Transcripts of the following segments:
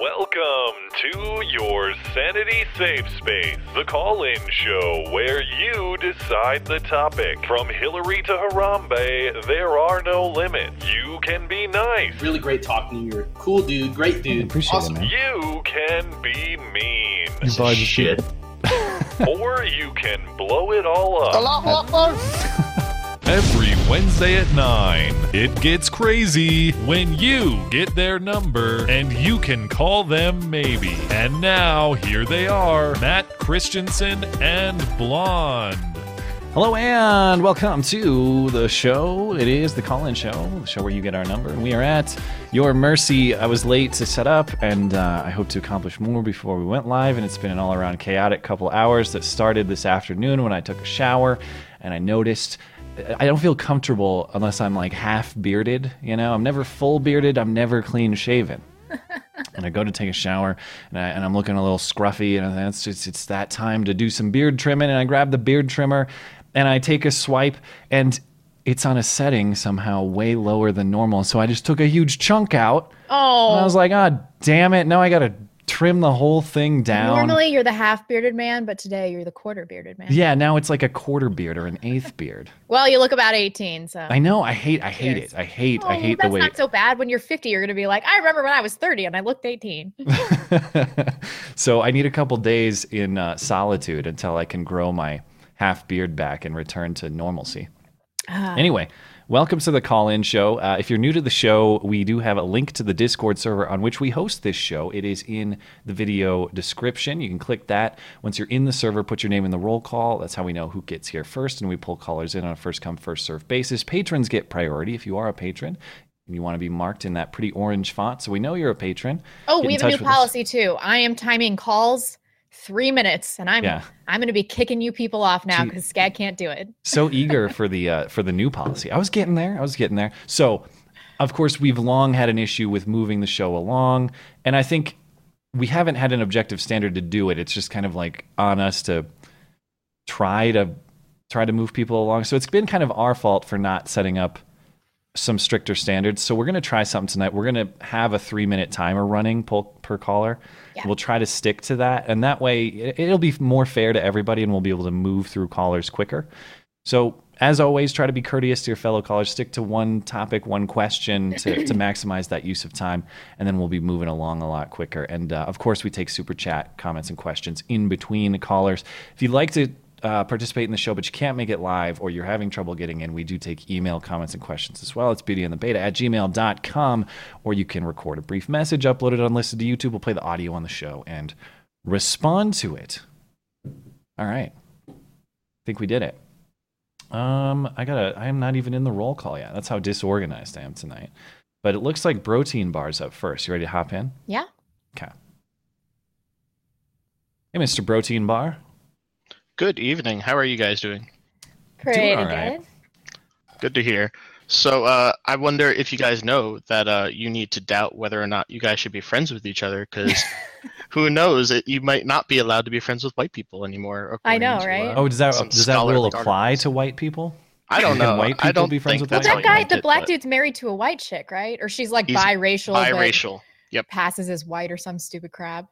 Welcome to your Sanity Safe Space, the call in show where you decide the topic. From Hillary to Harambe, there are no limits. You can be nice, Really great talking to you. You're a cool dude, great dude. appreciate awesome. it, man. you can be mean, You buy just- Shit. or you can blow it all up. Allah Akbar. Every Wednesday at 9, it gets crazy when you get their number and you can call them maybe. And now, here they are Matt Christensen and Blonde. Hello and welcome to the show. It is the call in show, the show where you get our number. We are at your mercy. I was late to set up, and uh, I hope to accomplish more before we went live. And it's been an all around chaotic couple hours that started this afternoon when I took a shower and I noticed. I don't feel comfortable unless I'm like half bearded, you know? I'm never full bearded, I'm never clean shaven. and I go to take a shower, and, I, and I'm looking a little scruffy, and I think it's it's that time to do some beard trimming. And I grab the beard trimmer, and I take a swipe, and it's on a setting somehow way lower than normal. So I just took a huge chunk out. Oh, And I oh. was like, oh, damn it! Now I got to trim the whole thing down. normally you're the half bearded man, but today you're the quarter bearded man. yeah, now it's like a quarter beard or an eighth beard. Well, you look about 18, so. I know. I hate. I hate Cheers. it. I hate. Oh, I hate the way. that's not so bad. When you're 50, you're going to be like, I remember when I was 30 and I looked 18. so I need a couple days in uh, solitude until I can grow my half beard back and return to normalcy. Ah. Anyway, welcome to the call in show. Uh, if you're new to the show, we do have a link to the Discord server on which we host this show. It is in the video description. You can click that. Once you're in the server, put your name in the roll call. That's how we know who gets here first, and we pull callers in on a first come, first serve basis. Patrons get priority if you are a patron. And you want to be marked in that pretty orange font, so we know you're a patron. Oh, Get we have a new with us. policy too. I am timing calls three minutes, and I'm Yeah. I'm going to be kicking you people off now because Skag can't do it. so eager for the uh, for the new policy. I was getting there. I was getting there. So, of course, we've long had an issue with moving the show along, and I think we haven't had an objective standard to do it. It's just kind of like on us to try to try to move people along. So it's been kind of our fault for not setting up some stricter standards. So we're going to try something tonight. We're going to have a three minute timer running per caller. Yeah. We'll try to stick to that. And that way it- it'll be more fair to everybody and we'll be able to move through callers quicker. So as always, try to be courteous to your fellow callers. Stick to one topic, one question to, to maximize that use of time. And then we'll be moving along a lot quicker. And uh, of course, we take super chat comments and questions in between the callers. If you'd like to uh, participate in the show, but you can't make it live or you're having trouble getting in, we do take email comments and questions as well. It's beauty and the beta at gmail.com, or you can record a brief message, upload it unlisted to YouTube. We'll play the audio on the show and respond to it. All right. I think we did it. Um, I gotta. I am not even in the roll call yet. That's how disorganized I am tonight. But it looks like protein bars up first. You ready to hop in? Yeah. Okay. Hey, Mr. Protein Bar. Good evening. How are you guys doing? Pretty all right. good. Good to hear. So, uh, I wonder if you guys know that uh, you need to doubt whether or not you guys should be friends with each other, because who knows? It, you might not be allowed to be friends with white people anymore. I know, according to, right? uh, Oh, does that does that rule apply articles. to white people? I don't Can know. white I people don't be friends with white that's that guy, the meant it, black dude's married to a white chick, right? Or she's like He's biracial, but biracial. Yep. passes as white or some stupid crap.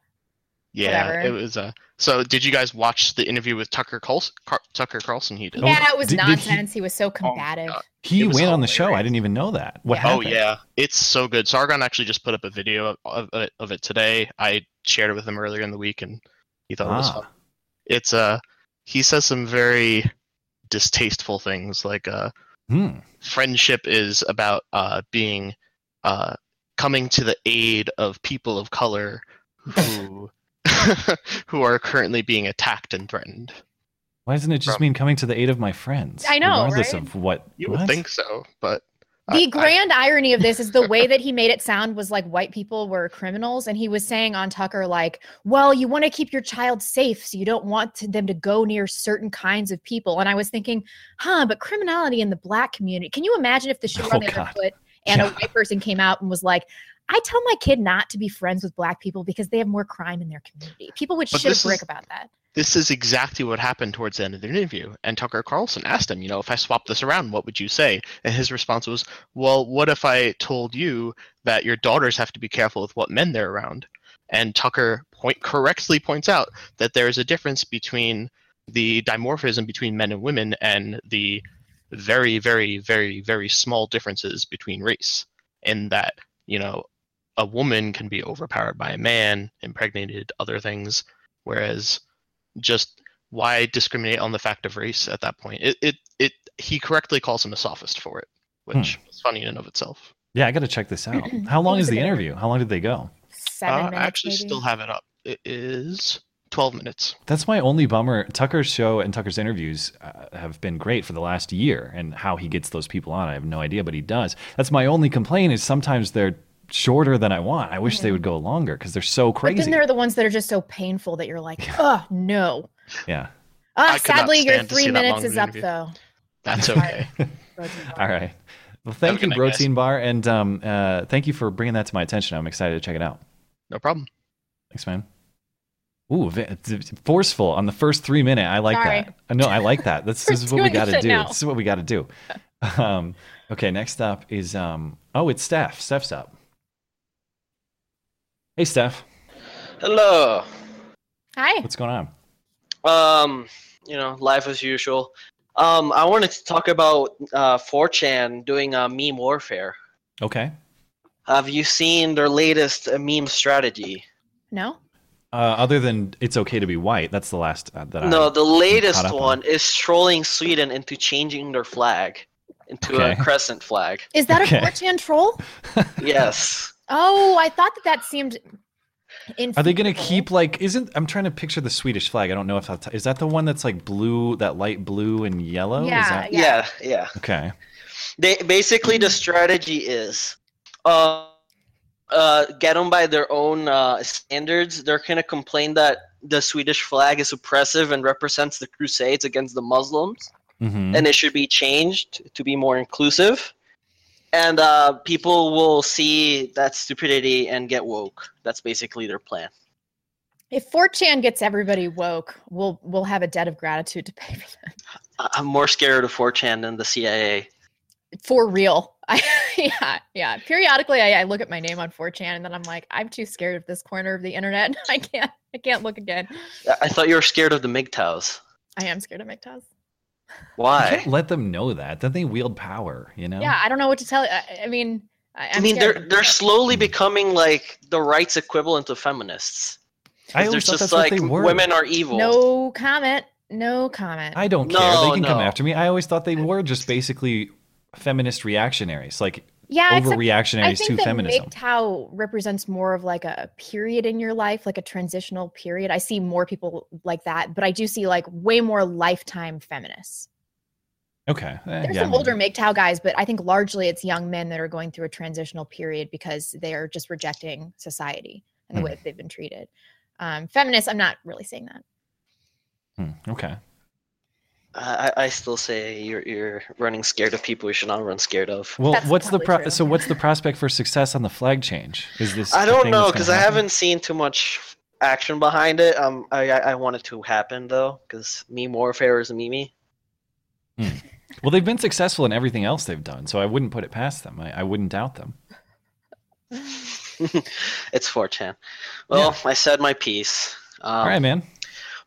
Yeah, Whatever. it was. Uh, so, did you guys watch the interview with Tucker Carlson? Car- Tucker Carlson he did. Oh, yeah, it was did- did he- nonsense. he... was so combative. God. He It was went on the show. I didn't even know that. What Yeah. Oh yeah, it's so good. Sargon actually just put up a video of, of, it, of it today. I shared it with him earlier in the week, and he thought it was Ah. fun. It's uh, he says some very distasteful things like uh, Hmm. friendship is about uh being uh coming to the aid of people of color who who are currently being attacked and threatened. Why doesn't it just From- mean coming to the aid of my friends? I know, regardless right? of what. You what? would think so, but The I- grand irony of this is the way that he made it sound was like white people were criminals. And he was saying on Tucker, like, well, you want to keep your child safe. So you don't want to- them to go near certain kinds of people. And I was thinking, huh, but criminality in the black community. Can you imagine if the shoe oh, were on Oh, the other foot and Yeah. a white person came out and was like, I tell my kid not to be friends with black people because they have more crime in their community. People would But shit a brick is- about that. this is exactly what happened towards the end of the interview. And Tucker Carlson asked him, you know, if I swap this around, what would you say? And his response was, well, what if I told you that your daughters have to be careful with what men they're around? and Tucker point correctly points out that there is a difference between the dimorphism between men and women and the very, very, very, very small differences between race. In that, you know, a woman can be overpowered by a man, impregnated, other things, whereas just why discriminate on the fact of race at that point? It it, it he correctly calls him a sophist for it, which is funny in and of itself. Yeah, I got to check this out. How long is the interview? How long did they go? Seven Uh, minutes. I actually maybe. still have it up. It is twelve minutes. That's my only bummer. Tucker's show and Tucker's interviews uh, have been great for the last year, and how he gets those people on, I have no idea, but he does. That's my only complaint is sometimes they're shorter than I want. I wish they would go longer because they're so But crazy. then there are the ones that are just so painful that you're like, oh no. yeah. Ah, I could not sadly, your three see that long minutes is up interview. though. That's okay. All right. Well, thank you, good night. Protein Bar, and um, uh, thank you for bringing that to my attention. I'm excited to check it out. no problem. Thanks, man. Ooh, v- d- forceful on the first three minute. I like Sorry. that. Uh, No, I like that. This, this is what we got to do. now. This is what we got to do. Um, okay, next up is um. Oh, it's Steph. Steph's up. Hey, Steph. Hello. Hi. What's going on? Um, you know, life as usual. Um, I wanted to talk about uh, 4chan doing uh, meme warfare. Okay. Have you seen their latest uh, meme strategy? No? Uh, other than it's okay to be white, that's the last uh, that I. No, the latest up on. one is trolling Sweden into changing their flag into a crescent flag. Is that Okay. a 4chan troll? Yes. Oh, I thought that that seemed. Are they going to keep like? Isn't I'm trying to picture the Swedish flag. I don't know if that's, is that the one that's like blue, that light blue and yellow. Is Yeah, that- Yeah, yeah. Okay. They basically the strategy is uh uh get them by their own uh, standards. They're gonna complain that the Swedish flag is oppressive and represents the Crusades against the Muslims, hmm and it should be changed to be more inclusive. And uh, people will see that stupidity and get woke. That's basically their plan. If 4chan gets everybody woke, we'll we'll have a debt of gratitude to pay for them. I- I'm more scared of 4chan than the CIA. For real. I, yeah, yeah. Periodically, I, I look at my name on 4chan and then I'm like, I'm too scared of this corner of the internet. I can't. I can't look again. I- I thought you were scared of the MGTOWs. I am scared of MGTOWs. You Why? can't let them know that. Then they wield power. You know. Yeah, I don't know what to tell you. I, I mean, I, I I'm mean, scared they're they're MGTOWs. slowly hmm. becoming like the rights equivalent of feminists. I They're always thought just that's like what they were. women are evil. No comment. No comment. I don't care. No, they can come after me. I always thought they were just basically feminist reactionaries, like yeah, overreactionaries to feminism. MGTOW represents more of like a period in your life, like a transitional period. I see more people like that, but I do see like way more lifetime feminists. Okay. Eh, There's yeah, some older. MGTOW guys, but I think largely it's young men that are going through a transitional period because they are just rejecting society and the Hmm. way that they've been treated. Um, feminists, I'm not really saying that. Hmm, okay. I, I still say you're you're running scared of people you should not run scared of. Well, That's what's the pro- true. so what's the prospect for success on the flag change? Is this? I a don't know because I haven't seen too much action behind it. Um, I I, I want it to happen though because meme warfare is a meme. Well, they've been successful in everything else they've done, so I wouldn't put it past them. I, I wouldn't doubt them. it's 4chan. Well, I said my piece. Um, All right, man.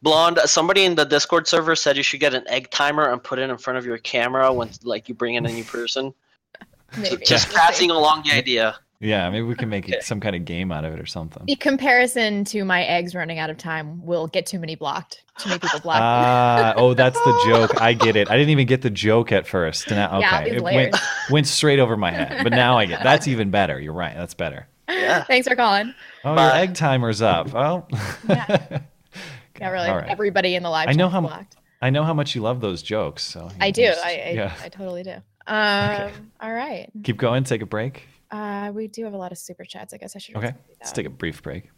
Blonde. Somebody in the Discord server said you should get an egg timer and put it in front of your camera when like you bring in a new person. Maybe. Just We'll passing along the idea. Yeah, maybe we can make Okay. some kind of game out of it or something. The comparison to my eggs running out of time will get too many blocked. Too many people blocked. Ah, oh, that's the joke. I get it. I didn't even get the joke at first. Now, okay, Yeah, it went, went straight over my head. But now I get. That's even better. You're right. That's better. Yeah. Thanks for calling. Oh, your egg timer's up. Well, Yeah. Yeah, really. All right. Everybody in the live I know how- blocked. I know how much you love those jokes. So I do. just- I, I, yeah. I totally do. Um, All right. Keep going. Take a break. Uh, we do have a lot of super chats. I guess I should. Okay. Let's take a brief break.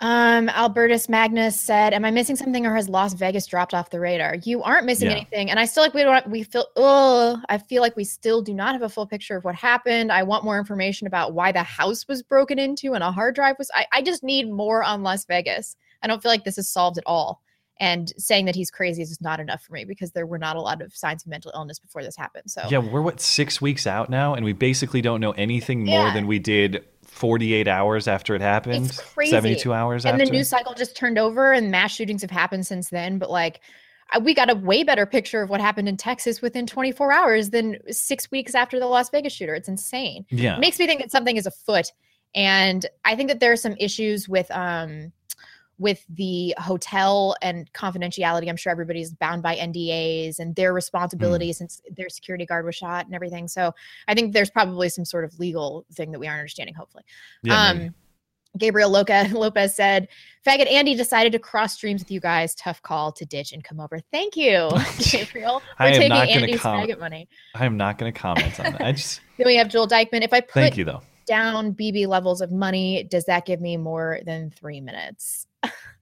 Um, Albertus Magnus said, "Am I missing something, or has Las Vegas dropped off the radar? You aren't missing Yeah. anything, and I still like we don't. We feel. Oh, I feel like we still do not have a full picture of what happened. I want more information about why the house was broken into and a hard drive was. I, I just need more on Las Vegas. I don't feel like this is solved at all. And saying that he's crazy is just not enough for me because there were not a lot of signs of mental illness before this happened. So Yeah, we're what six weeks out now, and we basically don't know anything more Yeah. than we did 48 hours after it happened. It's crazy. 72 hours after, and after. the news cycle just turned over and mass shootings have happened since then but like I- we got a way better picture of what happened in texas within 24 hours than six weeks after the las vegas shooter it's insane yeah. it makes me think that something is afoot and i think that there are some issues with um with the hotel and confidentiality i'm sure everybody's bound by ndas and their responsibility since their security guard was shot and everything so i think there's probably some sort of legal thing that we aren't understanding hopefully yeah, maybe. um, Gabriel Loca, Lopez said, Faggot Andy decided to cross streams with you guys. Tough call to ditch and come over. Thank you, Gabriel. I am not gonna comment. money. I'm not going to comment on that. I just Then we have Joel Dykeman. If I put thank you though. down BB levels of money, does that give me more than three minutes?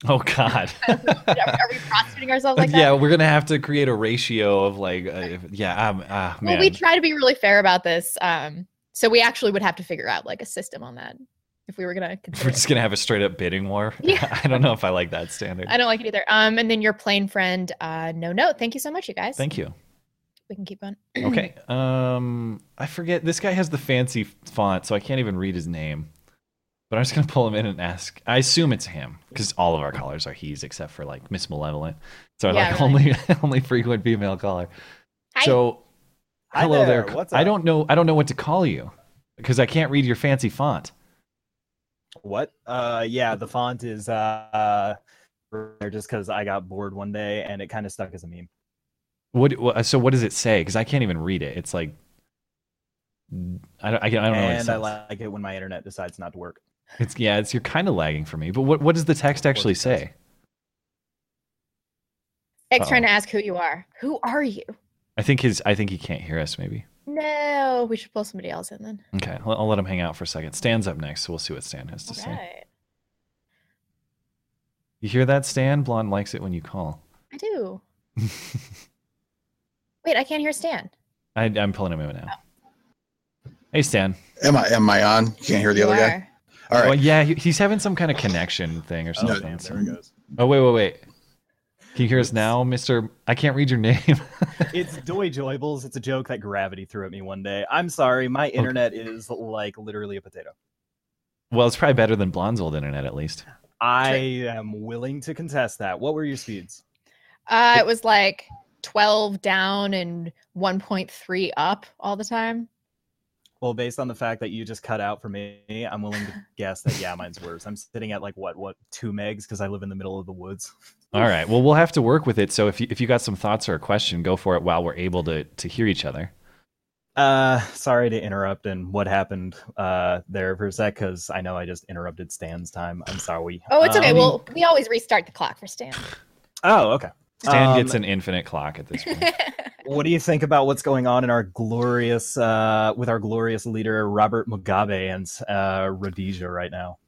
Oh God. are, are we prostituting ourselves like that? yeah, we're gonna have to create a ratio of like, uh, if- yeah, um, man. Well, we try to be really fair about this. Um, so we actually would have to figure out like a system on that if we were gonna we're it. just gonna have a straight up bidding war. Yeah. I don't know if I like that standard. I don't like it either. Um, and then your plain friend, uh, no note. Thank you so much, you guys. Thank you. We can keep going. Okay. Um, I forget. This guy has the fancy font, so I can't even read his name. But I'm just gonna pull him in and ask. I assume it's him because all of our callers are he's, except for like Miss Malevolent. So Yeah, like really. only only frequent female caller. Hi. So Hi hello there, there. what's I up? don't know. I don't know what to call you because I can't read your fancy font. What? Uh, yeah, the font is uh, just because I got bored one day and it kind of stuck as a meme. What? what so what does it say? Because I can't even read it. It's like I don't. I, don't know. And I like it when my internet decides not to work. It's yeah. It's you're kind of lagging for me. But what what does the text actually say? X trying to oh. ask who you are. Who are you? I think his. I think he can't hear us. Maybe. No, we should pull somebody else in then. Okay, I'll, I'll let him hang out for a second. Stan's up next, so we'll see what Stan has to say. Right. You hear that, Stan? Blonde likes it when you call. I do. Wait, I can't hear Stan. I, I'm pulling him in now. Oh. Hey, Stan. Am I am I on? You can't hear the You other guy. are. All right. Well, yeah, he, he's having some kind of connection thing or Oh, something. damn, so- there it goes. Oh, wait, wait, wait. Can you hear us now, Mister? I can't read your name. It's Doy Joybles. It's a joke that gravity threw at me one day. I'm sorry, my internet is like literally a potato. well, it's probably better than Blonde's old internet, at least. I am willing to contest that. What were your speeds? Uh, it was like 12 down and 1.3 up all the time. Well, based on the fact that you just cut out for me, I'm willing to guess that yeah, mine's worse. I'm sitting at like what, what two megs because I live in the middle of the woods. All right. Well, we'll have to work with it. So if you, if you got some thoughts or a question, go for it while we're able to to hear each other. Uh, sorry to interrupt and what happened uh there for a sec because I know I just interrupted Stan's time. I'm sorry. Oh, it's okay. Um, well, we always restart the clock for Stan. oh, okay. Stan Um, gets an infinite clock at this point. What do you think about what's going on in our glorious, uh, with our glorious leader Robert Mugabe and uh, Rhodesia right now?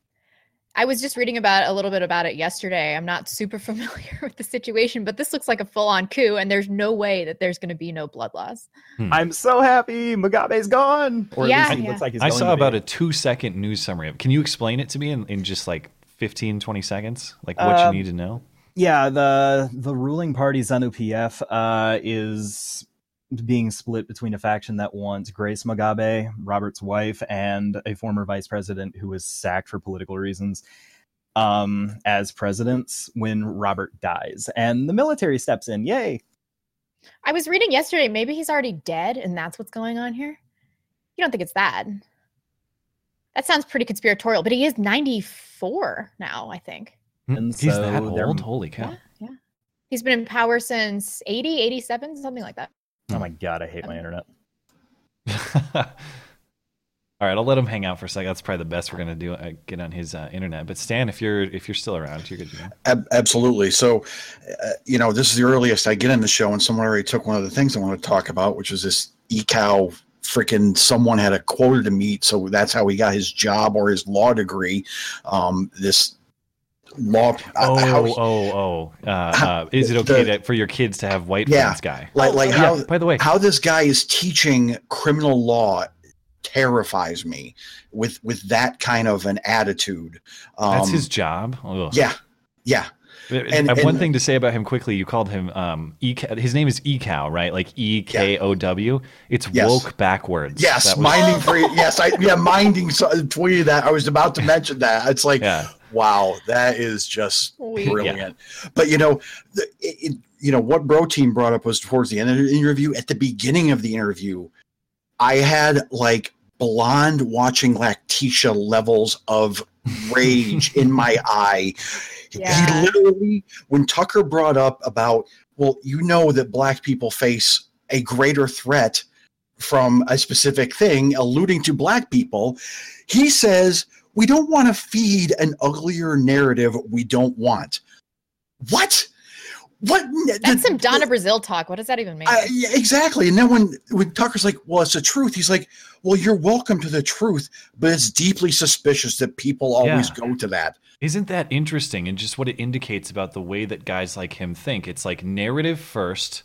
I was just reading about a little bit about it yesterday. I'm not super familiar with the situation, but this looks like a full on coup, and there's no way that there's going to be no blood loss. I'm so happy Mugabe's gone. Or at Yeah, least he yeah. looks like he's I going saw to about be. a two second news summary. of Can you explain it to me in, in just like 15, 20 seconds? Like what Um, you need to know? Yeah, the the ruling party ZANU PF uh, is being split between a faction that wants Grace Mugabe, Robert's wife, and a former vice president who was sacked for political reasons um, as presidents when Robert dies, and the military steps in. Yay! I was reading yesterday, maybe he's already dead, and that's what's going on here. You don't think it's that? That sounds pretty conspiratorial, but he is 94 now, I think. And Hmm? He's that so they're- old? Holy cow. Yeah, yeah. He's been in power since 80, 87, something like that. Oh my god, I hate my internet. All right, I'll let him hang out for a second. That's probably the best we're gonna do. Uh, get on his uh, internet. But Stan, if you're if you're still around, you're good. To go. Ab- absolutely. So, uh, you know, this is the earliest I get in the show, and someone already took one of the things I want to talk about, which was this Ekow. Freaking someone had a quota to meet, so that's how he got his job or his law degree. Um, this law, Oh, uh, how oh, oh. Uh, uh, is it okay the- to, for your kids to have white Yeah. friends guy? like like Yeah, how by the way, how this guy is teaching criminal law terrifies me with with that kind of an attitude. Um, that's his job. Ugh. Yeah, yeah. And- I have one thing to say about him quickly. You called him um, e- his name is Ekow, right? Like E K O W. It's Yes. woke backwards. Yes, was- minding for yes, I yeah, minding so, tweeted that. I was about to mention that. It's like, Yeah. wow, that is just Sweet. brilliant. But you know, the, it, it- you know what Protein brought up was towards the end of the interview. At the beginning of the interview, I had like blonde watching Lactatia levels of rage in my eye. Yeah. He literally, when Tucker brought up about, well, you know that black people face a greater threat from a specific thing, alluding to black people, he says, we don't want to feed an uglier narrative we don't want. What? What? That's some Donna Brazile talk. What does that even mean? I, yeah, exactly. And then when when Tucker's like, "Well, it's the truth," he's like, "Well, you're welcome to the truth, but it's deeply suspicious that people always Yeah. go to that." Isn't that interesting? And just what it indicates about the way that guys like him think. It's like narrative first,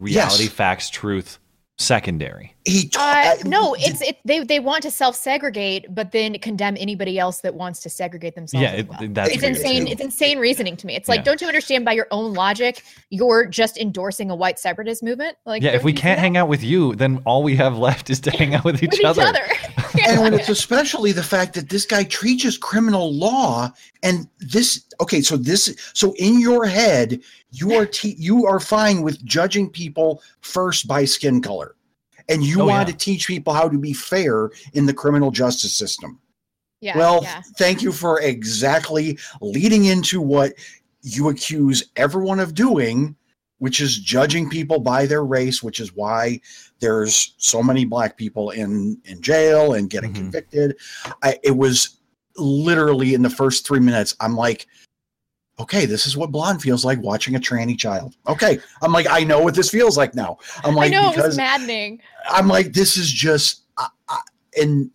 reality, Yes. facts, truth secondary. He t- Uh, no, it's it. They they want to self segregate, but then condemn anybody else that wants to segregate themselves. Yeah, as it- well. that's it's insane. too. It's insane reasoning to me. It's like, Yeah. don't you understand by your own logic, you're just endorsing a white separatist movement? Like, yeah, if we can't hang out with you, then all we have left is to hang out with each, with each other. other, and when it's especially the fact that this guy treats criminal law and this okay so this so in your head you are te- you are fine with judging people first by skin color and you Oh, want yeah. to teach people how to be fair in the criminal justice system yeah, well yeah. thank you for exactly leading into what you accuse everyone of doing which is judging people by their race which is why there's so many black people in in jail and getting Mhm. convicted I, it was literally in the first three minutes i'm like okay this is what blonde feels like watching a tranny child okay i'm like i know what this feels like now i'm like I know it was maddening. I'm like, this is just, I, I, and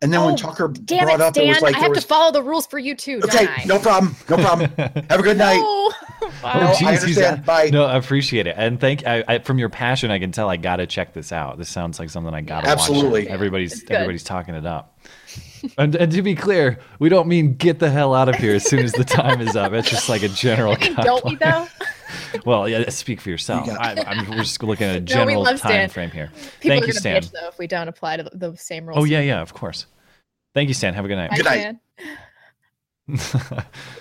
and then when Oh, Tucker Damn brought it, up, it Stan! was like, I have was, to follow the rules for you too. okay, don't I? no problem, no problem. Have a good night. No. Oh, No, I oh, geez, he's understand. a- Bye. No, I appreciate it, and thank I, I, from your passion. I can tell I got to check this out. This sounds like something I got to Absolutely. watch. Everybody's everybody's talking it up. And, and to be clear, we don't mean get the hell out of here as soon as the time is up. It's just like a general. I don't we though? Well, yeah, speak for yourself. You I, I'm, we're just looking at a general love time Stan. frame here. People Thank are you, gonna Stan. bitch though if we don't apply to the, the same rules. Oh yeah, yeah, of course. Thank you, Stan. Have a good night. Bye, Good night.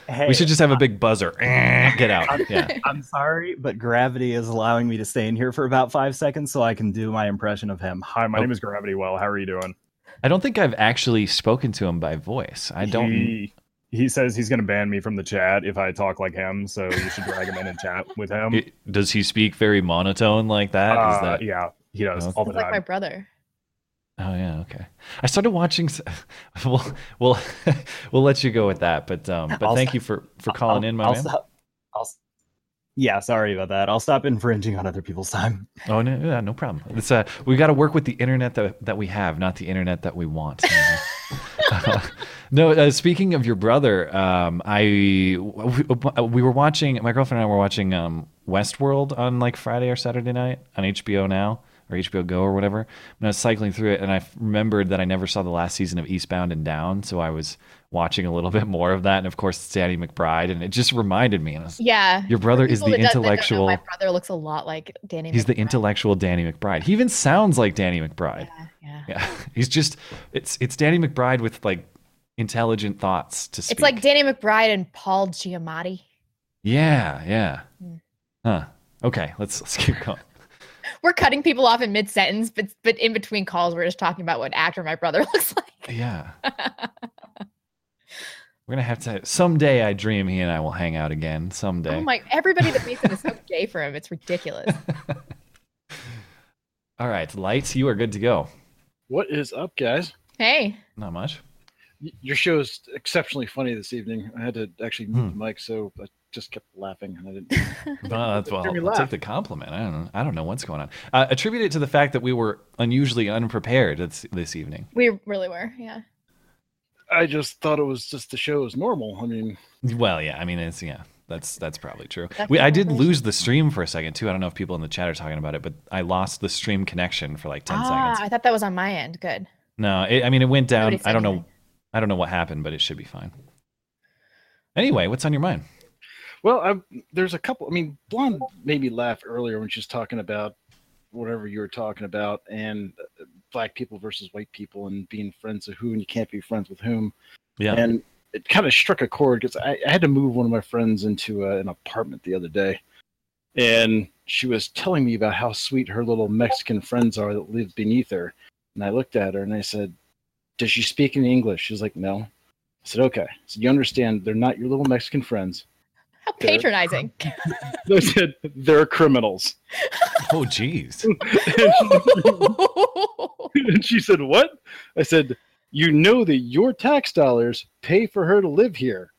Hey, we should just have a big buzzer. Get out. I'm, Yeah. I'm sorry, but gravity is allowing me to stay in here for about five seconds so I can do my impression of him. Hi, my Oh. name is Gravity Well. How are you doing? I don't think I've actually spoken to him by voice. I don't. He, he says he's going to ban me from the chat if I talk like him, so you should drag him in and chat with him. It- does he speak very monotone like that? Is Uh, that? Yeah, he does Okay. all the Sounds like my brother. Oh yeah. Okay. I started watching. s- We'll we'll we'll let you go with that. But um. But I'll thank stop- you for for calling I'll- in, my I'll man. Stop, I'll, s- yeah, sorry about that. I'll stop infringing on other people's time. Oh no, yeah, no problem. It's uh, we got to work with the internet that that we have, not the internet that we want. no, uh, speaking of your brother, um, I we, we were watching. My girlfriend and I were watching um, Westworld on like Friday or Saturday night on HBO Now or HBO Go or whatever. And I was cycling through it, and I remembered that I never saw the last season of Eastbound and Down, so I was watching a little bit more of that. And of course, it's Danny McBride, and it just reminded me. Was, Yeah. your brother is the that don't- that don't know, intellectual. My brother looks a lot like Danny. He's the intellectual Danny McBride. He even sounds like Danny McBride. Yeah, yeah. Yeah, he's just it's it's Danny McBride with like intelligent thoughts to speak. It's like Danny McBride and Paul Giamatti. yeah, yeah. Hmm. Huh. Okay, let's let's keep going. We're cutting people off in mid sentence, but but in between calls, we're just talking about what actor my brother looks like. Yeah, we're gonna have to someday. I dream he and I will hang out again someday. Oh my! Everybody that meets him is so gay for him. It's ridiculous. All right, lights. You are good to go. What is up, guys? Hey, Not much. Y- Your show is exceptionally funny this evening. I had to actually mute Hmm. the mic, so I just kept laughing, and I didn't. Well, that's, well, I'll laugh. take the compliment. I don't know. I don't know what's going on. Uh, attribute it to the fact that we were unusually unprepared this, this evening. we really were. Yeah. I just thought it was just the show is normal. I mean, Well, yeah. I mean, it's yeah. That's that's probably true. That's We, I did lose the stream for a second too. I don't know if people in the chat are talking about it, but I lost the stream connection for like ten ah, seconds. I thought that was on my end. Good. No, it, I mean it went down. I don't know. anything. I don't know what happened, but it should be fine. Anyway, what's on your mind? Well, I, there's a couple. I mean, Blonde made me laugh earlier when she was talking about whatever you were talking about, and uh, black people versus white people, and being friends with who, and you can't be friends with whom. Yeah. And it kind of struck a chord because I, I had to move one of my friends into uh, an apartment the other day, and she was telling me about how sweet her little Mexican friends are that live beneath her. And I looked at her and I said, "Does she speak in English?" She's like, "No." I said, "Okay." So you understand they're not your little Mexican friends. How patronizing. I said they're criminals. Oh, jeez. and she said, "What?" I said, "You know that your tax dollars pay for her to live here."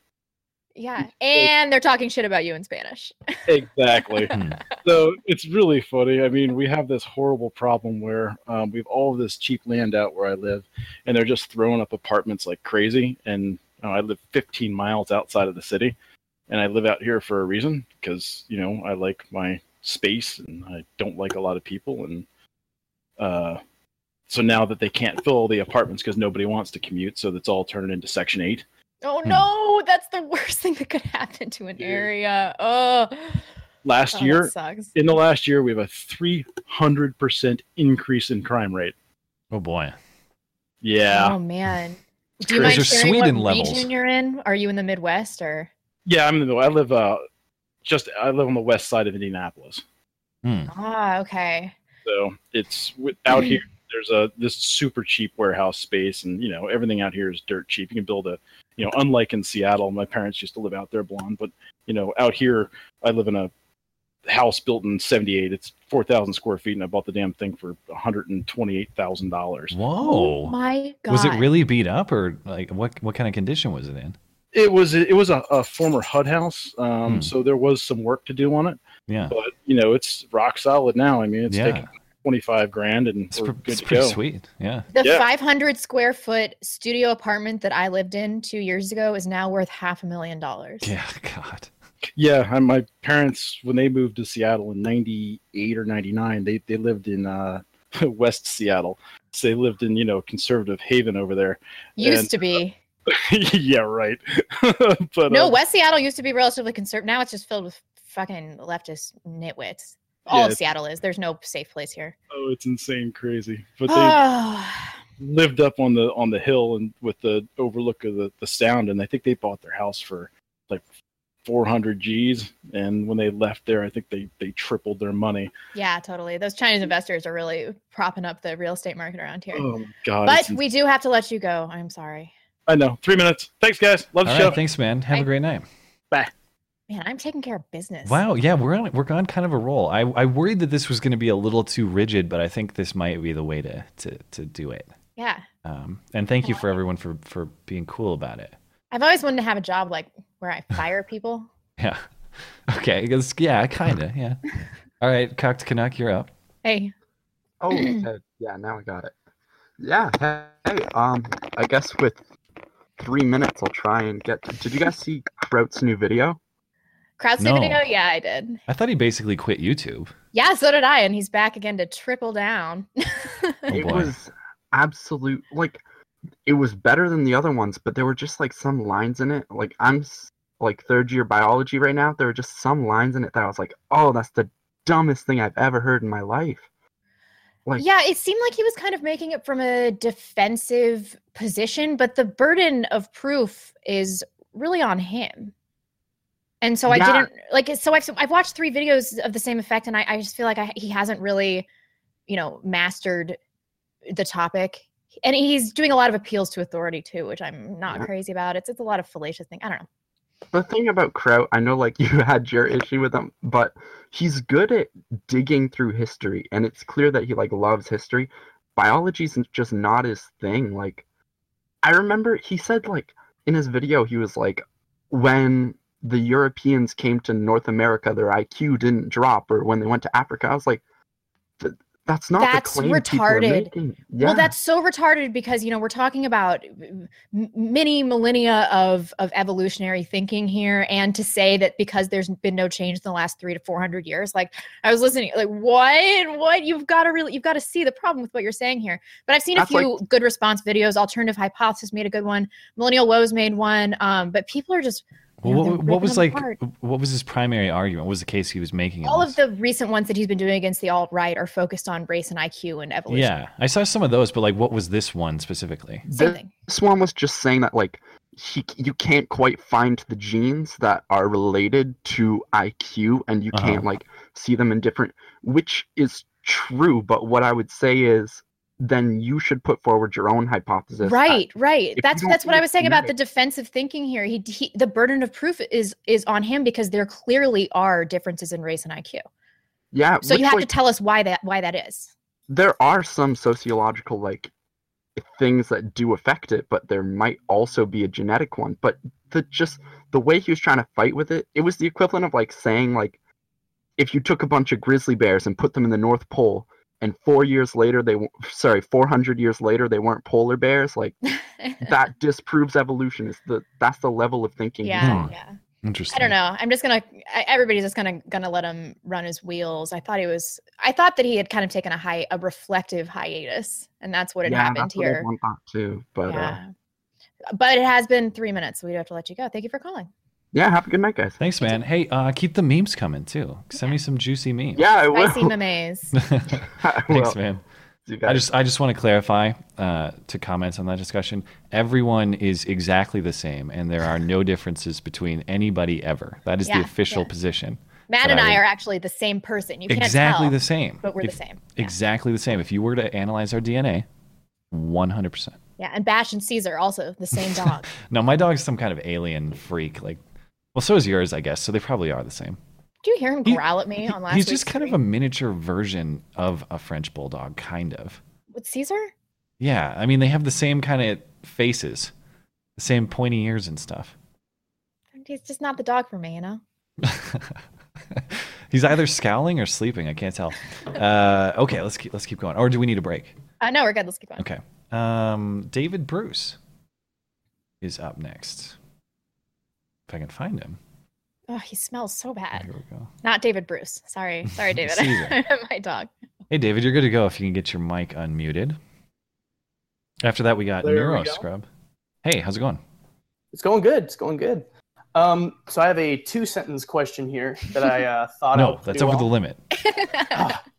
yeah. And they're talking shit about you in Spanish. Exactly. Hmm. so it's really funny. I mean, we have this horrible problem where um, we have all of this cheap land out where I live, and they're just throwing up apartments like crazy. And you know, I live 15 miles outside of the city, and I live out here for a reason because you know I like my space and I don't like a lot of people. And uh, so now that they can't fill the apartments because nobody wants to commute, so that's all turned into Section Eight. Oh Hmm. no, that's the worst thing that could happen to an area. Oh, Last Oh, year, sucks. in the last year, we have a 300% increase in crime rate. Oh boy. Yeah. Oh man. Do you Those mind sharing Sweden what levels. region you're in? Are you in the Midwest or? Yeah, I'm in the middle. I live uh just I live on the west side of Indianapolis. Hmm. Ah, okay. So it's wi- out here there's a this super cheap warehouse space and you know everything out here is dirt cheap. You can build a you know unlike in Seattle, my parents used to live out there blonde, but you know out here I live in a house built in 78. It's 4,000 square feet and I bought the damn thing for $128,000. Whoa. My God. Was it really beat up or like what what kind of condition was it in? It was it was a, a former HUD house, um, Hmm. so there was some work to do on it. Yeah. But you know, it's rock solid now. I mean, it's Yeah. taken twenty five grand, and It's, we're pre- good it's to pretty go. sweet. Yeah. The Yeah. 500 square foot studio apartment that I lived in two years ago is now worth half a million dollars. Yeah. God. Yeah, and my parents when they moved to Seattle in '98 or '99, they they lived in uh, West Seattle, so they lived in you know conservative Haven over there. Used And- to be. yeah, right. but No, uh, West Seattle used to be relatively conservative. Now it's just filled with fucking leftist nitwits. All Yeah, of Seattle is. There's no safe place here. oh, it's insane, crazy. But they lived up on the on the hill and with the overlook of the, the sound and i think they bought their house for like 400 g's and when they left there i think they they tripled their money yeah, totally. Those Chinese investors are really propping up the real estate market around here. oh my god but we do have to let you go. I'm sorry. I know three minutes thanks guys love the All show. Thanks, man. Have a great night. Bye. Man, I'm taking care of business. Wow. Yeah, we're on we're on kind of a roll. I I worried that this was going to be a little too rigid, but I think this might be the way to to to do it. Yeah. Um, and thank you for everyone for for being cool about it. I've always wanted to have a job like where I fire people. Yeah. Okay. Because yeah, kind of. Yeah. All right, cocked Canuck, you're up. Hey, Oh, yeah, now I got it. Yeah, hey, um, I guess with three minutes, I'll try and get. Did you guys see Kraut's new video? Kraut's No. new video? Yeah, I did. I thought he basically quit YouTube. Yeah, so did I, and he's back again to triple down. Oh it was absolute like it was better than the other ones, but there were just like some lines in it. Like I'm like third year biology right now. There were just some lines in it that I was like, oh, that's the dumbest thing I've ever heard in my life. Like, yeah, it seemed like he was kind of making it from a defensive position, but the burden of proof is really on him. And so I Yeah. didn't like. So I've I've watched three videos of the same effect, and I, I just feel like I, he hasn't really, you know, mastered the topic. And he's doing a lot of appeals to authority too, which I'm not Yeah. crazy about. It's it's a lot of fallacious thing. I don't know. The thing about Kraut, I know like you had your issue with him, but he's good at digging through history, and it's clear that he like loves history. Biology's just not his thing. Like, I remember he said like in his video, he was like, when the Europeans came to North America, their IQ didn't drop, or when they went to Africa, I was like, "Th- that's not That's retarded. Yeah. Well, that's so retarded because you know we're talking about m- many millennia of of evolutionary thinking here, and to say that because there's been no change in the last three to four hundred years, like I was listening, like what, what? You've got to really, you've got to see the problem with what you're saying here. But I've seen That's a like- few good response videos. Alternative Hypothesis made a good one. Millennial Woes made one. Um, but people are just Well, know, what, what was like? them What was his primary argument? What was the case he was making? All of the recent ones that he's been doing against the alt right are focused on race and IQ and evolution. Yeah, I saw some of those, but like, what was this one specifically? Same This- thing. This one was just saying that like he, you can't quite find the genes that are related to IQ, and you Uh-huh. can't like see them in different, which is true. But what I would say is, then you should put forward your own hypothesis. that- Right, right. That's that's what I was saying about the defensive thinking here. He, he the burden of proof is is on him because there clearly are differences in race and IQ. yeah. So you have like, to tell us why that why that is. there are some sociological like things that do affect it but there might also be a genetic one but the just the way he was trying to fight with it it was the equivalent of like saying like if you took a bunch of grizzly bears and put them in the north pole and four years later they w- sorry 400 years later they weren't polar bears like that disproves evolution is the that's the level of thinking yeah, yeah. Interesting. I don't know. I'm just gonna. I, everybody's just gonna gonna let him run his wheels. I thought he was. I thought that he had kind of taken a high, a reflective hiatus, and that's what had yeah happened that's what here. everyone thought too but uh, yeah. But it has been three minutes, so we do have to let you go. Thank you for calling. Yeah have a good night guys Thanks, man. Hey, uh, keep the memes coming too. Send me some juicy memes. yeah i will Spicy memes. I Thanks, man. I just I just want to clarify uh, to comments on that discussion. Everyone is exactly the same, and there are no differences between anybody ever. That is Yeah, the official yeah. position. Matt and I I would- are actually the same person. You can't exactly tell, the same. but we're If- the same. Yeah. Exactly the same. If you were to analyze our DNA, one hundred percent. Yeah, and Bash and Caesar also the same dog. No, my dog's some kind of alien freak. Like, well, so is yours, I guess. So they probably are the same. Did you hear him He- growl at me on last He's just kind of a miniature version of a French bulldog, kind of. with Caesar. Yeah, I mean they have the same kind of faces, the same pointy ears and stuff. He's just not the dog for me, you know. He's either scowling or sleeping. I can't tell. Uh, okay, let's keep let's keep going. Or do we need a break? Uh, no, we're good. Let's keep going. Okay. Um, David Bruce is up next. If I can find him. Oh, he smells so bad. Here we go. Not David Bruce. Sorry, sorry, David. Caesar. My dog. Hey, David, you're good to go if you can get your mic unmuted. After that, we got There we Neuro go. Scrub. Hey, how's it going? It's going good. It's going good. Um, so I have a two sentence question here that I uh, thought of. No, that's pretty over the well. limit.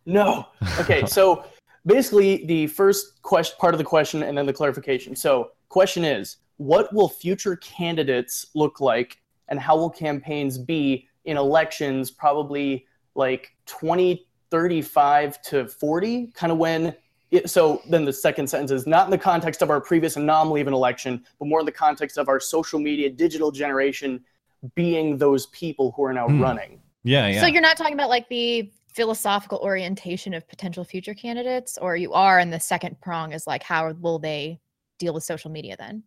No. Okay, so basically the first question part of the question and then the clarification. So question is, what will future candidates look like and how will campaigns be in elections probably like 2035 to 40 kind of when it, so then the second sentence is not in the context of our previous anomaly of an election but more in the context of our social media digital generation being those people who are now Hmm. running Yeah, yeah. So you're not talking about like the philosophical orientation of potential future candidates, or you are, and the second prong is like how will they deal with social media then?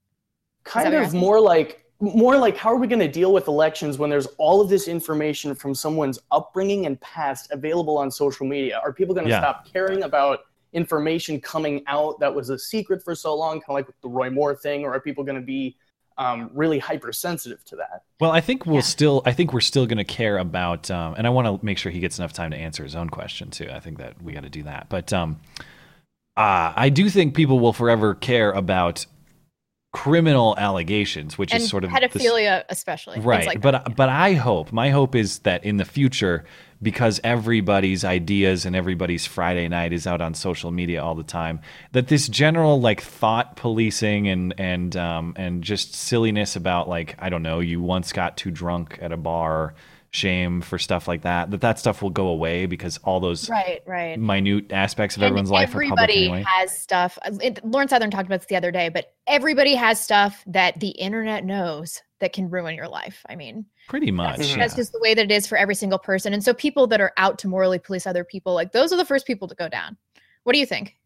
kind of more like more like how are we going to deal with elections when there's all of this information from someone's upbringing and past available on social media are people going to Yeah. stop caring about information coming out that was a secret for so long kind of like the roy moore thing or are people going to be um, really hypersensitive to that Well, I think we'll Yeah. still. I think we're still going to care about, um, and I want to make sure he gets enough time to answer his own question too. I think that we got to do that. But um, uh, I do think people will forever care about criminal allegations, which and is sort of this- pedophilia, especially. right. like but that. but I hope my hope is that in the future, because everybody's ideas and everybody's Friday night is out on social media all the time, that this general like thought policing and and um, and just silliness about like I don't know, you once got too drunk at a bar, shame for stuff like that. That that stuff will go away because all those right, right. minute aspects of And everyone's life are public everybody anyway. has stuff. uh, It, Lauren Southern talked about this the other day, but everybody has stuff that the internet knows that can ruin your life. I mean, Pretty much. that's, yeah. that's just the way that it is for every single person. And so people that are out to morally police other people, like those are the first people to go down. What do you think?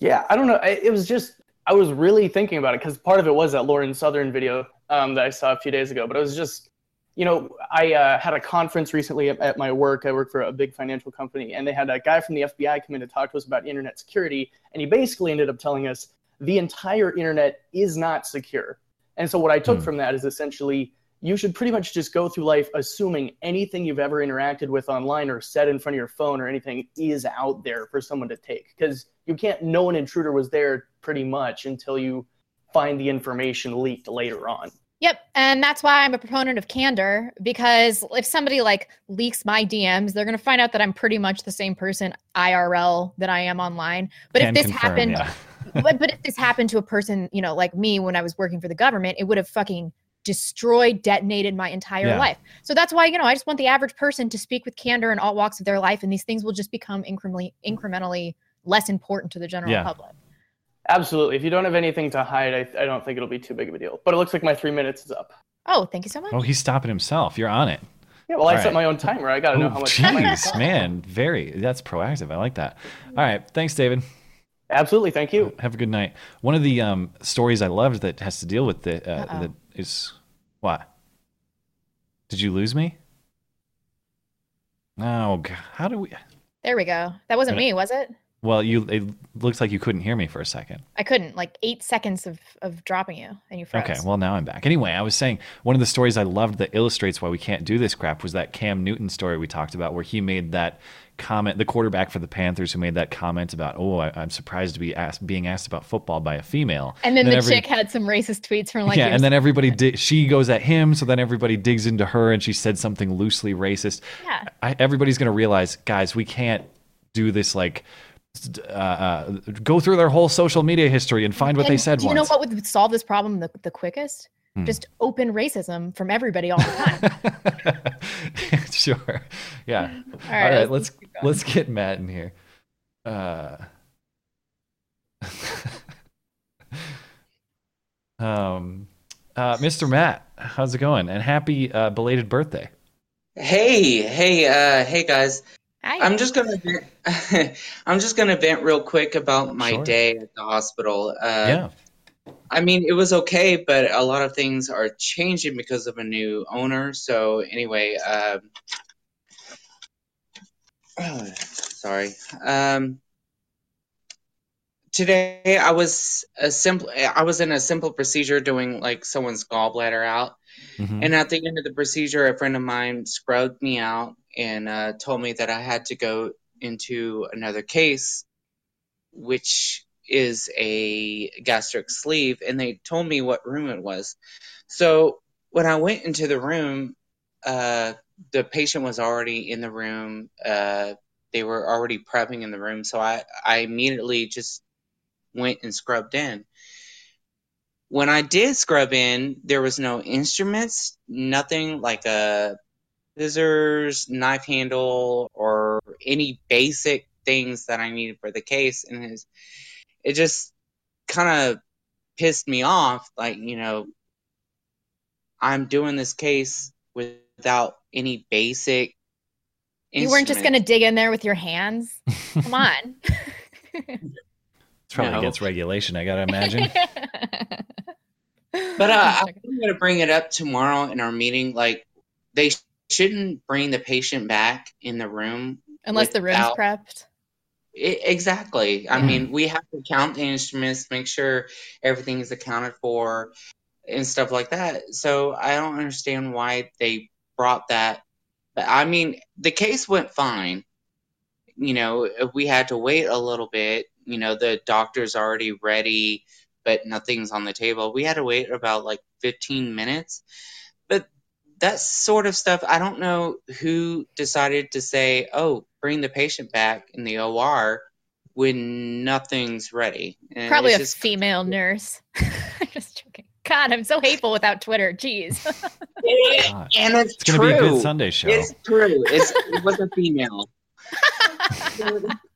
yeah i don't know I, it was just i was really thinking about it because part of it was that lauren southern video um, that i saw a few days ago but it was just you know i uh, had a conference recently at, at my work. I work for a big financial company and they had a guy from the fbi come in to talk to us about internet security and he basically ended up telling us the entire internet is not secure. And so what i took Hmm. from that is essentially you should pretty much just go through life assuming anything you've ever interacted with online or said in front of your phone or anything is out there for someone to take because you can't know an intruder was there pretty much until you find the information leaked later on Yep, and that's why I'm a proponent of candor because if somebody like leaks my DMs, they're going to find out that I'm pretty much the same person IRL that I am online. But Can if this confirm, happened yeah. but, but if this happened to a person, you know, like me when I was working for the government, it would have fucking destroyed, detonated my entire Yeah. life. So that's why, you know, I just want the average person to speak with candor in all walks of their life, and these things will just become incrementally incrementally less important to the general Yeah. public. Absolutely. If you don't have anything to hide, I, I don't think it'll be too big of a deal. But it looks like my three minutes is up. Oh, thank you so much. Oh, he's stopping himself. You're on it. Yeah, well, I All set my own timer. I got to know Oh, how much time I have. jeez, man, very. That's proactive. I like that. All right, thanks, David. Absolutely, thank you. Have a good night. One of the um, stories I loved that has to deal with the uh, Uh-oh. that is what? Did you lose me? Oh, God. how do we? There we go. That wasn't Minute. me, was it? Well, you. It looks like you couldn't hear me for a second. I couldn't. Like eight seconds of of dropping you, and you froze. Okay, well now I'm back. Anyway, I was saying one of the stories I loved that illustrates why we can't do this crap was that Cam Newton story we talked about, where he made that comment, the quarterback for the Panthers, who made that comment about, "Oh, I, I'm surprised to be asked, being asked about football by a female." And then the every- chick had some racist tweets from like yeah, and then everybody di- she goes at him, so then everybody digs into her, and she said something loosely racist. Yeah. I, everybody's gonna realize, guys, we can't do this like. Uh, uh, go through their whole social media history and find what they said Do you once. know what would solve this problem the, the quickest? Hmm. Just open racism from everybody all the time. sure. Yeah. All right, right. let's let's let's get Matt in here. Uh, um, uh, Mr. Matt, how's it going? And happy uh, belated birthday. Hey, hey, uh, hey guys. Hi. I'm just gonna vent, I'm just gonna vent real quick about my Sure. day at the hospital. Uh, yeah. I mean, it was okay, but a lot of things are changing because of a new owner. So anyway, um, sorry. Um, today I was a simple. I was in a simple procedure doing like someone's gallbladder out, Mhm. and at the end of the procedure, a friend of mine scrubbed me out and uh, told me that I had to go into another case, which is a gastric sleeve, and they told me what room it was. So when I went into the room, uh, the patient was already in the room. Uh, they were already prepping in the room, so I, I immediately just went and scrubbed in. When I did scrub in, there was no instruments, nothing like a scissors, knife handle, or any basic things that I needed for the case. And it, it just kind of pissed me off. Like, you know, I'm doing this case without any basic. you weren't just going to dig in there with your hands. Come on. It's probably No. against regulation, I gotta imagine. But uh, I'm going to bring it up tomorrow in our meeting. Like, they sh- shouldn't bring the patient back in the room Unless the room's without- prepped. I- exactly. I hmm. mean, we have to count the instruments, make sure everything is accounted for, and stuff like that. So I don't understand why they brought that. But I mean, the case went fine. You know, if we had to wait a little bit. You know, the doctor's already ready, but nothing's on the table. We had to wait about like 15 minutes. But that sort of stuff, I don't know who decided to say, oh, bring the patient back in the OR when nothing's ready. And Probably a it's just, female nurse. just joking. God, I'm so hateful without Twitter. Jeez. God. and it's, It's gonna true. be a good Sunday show. It's true. It's, it was a female.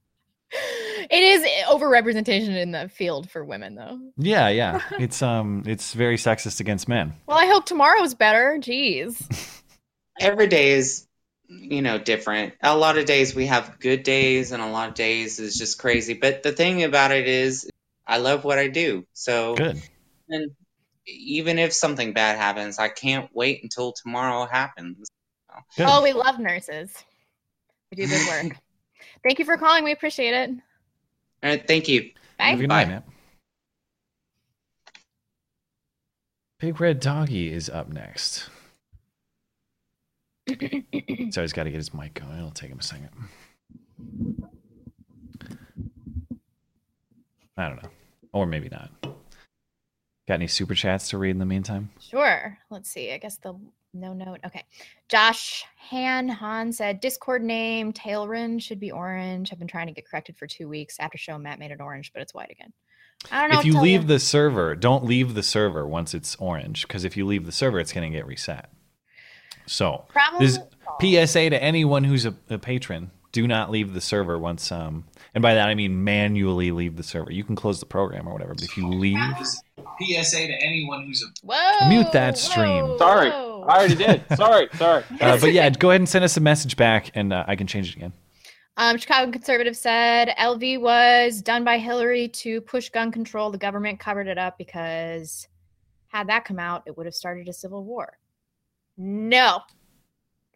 it is overrepresentation in the field for women, though. Yeah, yeah. It's um it's very sexist against men. Well, I hope tomorrow's better. Jeez. Every day is, you know, different. A lot of days we have good days, and a lot of days is just crazy. But the thing about it is, I love what I do. So Good. And even if something bad happens, I can't wait until tomorrow happens. Good. Oh, we love nurses. We do good work. Thank you for calling. We appreciate it. All right, thank you. Bye. Have a good night, man. Big Red Doggy is up next. so he's got to get his mic going. It'll take him a second. I don't know. Or maybe not. Got any super chats to read in the meantime? Sure. Let's see. I guess the no note. Okay. Josh Han Han said Discord name Tailrin should be orange. I've been trying to get corrected for two weeks. After show, Matt made it orange, but it's white again. I don't know. If what to you leave the server, don't leave the server once it's orange, because if you leave the server, it's going to get reset. So, Problem this PSA to anyone who's a, a patron: do not leave the server once. Um, and by that I mean manually leave the server. You can close the program or whatever, but if you leave, PSA to anyone who's a Whoa. mute that stream. Sorry, I already did. Sorry, sorry. Uh, but yeah, go ahead and send us a message back, and uh, I can change it again. Um, Chicago conservative said LV was done by Hillary to push gun control. The government covered it up because had that come out, it would have started a civil war. No,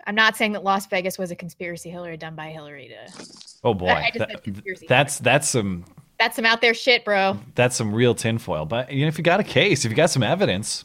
I'm not saying that Las Vegas was a conspiracy Hillary done by Hillary to. Oh boy, I just that- said conspiracy. that's that's some That's some out there shit, bro. that's some real tinfoil. But you know, if you got a case, if you got some evidence,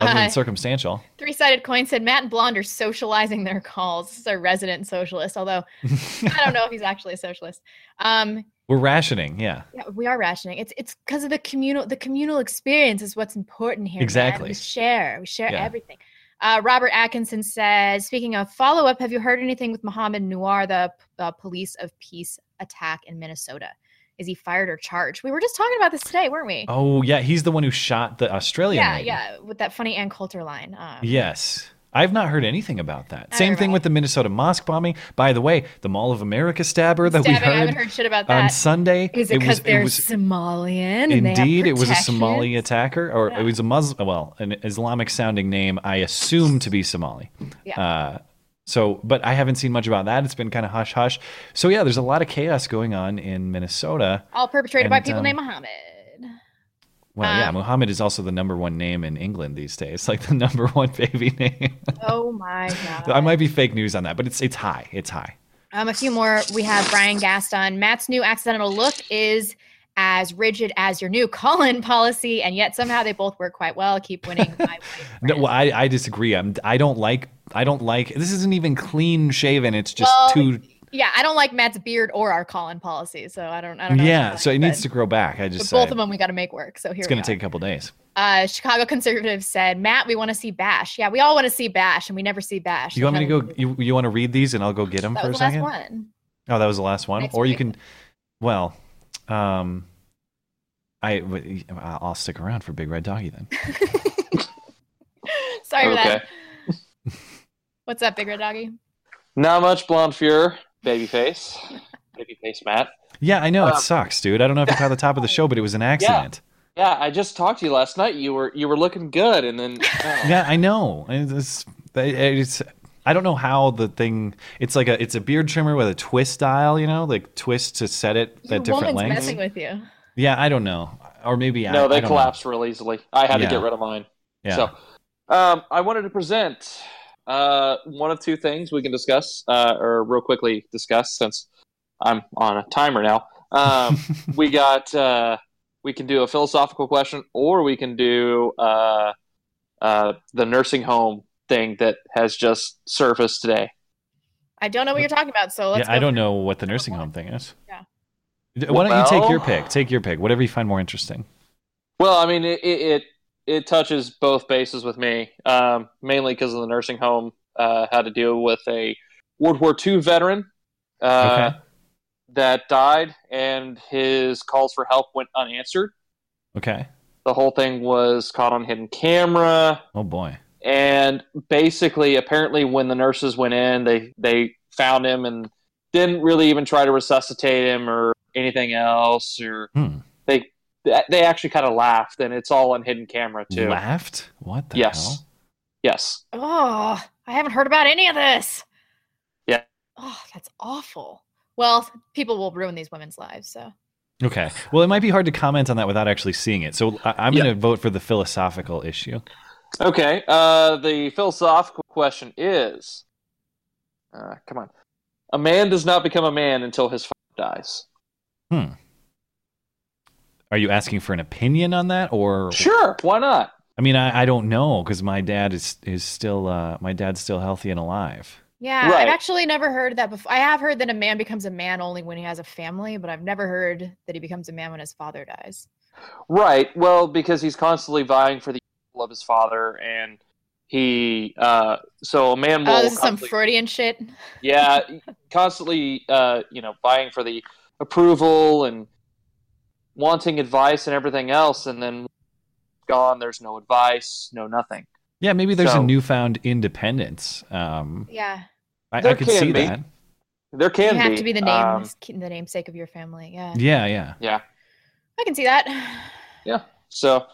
other than Uh, circumstantial, Three sided coin said Matt and Blonde are socializing their calls. This is our resident socialist, although I don't know if he's actually a socialist. Um, we're rationing. Yeah, yeah, we are rationing. It's it's because of the communal the communal experience is what's important here. man. Exactly. We share. We share Yeah. everything. Uh, Robert Atkinson says, speaking of follow up, have you heard anything with Mohammed Noor, the uh, police of peace attack in Minnesota? Is he fired or charged? We were just talking about this today, weren't we? Oh yeah, he's the one who shot the Australian. yeah, lady. yeah, with that funny Ann Coulter line. Um, Yes. I've not heard anything about that. Same have thing with the Minnesota mosque bombing. By the way, the Mall of America stabber that we Stabbing, I heard, haven't heard shit about on that. Sunday. Is it because they're was Somalian? and they indeed it was a protection? Somali attacker, or it was a Muslim, well, an Islamic sounding name. I assume to be Somali. Yeah. Uh, so, but I haven't seen much about that. It's been kind of hush hush. So yeah, there's a lot of chaos going on in Minnesota. All perpetrated by people um, named Mohammed. Well, yeah, Um, Muhammad is also the number one name in England these days, like the number one baby name. Oh my god. I might be fake news on that, but it's it's high. It's high. Um, a few more. We have Brian Gaston. Matt's new accidental look is as rigid as your new call-in policy, and yet somehow they both work quite well. Keep winning. my No, well, I, I disagree. I'm I don't like I don't like this isn't even clean shaven. It's just Well, too yeah, I don't like Matt's beard or our call-in policy, so I don't. I don't know. yeah. So it needs to grow back. I But just both of them we got to make work. So here it's going to take a couple days. Uh, Chicago conservatives said, Matt, we want to see Bash. Yeah, we all want to see Bash, and we never see Bash. You want me to go? You, you want to read these and I'll go get them That for a the last second? one. Oh, that was the last one. Next or you can, well, um, I w- I'll stick around for Big Red Doggy then. Sorry for that. What's up, Big Red Doggy? Not much blonde fear, babyface, babyface Matt. Yeah, I know it Um, sucks, dude. I don't know if you caught the top of the show, but it was an accident. Yeah, I just talked to you last night. You were you were looking good, and then oh. Yeah, I know. It's, it's I don't know how the thing. It's like a it's a beard trimmer with a twist dial, you know, like twist to set it Your at different woman's lengths. messing with you. Yeah, I don't know, or maybe I, no, I they don't collapse real easily. I had Yeah. to get rid of mine. Yeah. So, um, I wanted to present uh, one of two things we can discuss, uh, or real quickly discuss, since I'm on a timer now. Um, we got uh, we can do a philosophical question, or we can do uh, uh, the nursing home thing that has just surfaced today. I don't know what you're talking about, so let's Yeah, I don't for it. know what the nursing home thing is. Yeah. Why don't you take your pick? Take your pick. Whatever you find more interesting. Well, I mean, it it it, it touches both bases with me, um, mainly because of the nursing home uh, had to deal with a World War II veteran uh, Okay. that died, and his calls for help went unanswered. Okay. The whole thing was caught on hidden camera, Oh boy. And basically, apparently, when the nurses went in, they they found him and didn't really even try to resuscitate him or anything else, or Hmm. they they actually kind of laughed, and it's all on hidden camera too. Laughed? What the yes. hell? Yes. Oh, I haven't heard about any of this. Yeah. Oh, that's awful. Well, people will ruin these women's lives, so. Okay. Well, it might be hard to comment on that without actually seeing it. So I- I'm Yeah. going to vote for the philosophical issue. Okay. Uh, the philosophical question is, uh, come on, a man does not become a man until his father dies. Hmm. Are you asking for an opinion on that, or Sure. Why not? I mean, I, I don't know because my dad is is still uh, my dad's still healthy and alive. Yeah, Right. I've actually never heard that before. I have heard that a man becomes a man only when he has a family, but I've never heard that he becomes a man when his father dies. Right. Well, because he's constantly vying for the approval of his father, and he uh, so a man will Oh, this some Freudian shit. yeah, constantly uh, you know vying for the approval and wanting advice and everything else, and then gone. There's no advice, no nothing. Yeah, maybe there's So- a newfound independence. Um, Yeah. I, I could can see be. that. There can you have be to be the name, um, the namesake of your family. Yeah. Yeah, yeah. yeah. I can see that. Yeah. So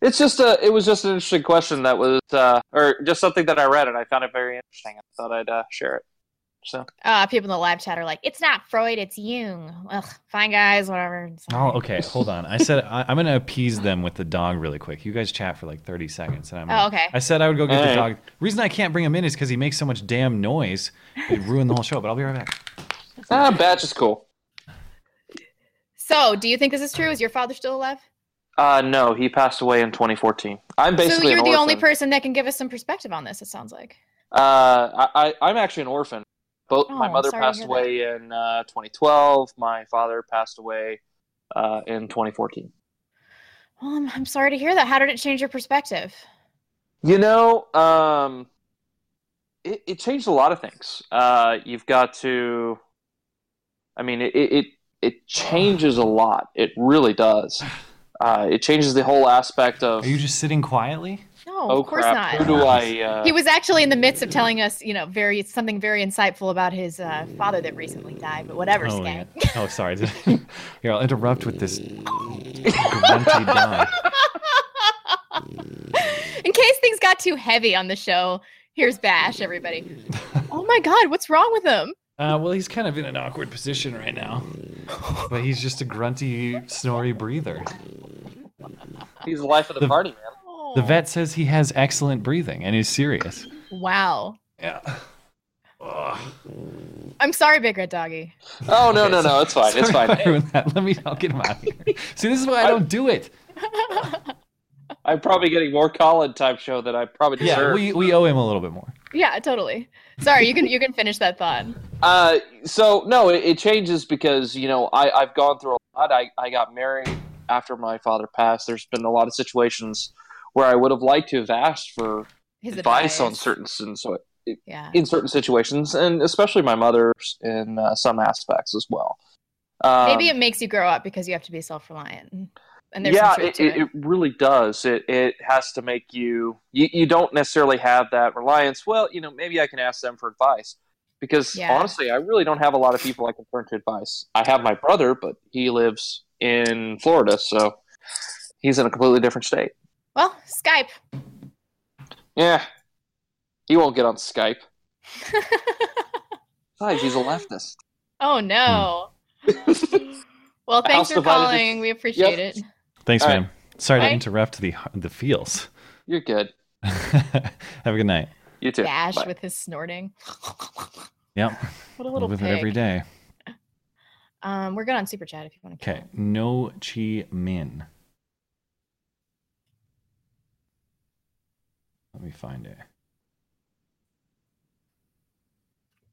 it's just a it was just an interesting question that was uh or just something that I read and I found it very interesting. I thought I'd uh, share it. So Uh, people in the live chat are like, "It's not Freud, it's Jung." Ugh, fine, guys, whatever. Oh, okay. Hold on. I said I, I'm going to appease them with the dog really quick. You guys chat for like 30 seconds. And I'm Oh, gonna- okay. I said I would go get the Alright. dog. reason I can't bring him in is because he makes so much damn noise. It ruined the whole show. But I'll be right back. ah, batch is cool. So, do you think this is true? Is your father still alive? Uh no, he passed away in 2014. I'm basically so you're the only person that can give us some perspective on this. It sounds like. Uh, I, I I'm actually an orphan. Both my Oh, mother passed away in uh, 2012. My father passed away uh, in 2014. Well, I'm, I'm sorry to hear that. How did it change your perspective? You know, um, it, it changed a lot of things. Uh, you've got to, I mean, it, it it changes a lot. It really does. Uh, it changes the whole aspect of. Are you just sitting quietly? No, oh of course crap! not. Who do I? Uh, He was actually in the midst of telling us, you know, very something very insightful about his uh, father that recently died. But whatever, Oh, Skag. yeah. oh sorry. Here, I'll interrupt with this grunty dog. In case things got too heavy on the show, here's Bash, everybody. oh my God, what's wrong with him? Uh, well, he's kind of in an awkward position right now. But he's just a grunty, snory breather. he's the life of the, The- party, man. The vet says he has excellent breathing and is serious. Wow. Yeah. I'm sorry, Big Red Doggy. Oh no, no, no! It's fine. It's fine. if I ruined that. Let me. I'll get him out of here. See, this is why I don't do it. I'm probably getting more Colin type show than I probably deserve. Yeah, we, we owe him a little bit more. Yeah, totally. Sorry, you can you can finish that thought. Uh, so no, it, it changes because you know I I've gone through a lot. I I got married after my father passed. There's been a lot of situations where I would have liked to have asked for His advice, on certain sin- so Yeah. in certain situations, and especially my mother's in uh, some aspects as well. Um, Maybe it makes you grow up because you have to be self-reliant. And there's yeah, it, it, it really does. It it has to make you, you you don't necessarily have that reliance. Well, you know, maybe I can ask them for advice because Yeah. honestly, I really don't have a lot of people I can turn to advice. I have my brother, but he lives in Florida, so he's in a completely different state. Well, Skype. Yeah, he won't get on Skype. Besides, he's a leftist. Oh no. well, thanks house for divided calling. We appreciate Yep. it. Thanks, All man. right. Sorry to interrupt the the feels. You're good. Have a good night. You too. Bash Bye. with his snorting. Yep. What a little Live with pig. it every day. Um, we're good on super chat if you want to. Okay. No Chi Min. Let me find it.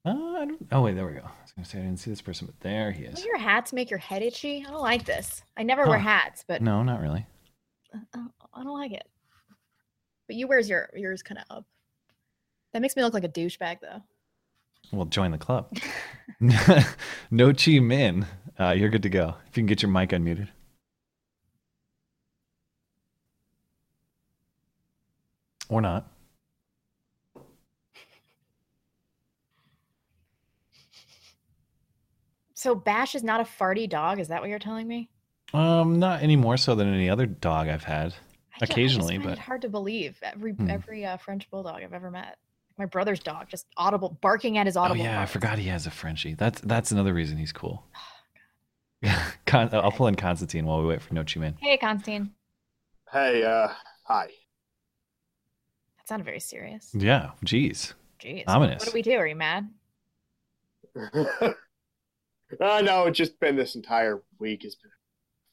Uh, I don't, oh wait, there we go. I was gonna say I didn't see this person, but there he is. Do your hats make your head itchy? I don't like this. I never wear Huh. hats, but No, not really. I I don't like it. But you wears your yours kind of up. That makes me look like a douchebag, though. Well, join the club. no Chi Min. Uh, you're good to go. If you can get your mic unmuted. Or not. So Bash is not a farty dog. Is that what you're telling me? Um, not any more so than any other dog I've had. I ju- I just Occasionally, find but it hard to believe. Every Hmm. every uh, French bulldog I've ever met, my brother's dog, just audible barking at his audible. oh audible. yeah, I forgot he has a Frenchie. That's that's another reason he's cool. Con- I'll pull in Constantine while we wait for No Chi Min. Hey, Constantine. Hey, uh, hi. That sounded very serious. Yeah, jeez. Jeez. Ominous. What do we do? Are you mad? uh, no, it's just been this entire week has been.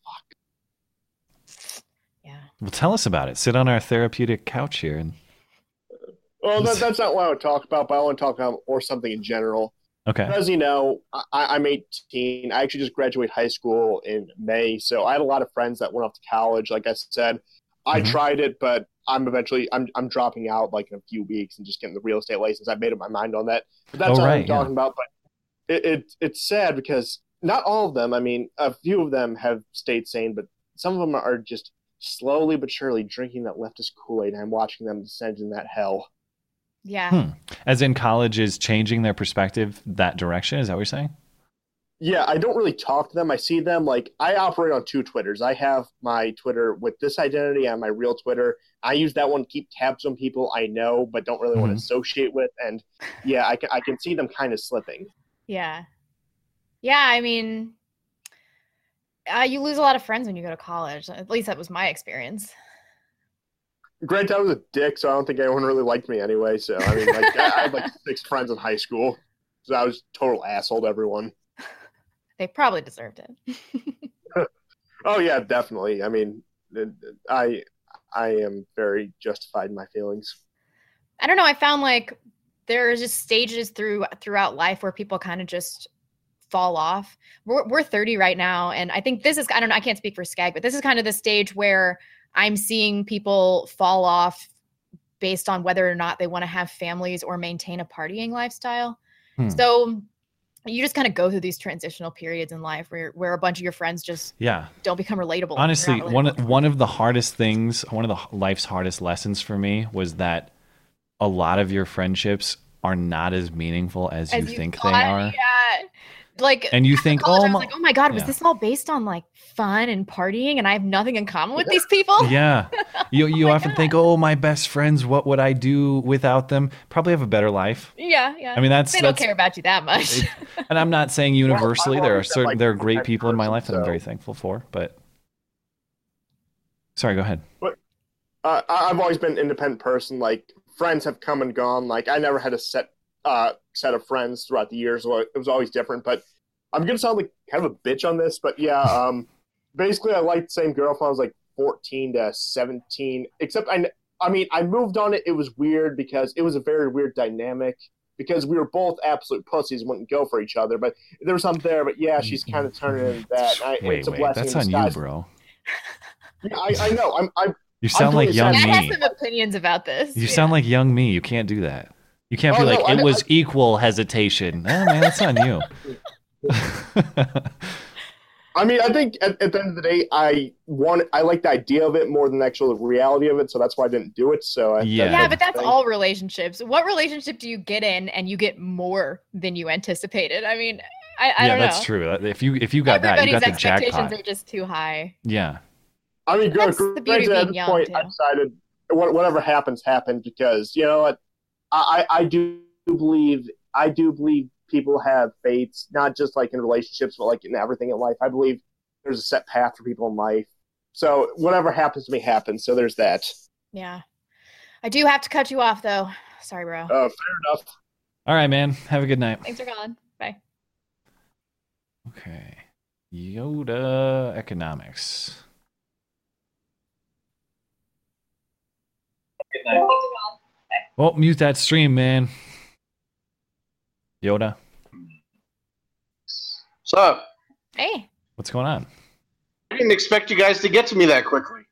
Fuck. Yeah. Well, tell us about it. Sit on our therapeutic couch here and Well, that, that's not what I want to talk about, but I want to talk about or something in general. Okay. As you know, I, I'm 18. I actually just graduated high school in May, so I had a lot of friends that went off to college. Like I said, I Mhm. tried it, but I'm eventually I'm I'm dropping out like in a few weeks and just getting the real estate license. I've made up my mind on that. But that's Oh, all right, I'm talking about. But it, it it's sad because not all of them. I mean, a few of them have stayed sane, but some of them are just slowly but surely drinking that leftist Kool Aid. and I'm watching them descend in that hell. Yeah. Hmm. As in college is changing their perspective that direction. Is that what you're saying? Yeah, I don't really talk to them. I see them like I operate on two Twitters. I have my Twitter with this identity and my real Twitter. I use that one to keep tabs on people I know but don't really want Mhm. to associate with. And yeah, I can I can see them kind of slipping. Yeah. Yeah, I mean, uh, you lose a lot of friends when you go to college. At least that was my experience. Granted, I was a dick, so I don't think anyone really liked me anyway. So I mean, like I I had like six friends in high school, so I was total asshole to everyone. They probably deserved it. Oh yeah, definitely. I mean, I I am very justified in my feelings. I don't know. I found like there's just stages through throughout life where people kind of just fall off. We're we're 30 right now, and I think this is I don't know. I can't speak for Skag, but this is kind of the stage where I'm seeing people fall off based on whether or not they want to have families or maintain a partying lifestyle. Hmm. So you just kind of go through these transitional periods in life where where a bunch of your friends just Yeah. don't become relatable. Honestly, not one one of the hardest things, one of the life's hardest lessons for me was that a lot of your friendships are not as meaningful as, you As think thought, they are. Yeah. Like And you think, college, oh I was my, like, oh my god, was yeah. this all based on like fun and partying, and I have nothing in common with these people? yeah. You you often think, oh, my best friends, what would I do without them? Probably have a better life. yeah, yeah. I mean, that's- they don't care about you that much. And I'm not saying universally there are certain like, there are great people in my person, life that I'm very thankful for, but sorry, go ahead. But uh, I- I've always been an independent person. Like friends have come and gone. Like I never had a set uh, set of friends throughout the years. Well, It was always different. But I'm gonna sound like kind of a bitch on this. But yeah, um, basically I liked the same girl from I was like 14 to 17. Except I, I mean, I moved on it. It was weird because it was a very weird dynamic. Because we were both absolute pussies, and wouldn't go for each other. But there was something there. But yeah, she's kind of turning into that. I, Wait, it's a wait, blessing that's in on you, bro. I, I know. I'm, I'm You sound like young sad. Matt me. has some opinions about this. You sound like young me. You can't do that. You can't Oh, be like I- it was I- equal hesitation. Oh man, that's on you. I mean, I think at, at the end of the day, I want I like the idea of it more than the actual reality of it, so that's why I didn't do it. So I, Yeah. Yeah, but that's thing. all relationships. What relationship do you get in and you get more than you anticipated? I mean, I, I yeah, don't know. that's true. If you if you got that, you got the jackpot. expectations are just too high. Yeah. I mean, That's the beauty of granted, at being this young, point, too. I decided what, whatever happens, happens because you know what, I, I I do believe I do believe people have fates, not just like in relationships, but like in everything in life. I believe there's a set path for people in life. So whatever happens to me happens. So there's that. Yeah. I do have to cut you off though. Sorry, bro. Uh, fair enough. All right, man. Have a good night. Thanks for calling. Bye. Okay. Yoda economics. Oh, mute that stream, man. Yoda, What's up? Hey. what's going on? I didn't expect you guys to get to me that quickly.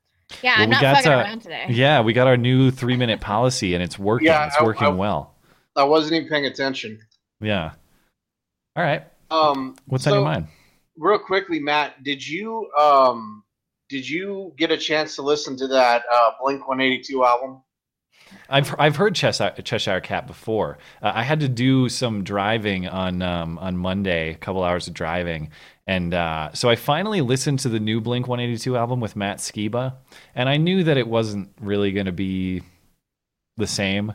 Yeah, Well, I'm we not got, fucking uh, around today. Yeah, we got our new three minute policy and it's working. Yeah, it's I- working I- well. I wasn't even paying attention. Yeah. All right. Um, What's on your mind? Real quickly, Matt, did you um did you get a chance to listen to that uh, Blink One Eighty Two album? I've I've heard Cheshire, Cheshire Cat before. Uh, I had to do some driving on um, on Monday, a couple hours of driving, and uh, so I finally listened to the new Blink One Eighty Two album with Matt Skiba, and I knew that it wasn't really going to be the same.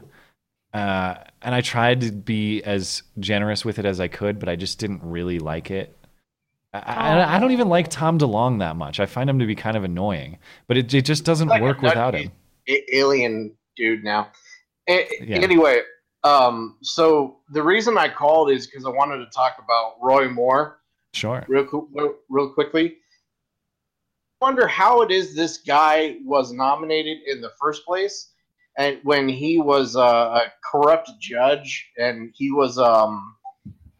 Uh, and I tried to be as generous with it as I could, but I just didn't really like it. I, I, I don't even like Tom DeLonge that much. I find him to be kind of annoying, but it, it just doesn't Like work without him. alien dude now. A- Yeah. Anyway, um, so the reason I called is because I wanted to talk about Roy Moore Sure. real real, real quickly. I wonder how it is this guy was nominated in the first place, and when he was uh, a corrupt judge and he was um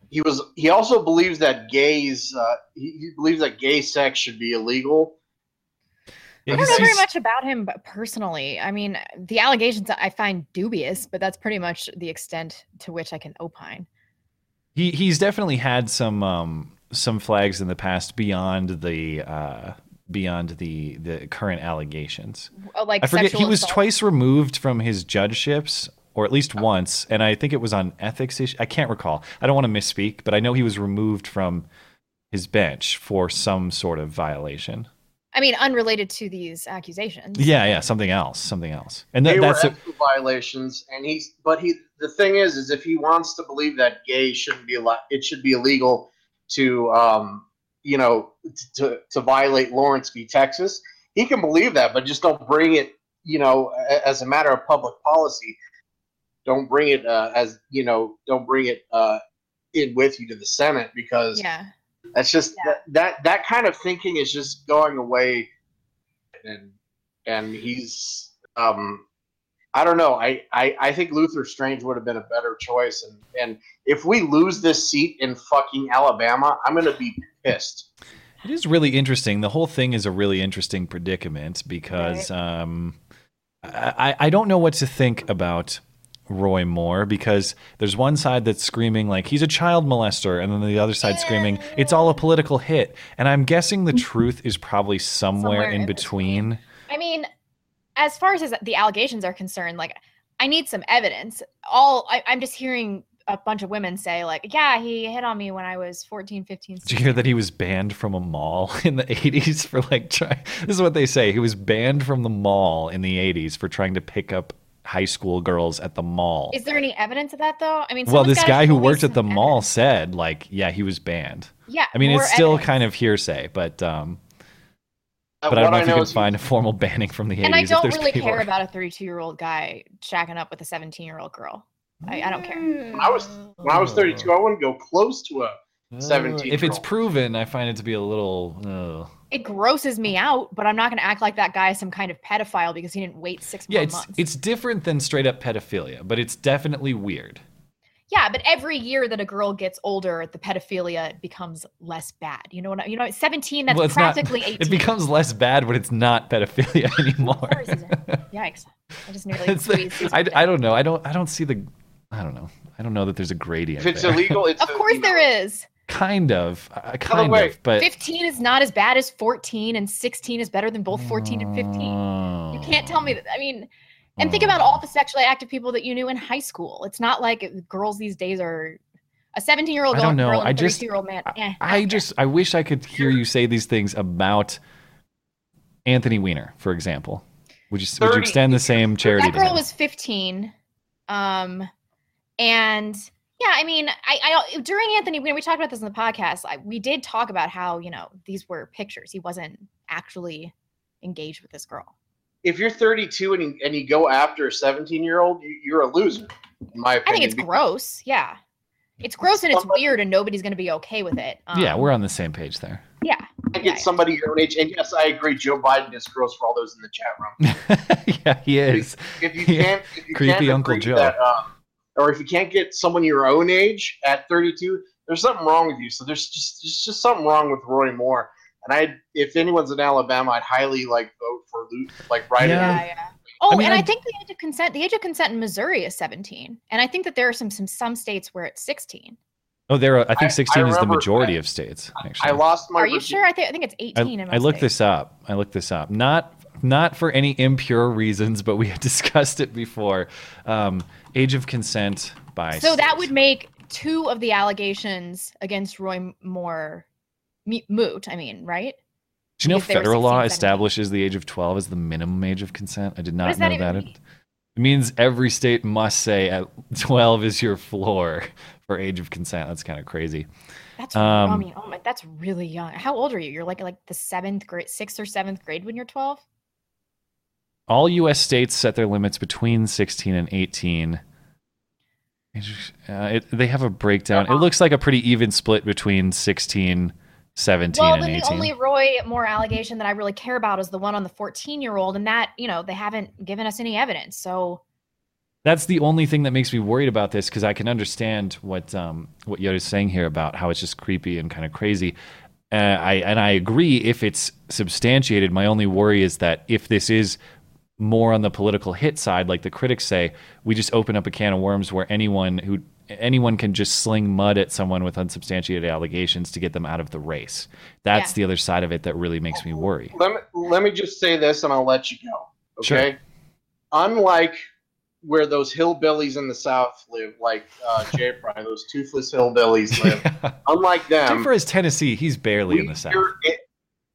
he was he also believes that gays uh, he, he believes that gay sex should be illegal. I don't know very much about him but personally. I mean, the allegations I find dubious, but that's pretty much the extent to which I can opine. He he's definitely had some um some flags in the past beyond the uh beyond the the current allegations. Oh, like I forget he was assault? twice removed from his judgeships or at least once and I think it was on ethics issue. I can't recall. I don't want to misspeak, but I know he was removed from his bench for some sort of violation. I mean, unrelated to these accusations. Yeah, yeah, something else, something else. And they that, were that's a, violations, and he's. But he. The thing is, is if he wants to believe that gay shouldn't be allowed, it should be illegal to, um, you know, to to violate Lawrence v. Texas. He can believe that, but just don't bring it, you know, a- as a matter of public policy. Don't bring it uh, as you know. Don't bring it uh, in with you to the Senate because Yeah. That's just that, that that kind of thinking is just going away, and and he's um, I don't know. I, I I think Luther Strange would have been a better choice, and and if we lose this seat in fucking Alabama, I'm gonna be pissed. It is really interesting. The whole thing is a really interesting predicament because um, I, I don't know what to think about Roy Moore because there's one side that's screaming like he's a child molester, and then the other side screaming it's all a political hit. And I'm guessing the truth is probably somewhere, Somewhere in in between. I mean, as far as the allegations are concerned, like I need some evidence. All I, I'm just hearing a bunch of women say like, yeah, he hit on me when I was 14, 15, Did you hear that he was banned from a mall in the 80s for like trying? This is what they say. He was banned from the mall in the 80s for trying to pick up high school girls at the mall. Is there any evidence of that though? I mean, well, this guy who worked at some the mall said, like, yeah, he was banned. Yeah, I mean, it's still evidence. kind of hearsay, but um, Uh, but I don't know I if you can find a formal banning from the 80s. And I don't really people- care about a 32 year old guy shacking up with a 17 year old girl. I, I don't care. When I was when I was 32, I wouldn't go close to a 17. Uh, If it's proven, I find it to be a little. Uh, It grosses me out, but I'm not going to act like that guy is some kind of pedophile because he didn't wait six yeah, more it's months. it's different than straight up pedophilia, but it's definitely weird. Yeah, but every year that a girl gets older, the pedophilia becomes less bad. You know what? I, you know, 17. That's well, practically not, 18. It becomes less bad when it's not pedophilia anymore. Yikes! I just nearly the- squeezed. I. I don't know. I don't I don't see the. I don't know. I don't know that there's a gradient. If it's there. illegal, it's Of course there is. Kind of, uh, kind way, of, but 15 is not as bad as 14, and 16 is better than both 14 and 15. You can't tell me that. I mean, and think about all the sexually active people that you knew in high school. It's not like girls these days are a 17 year old I girl, don't know. girl and I a just- 32 year old man. Eh. I just I wish I could hear you say these things about Anthony Weiner, for example. Would you would you extend the same charity that to girl was 15 um and yeah i mean i i during anthony when we talked about this in the podcast I, we did talk about how you know these were pictures he wasn't actually engaged with this girl if you're 32 and you, and you go after a 17 year old, you, you're a loser. In my opinion. i think it's gross yeah it's gross and it's weird and nobody's going to be okay with it um, yeah, we're on the same page there. yeah I get somebody your own age, and yes, I agree. Joe Biden is gross for all those in the chat room. yeah, he is. If you can't, if you Creepy can't Uncle Joe. that, uh, or if you can't get someone your own age at 32, there's something wrong with you. So there's just there's just something wrong with Roy Moore. And I, if anyone's in Alabama, I'd highly like vote for Lu- like right. Yeah, yeah. Oh, mean, and I, I- think the age of consent, the age of consent in Missouri is 17. And I think that there are some some, some states where it's 16. Oh, there. Are, I I- think I 16 is the remember- majority of states. Actually, I lost my. Are you virgi- sure? I think I think it's 18 in I, my I looked state. this up. I looked this up. Not not for any impure reasons, but we had discussed it before. Um, age of consent by So that would make two of the allegations against Roy Moore moot. I mean, right? Do you know federal law 17. establishes the age of 12 as the minimum age of consent? I did not know that that. It, it means every state must say at 12 is your floor for age of consent. That's kind of crazy. That's Um, I mean, oh my, that's really young. How old are you? You're like like the seventh grade, sixth or seventh grade when you're 12. All U.S. states set their limits between 16 and 18. Uh, it, they have a breakdown. It looks like a pretty even split between 16, 17, Well, and then 18. the only Roy Moore allegation that I really care about is the one on the 14 year old, and that you know they haven't given us any evidence. So That's the only thing that makes me worried about this because I can understand what um, what Yoda's saying here about how it's just creepy and kind of crazy. Uh, I and I agree if it's substantiated. My only worry is that if this is more on the political hit side, like the critics say, we just open up a can of worms where anyone who anyone can just sling mud at someone with unsubstantiated allegations to get them out of the race. That's Yeah. the other side of it that really makes me worry. Let me let me just say this, and I'll let you go. Okay. Sure. Unlike where those hillbillies in the South live, like uh, Jay Fry, those toothless hillbillies live. Unlike them, Jennifer is Tennessee. He's barely in the south. here in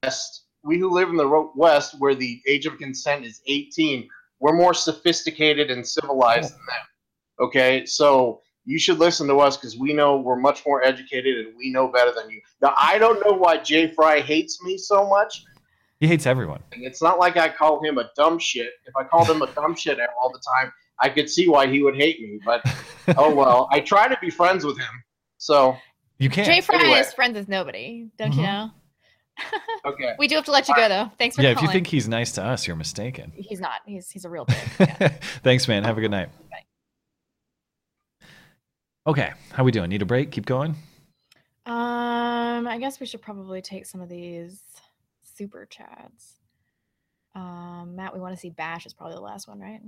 West, we who live in the West, where the age of consent is 18, we're more sophisticated and civilized than them. Okay, so you should listen to us because we know we're much more educated and we know better than you. Now, I don't know why Jay Fry hates me so much, He hates everyone. and it's not like I call him a dumb shit. If I called him a dumb shit all the time, I could see why he would hate me. But oh well, I try to be friends with him. So you can't. Jay Fry Anyway. is friends with nobody, don't you Mhm. know? Okay. We do have to let you go though. Thanks for Yeah, if you think he's nice to us, you're mistaken. he's not. He's he's a real dick. Thanks, man. Have a good night. Okay, how we doing? Need a break? Keep going. Um, I guess we should probably take some of these super chats. Um, Matt, we want to see Bash is probably the last one, right?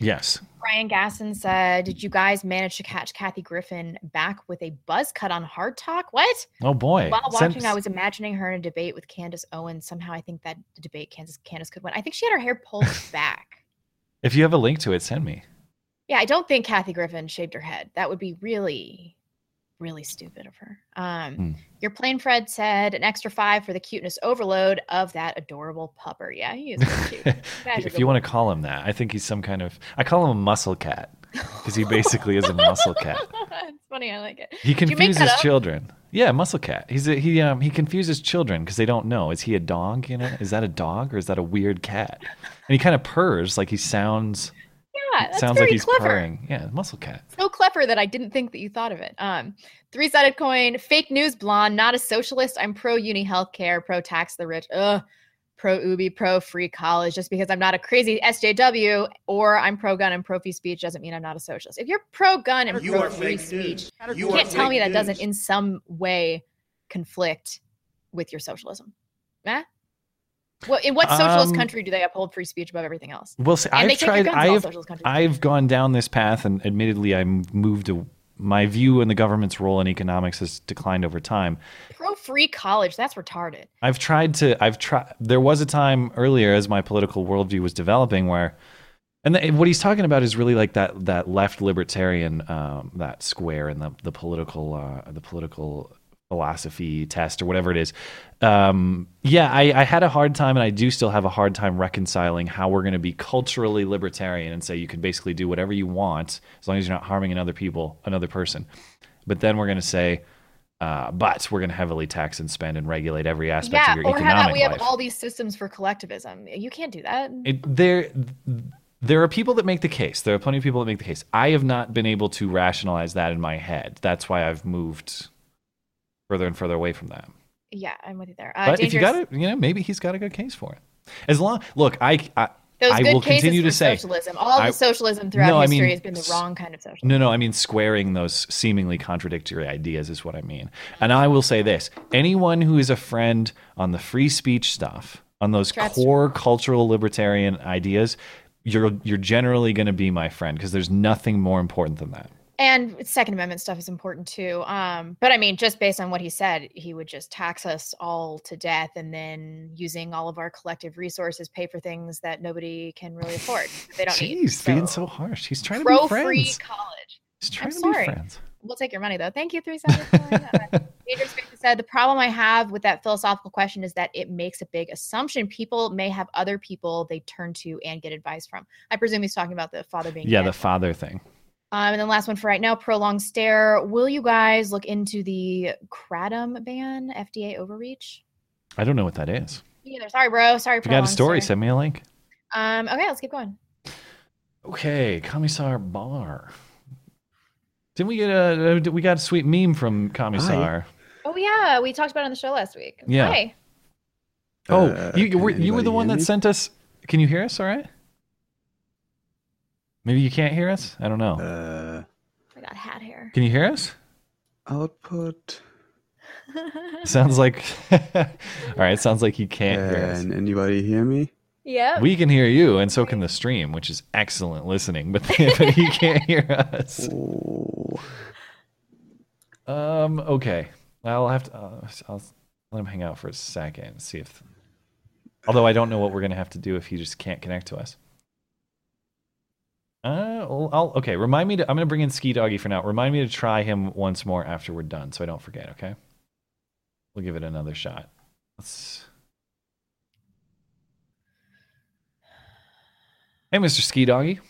Yes. Brian Gasson said, "Did you guys manage to catch Kathy Griffin back with a buzz cut on Hard Talk? What? Oh boy. While watching, I was imagining her in a debate with Candace Owens. Somehow, I think that debate Candace Candace could win. I think she had her hair pulled back. If you have a link to it, send me. Yeah, I don't think Kathy Griffin shaved her head. That would be really, really stupid of her. Um, Hmm. Your plain Fred said an extra five for the cuteness overload of that adorable pupper. Yeah, he is cute. If you want to call him that, I think he's some kind of. I call him a muscle cat because he basically is a muscle cat. it's funny. I like it. He Did you make confuses children. Yeah, muscle cat. He's a, he um he confuses children because they don't know. Is he a dog? You know, is that a dog or is that a weird cat? And he kind of purrs like he sounds. Yeah, that's sounds very like he's clever. purring. Yeah, muscle cat. So clever that I didn't think that you thought of it. Um, three sided coin, fake news blonde, not a socialist. I'm pro uni healthcare, pro tax the rich. Ugh. Pro UBI, pro free college. Just because I'm not a crazy SJW or I'm pro gun and pro free speech doesn't mean I'm not a socialist. If you're pro gun and You pro are free fake news. speech, You you can't tell me fake that doesn't in some way conflict with your socialism. Eh? Well, in what socialist Um, country do they uphold free speech above everything else? Well, see, I've tried. guns in all I've. I've gone down this path, and admittedly, I moved. To, my view on the government's role in economics has declined over time. Pro free college, that's retarded. I've tried to. I've tried. There was a time earlier, as my political worldview was developing, where, and the, what he's talking about is really like that that left libertarian um, that square in the the political uh, the political philosophy test or whatever it is. Um, yeah, I, I had a hard time, and I do still have a hard time reconciling how we're going to be culturally libertarian and say you can basically do whatever you want as long as you're not harming another people, another person. But then we're going to say. Uh, but we're going to heavily tax and spend and regulate every aspect yeah, of your or how economic about we have all these systems for collectivism? You can't do that. It, there, there are people that make the case. There are plenty of people that make the case. I have not been able to rationalize that in my head. That's why I've moved further and further away from that. yeah, I'm with you there. Uh, but if you got it, you know, maybe he's got a good case for it. As long, look, I, I, those I will continue to say socialism. All I- the socialism throughout No, I history mean, has been the wrong kind of socialism. No, no, I mean squaring those seemingly contradictory ideas is what I mean. And I will say this anyone who is a friend on the free speech stuff, on those That's core cultural libertarian ideas, you're you're generally going to be my friend because there's nothing more important than that. And Second Amendment stuff is important too. Um, but I mean, just based on what he said, he would just tax us all to death, and then using all of our collective resources, pay for things that nobody can really afford. They don't need. Jeez, being so harsh. He's trying to be free friends. college. He's I'm trying to sorry. be friends. We'll take your money though. Thank you, three seven. Dangerous said the problem I have with that philosophical question is that it makes a big assumption. People may have other people they turn to and get advice from. I presume he's talking about the father being Yeah, dead. the father thing. Um, and then last one for right now, prolonged stare. Will you guys look into the kratom ban, FDA overreach? I don't know what that is. Me Either. Sorry, bro. Sorry. If you got a story, stare. send me a link. Um, okay, let's keep going. Okay, Commissar Bar. Didn't we get a? uh, We got a sweet meme from Commissar. Oh yeah, we talked about it on the show last week. Yeah. Hi. Oh, Uh, you, you were you were the one that me? sent us. Can you hear us? All right. Maybe you can't hear us. I don't know. Uh, I got hat hair. Can you hear us? output. Sounds like. All right. Sounds like you can't hear us. Can anybody hear me? Yeah. We can hear you, and so can the stream, which is excellent listening. But, but he can't hear us. Um. Okay. I'll have to. Uh, I'll let him hang out for a second and see if. Although I don't know what we're gonna have to do if he just can't connect to us. Uh, well, I'll, okay. Remind me to. I'm gonna bring in Ski Doggy for now. Remind me to try him once more after we're done, so I don't forget. Okay. We'll give it another shot. Let's. Hey, Mr. Ski Doggy.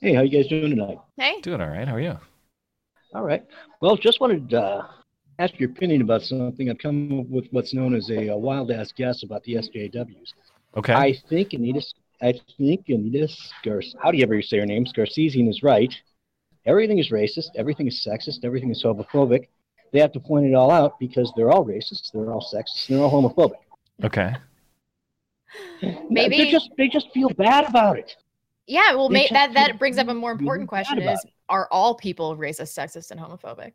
Hey, how you guys doing tonight? Hey. Doing all right. How are you? All right. Well, just wanted to uh, ask your opinion about something. I've come up with what's known as a, uh wild ass guess about the SJWs. Okay. I think Anita, I think Anita Scar, how do you ever say her name? Scarcesian is right. Everything is racist. Everything is sexist. Everything is homophobic. They have to point it all out because they're all racist. They're all sexist. They're all homophobic. Okay. Maybe- they just they just feel bad about it. Yeah, well, They ma- just that that brings up a more important question: about is are all people racist, sexist, and homophobic?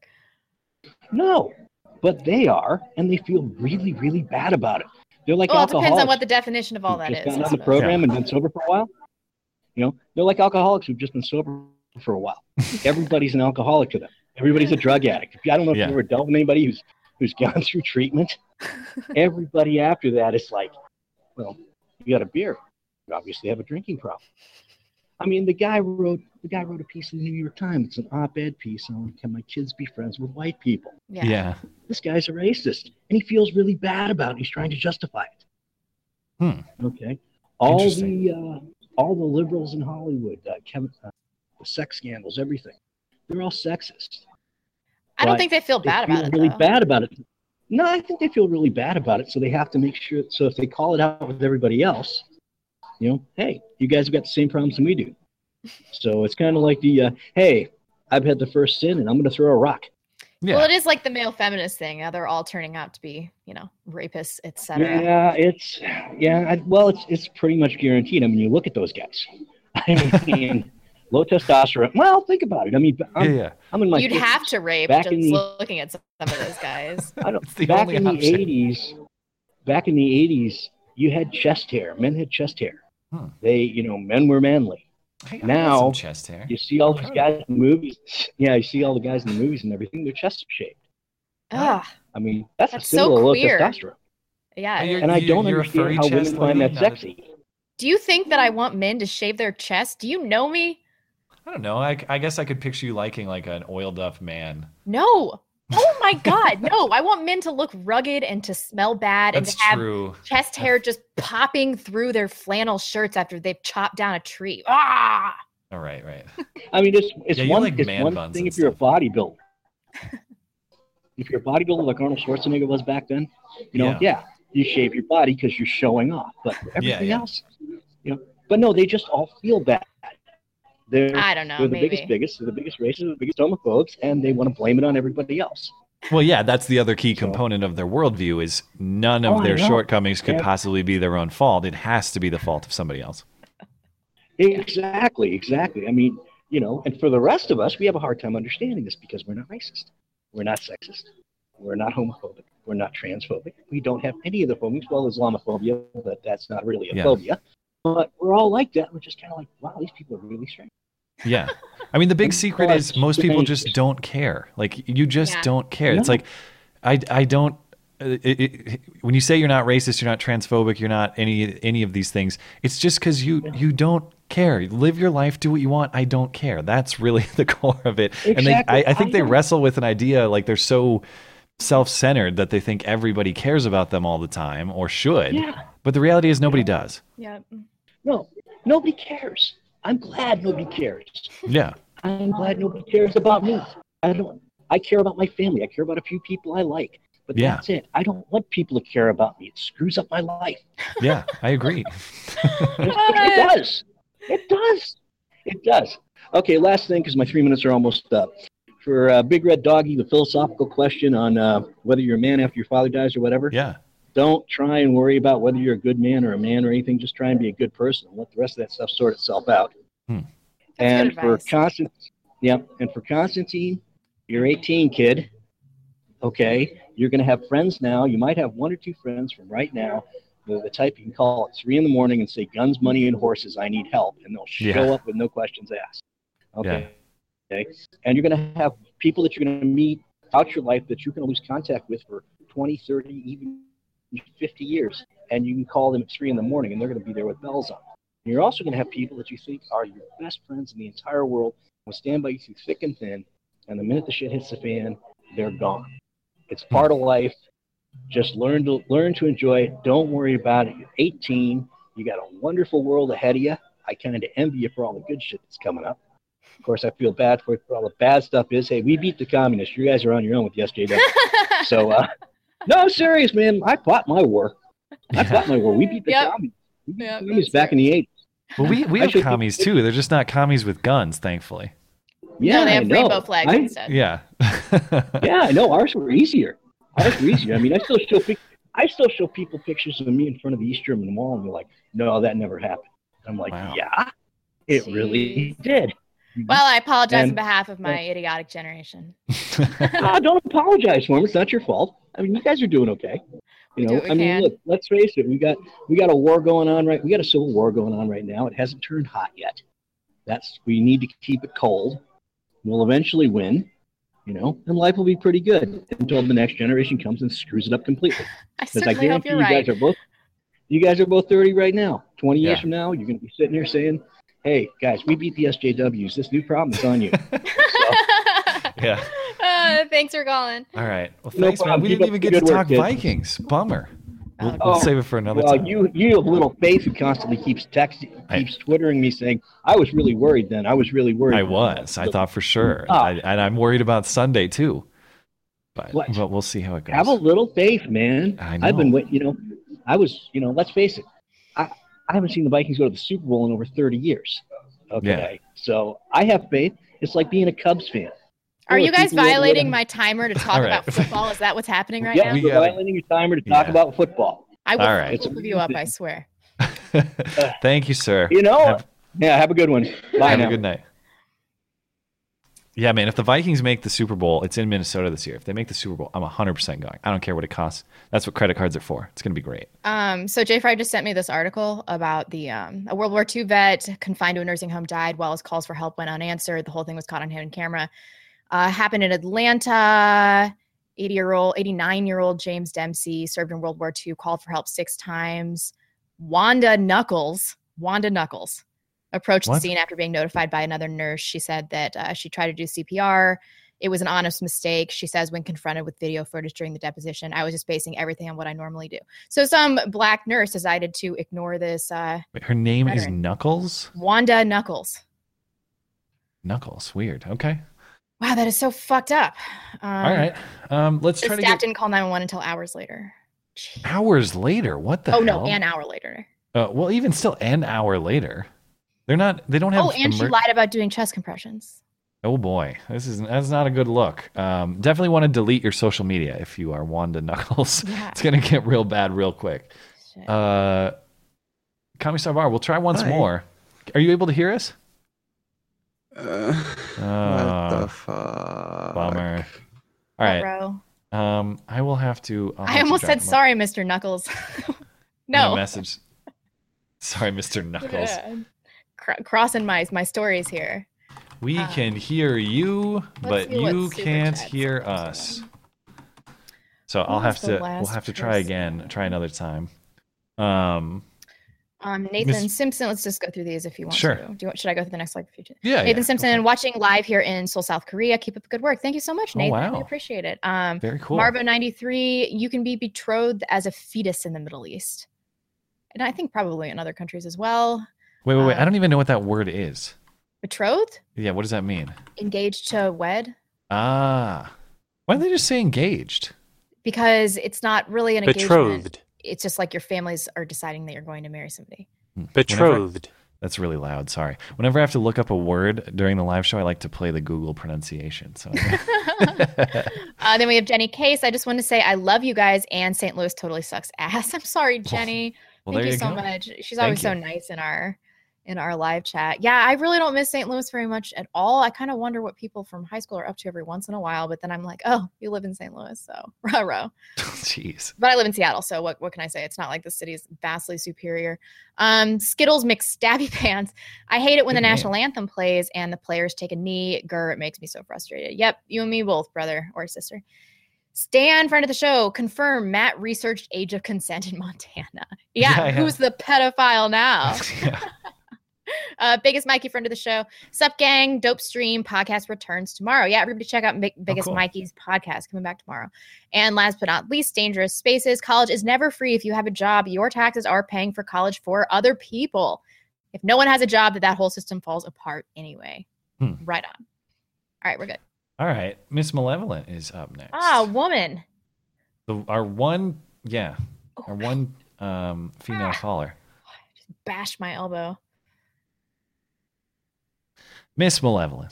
No, but they are, and they feel really, really bad about it. They're like well, it depends on what the definition of all who've that just is. gotten I on the suppose. program and been sober for a while. You know, they're like alcoholics who've just been sober for a while. Everybody's an alcoholic to them. Everybody's a drug addict. I don't know if Yeah. you've ever dealt with anybody who's who's gone through treatment. Everybody after that is like, well, you got a beer. You obviously have a drinking problem. I mean, the guy wrote the guy wrote a piece in the New York Times. It's an op-ed piece on can my kids be friends with white people? Yeah. Yeah. This guy's a racist, and he feels really bad about it. He's trying to justify it. Hmm. Okay. All the uh, all the liberals in Hollywood, uh, Kevin, uh, the sex scandals, everything. They're all sexist. I don't But think they feel bad feel about it. Really bad about it. No, I think they feel really bad about it, so they have to make sure. So if they call it out with everybody else, you know, hey, you guys have got the same problems than we do. So it's kind of like the, uh, hey, I've had the first sin, and I'm going to throw a rock. Well, it is like the male feminist thing. Uh, they're all turning out to be, you know, rapists, etc. Yeah, it's yeah. I, well, it's it's pretty much guaranteed. I mean, you look at those guys. I mean, low testosterone. Well, think about it. I mean, I'm, yeah. I'm in my. You'd 50s. have to rape Back just in the- looking at some of those guys. I don't. the back only in the eighties, back in the eighties, you had chest hair. Men had chest hair. Hmm. They, you know, men were manly. I got now some chest hair. you see all these guys in the movies. Yeah, you see all the guys in the movies and everything. Their chests are shaved. Ah, I mean, that's, That's a symbol so of low queer. testosterone. yeah. You're- And I don't understand how women find that sexy. Do you think that I want men to shave their chest? Do you know me? I don't know. I, I guess I could picture you liking like an oiled up man. No. Oh my god, no! I want men to look rugged and to smell bad and to have true. chest hair just popping through their flannel shirts after they've chopped down a tree. Ah! All right, right. I mean, it's it's Yeah, one like it's man one buns thing if you're a bodybuilder. if you're a bodybuilder like Arnold Schwarzenegger was back then, you know, Yeah. yeah, you shave your body because you're showing off. But everything yeah. else, you know, but no, they just all feel bad. They're I don't know, they're the maybe. biggest, biggest, they're the biggest racists, the biggest homophobes, and they want to blame it on everybody else. Well, yeah, that's the other key component of their worldview is none oh, of Oh, their shortcomings could Yeah. possibly be their own fault. It has to be the fault of somebody else. Exactly, exactly. I mean, you know, and for the rest of us, we have a hard time understanding this because we're not racist, we're not sexist, we're not homophobic, we're not transphobic. We don't have any of the phobias. Well, Islamophobia, but that's not really a Yeah. phobia. But we're all like that. We're just kind of like, wow, these people are really strange. Yeah. I mean, the big secret is most people just don't care. Like, you just Yeah. don't care. It's like, I, I don't. uh, It, it, when you say you're not racist, you're not transphobic, you're not any any of these things. It's just because you you don't care. Live your life, do what you want. I don't care. That's really the core of it. And they, Exactly. I, I think I they know. wrestle with an idea like they're so self-centered that they think everybody cares about them all the time or should. Yeah. But the reality is nobody does. Yeah. No, nobody cares. I'm glad nobody cares. Yeah. I'm glad nobody cares about me. I don't. I care about my family. I care about a few people I like. But Yeah. that's it. I don't want people to care about me. It screws up my life. Yeah, I agree. it does. It does. It does. Okay, last thing, because my three minutes are almost up. For uh, Big Red Doggy, the philosophical question on uh, whether you're a man after your father dies or whatever. Yeah. Don't try and worry about whether you're a good man or a man or anything. Just try and be a good person. and Let the rest of that stuff sort itself out. Hmm. and for advice. Constant, yep, and for Constantine, you're 18, kid. Okay, you're gonna have friends now. You might have one or two friends from right now. The, the type you can call at three in the morning and say, "Guns, money, and horses. I need help," and they'll show Yeah. up with no questions asked. Okay. Okay. And you're going to have people that you're going to meet out your life that you're going to lose contact with for 20, 30, even 50 years. And you can call them at three in the morning and they're going to be there with bells on. And you're also going to have people that you think are your best friends in the entire world, will stand by you through thick and thin. And the minute the shit hits the fan, they're gone. It's part of life. Just learn to learn to enjoy it. Don't worry about it. You're 18. You got a wonderful world ahead of you. I kind of envy you for all the good shit that's coming up. Of course, I feel bad for, for all the bad stuff. Is hey, we beat the communists. You guys are on your own with the SJW. so, uh, no, I'm serious, man. I fought my war. I fought my war. We beat the Yep. communists. We beat the communists back in the 80s. Well, we, we I have should- commies too. They're just not commies with guns, thankfully. Yeah, no, they I have know. rainbow flags I- instead. Yeah. yeah, I know. Ours were easier. Ours were easier. I mean, I still show pic- I still show people pictures of me in front of the East German Wall, and they're like, "No, that never happened." I'm like, "Yeah, it really did." Well, I apologize on behalf of my idiotic generation. Ah, don't apologize for them. It's not your fault. I mean, you guys are doing okay. You know, I mean, can. look, let's face it. We got we got a war going on right. We got a civil war going on right now. It hasn't turned hot yet. That's we need to keep it cold. We'll eventually win. You know, and life will be pretty good until the next generation comes and screws it up completely. I Because certainly hope guarantee you're you right. guys are both you guys are both 30 right now. 20 years Yeah. from now, you're going to be sitting here saying, "Hey, guys, we beat the SJWs. This new problem is on you." Yeah. Uh, thanks for calling. All right. Well, No thanks, man. We Keep didn't even get to good work, talk kid. Vikings. Bummer. We'll, we'll Oh, save it for another well, time. you you have little faith who constantly keeps texting, keeps twittering me saying, "I was really worried then. I was really worried." I was. I thought for sure. Ah. I, and I'm worried about Sunday too. But, What? but we'll see how it goes. Have a little faith, man. I I've been know. wait. You know, I was. You know, let's face it. I I haven't seen the Vikings go to the Super Bowl in over 30 years. Okay, so I have faith. It's like being a Cubs fan. Are you guys people that- violating my timer to talk All right. about football? Is that what's happening right Yep, now? we're violating your timer to talk Yeah. about football. I will All right. flip both of you up. I swear. Thank you, sir. You know, Have- yeah. Have a good one. Bye Have now. a good night. Yeah, man. If the Vikings make the Super Bowl, it's in Minnesota this year. If they make the Super Bowl, I'm 100% going. I don't care what it costs. That's what credit cards are for. It's going to be great. Um, so Jay Fry just sent me this article about the um, a World War II vet confined to a nursing home died while his calls for help went unanswered. The whole thing was caught on hidden camera. Uh, happened in Atlanta. 80 year old, 89 year old James Dempsey served in World War II, called for help six times. Wanda Nuckles, Wanda Nuckles, approached What? the scene after being notified by another nurse. She said that uh, she tried to do CPR. It was an honest mistake. She says when confronted with video footage during the deposition, I was just basing everything on what I normally do. So some black nurse decided to ignore this. Uh, Wait, her name is Nuckles? Wanda Nuckles. Nuckles. Weird. Okay. Wow, that is so fucked up. Um, All right. Um, let's try to staff get didn't call 911 until hours later. hours later. What the oh hell? no, an hour later. Uh, well, even still, an hour later. They're not. They don't have. Oh, and she lied about doing chest compressions. Oh boy, this is that's not a good look. Um, definitely want to delete your social media if you are Wanda Nuckles. Yeah. it's gonna get real bad real quick. Uh, Commissar Bar, we'll try once Hi. more. Are you able to hear us? Uh, what the fuck? Bummer. All right. Bro. Um, I will have to. I'll have I to almost drop said sorry, Mr. Knuckles. no. message. Sorry, Mr. Knuckles. Yeah. Cr- crossing my my stories here. We can hear you, but you can't hear us. So I'll What have to. We'll have to try person? again. Try another time. Um. Um, Nathan Miss- Simpson. Let's just go through these if you want Sure. to. Do you want, should I go through the next slide? Future? Yeah, Nathan yeah, Simpson watching live here in Seoul, South Korea. Keep up the good work. Thank you so much, Oh, Nathan. We wow. appreciate it. Um, Very cool. Marvo ninety three. You can be betrothed as a fetus in the Middle East, and I think probably in other countries as well. Wait, wait, wait. I Um, don't even know what that word is. Betrothed, Yeah, what does that mean? engaged to wed, Ah. Why don't they just say engaged? because it's not really an engagement. Betrothed. It's just like your families are deciding that you're going to marry somebody. Whenever- Betrothed. that's really loud. Sorry. Whenever I have to look up a word during the live show, I like to play the Google pronunciation. So Uh, then we have Jenny Case. I just want to say I love you guys, and St. Louis totally sucks ass. I'm sorry, Jenny. well, Thank you, you so go. much. She's Thank always so nice in our in our live chat. Yeah, I really don't miss St. Louis very much at all. I kind of wonder what people from high school are up to every once in a while, but then I'm like, oh, you live in St. Louis, so row row. Jeez. But I live in Seattle, so what, what can I say? It's not like the city is vastly superior. Um, Skittles McStabby Pants. I hate it when Good the name. national anthem plays and the players take a knee. Grr, it makes me so frustrated. Yep, you and me both, brother or sister. Stan, friend of the show, confirm Matt researched age of consent in Montana. Yeah, Yeah, yeah. who's the pedophile now? Yeah. uh, biggest Mikey friend of the show. Sup, gang. Dope stream podcast returns tomorrow. Yeah, everybody check out Big, biggest cool. Mikey's podcast coming back tomorrow. And last but not least, dangerous spaces. College is never free. If you have a job, your taxes are paying for college for other people. If no one has a job, that that whole system falls apart anyway. Hmm. Right on. All right, we're good. All right, Miss Malevolent is up next. Ah, woman. The, our one, yeah, our one um, female caller, Bash my elbow. Miss Malevolent.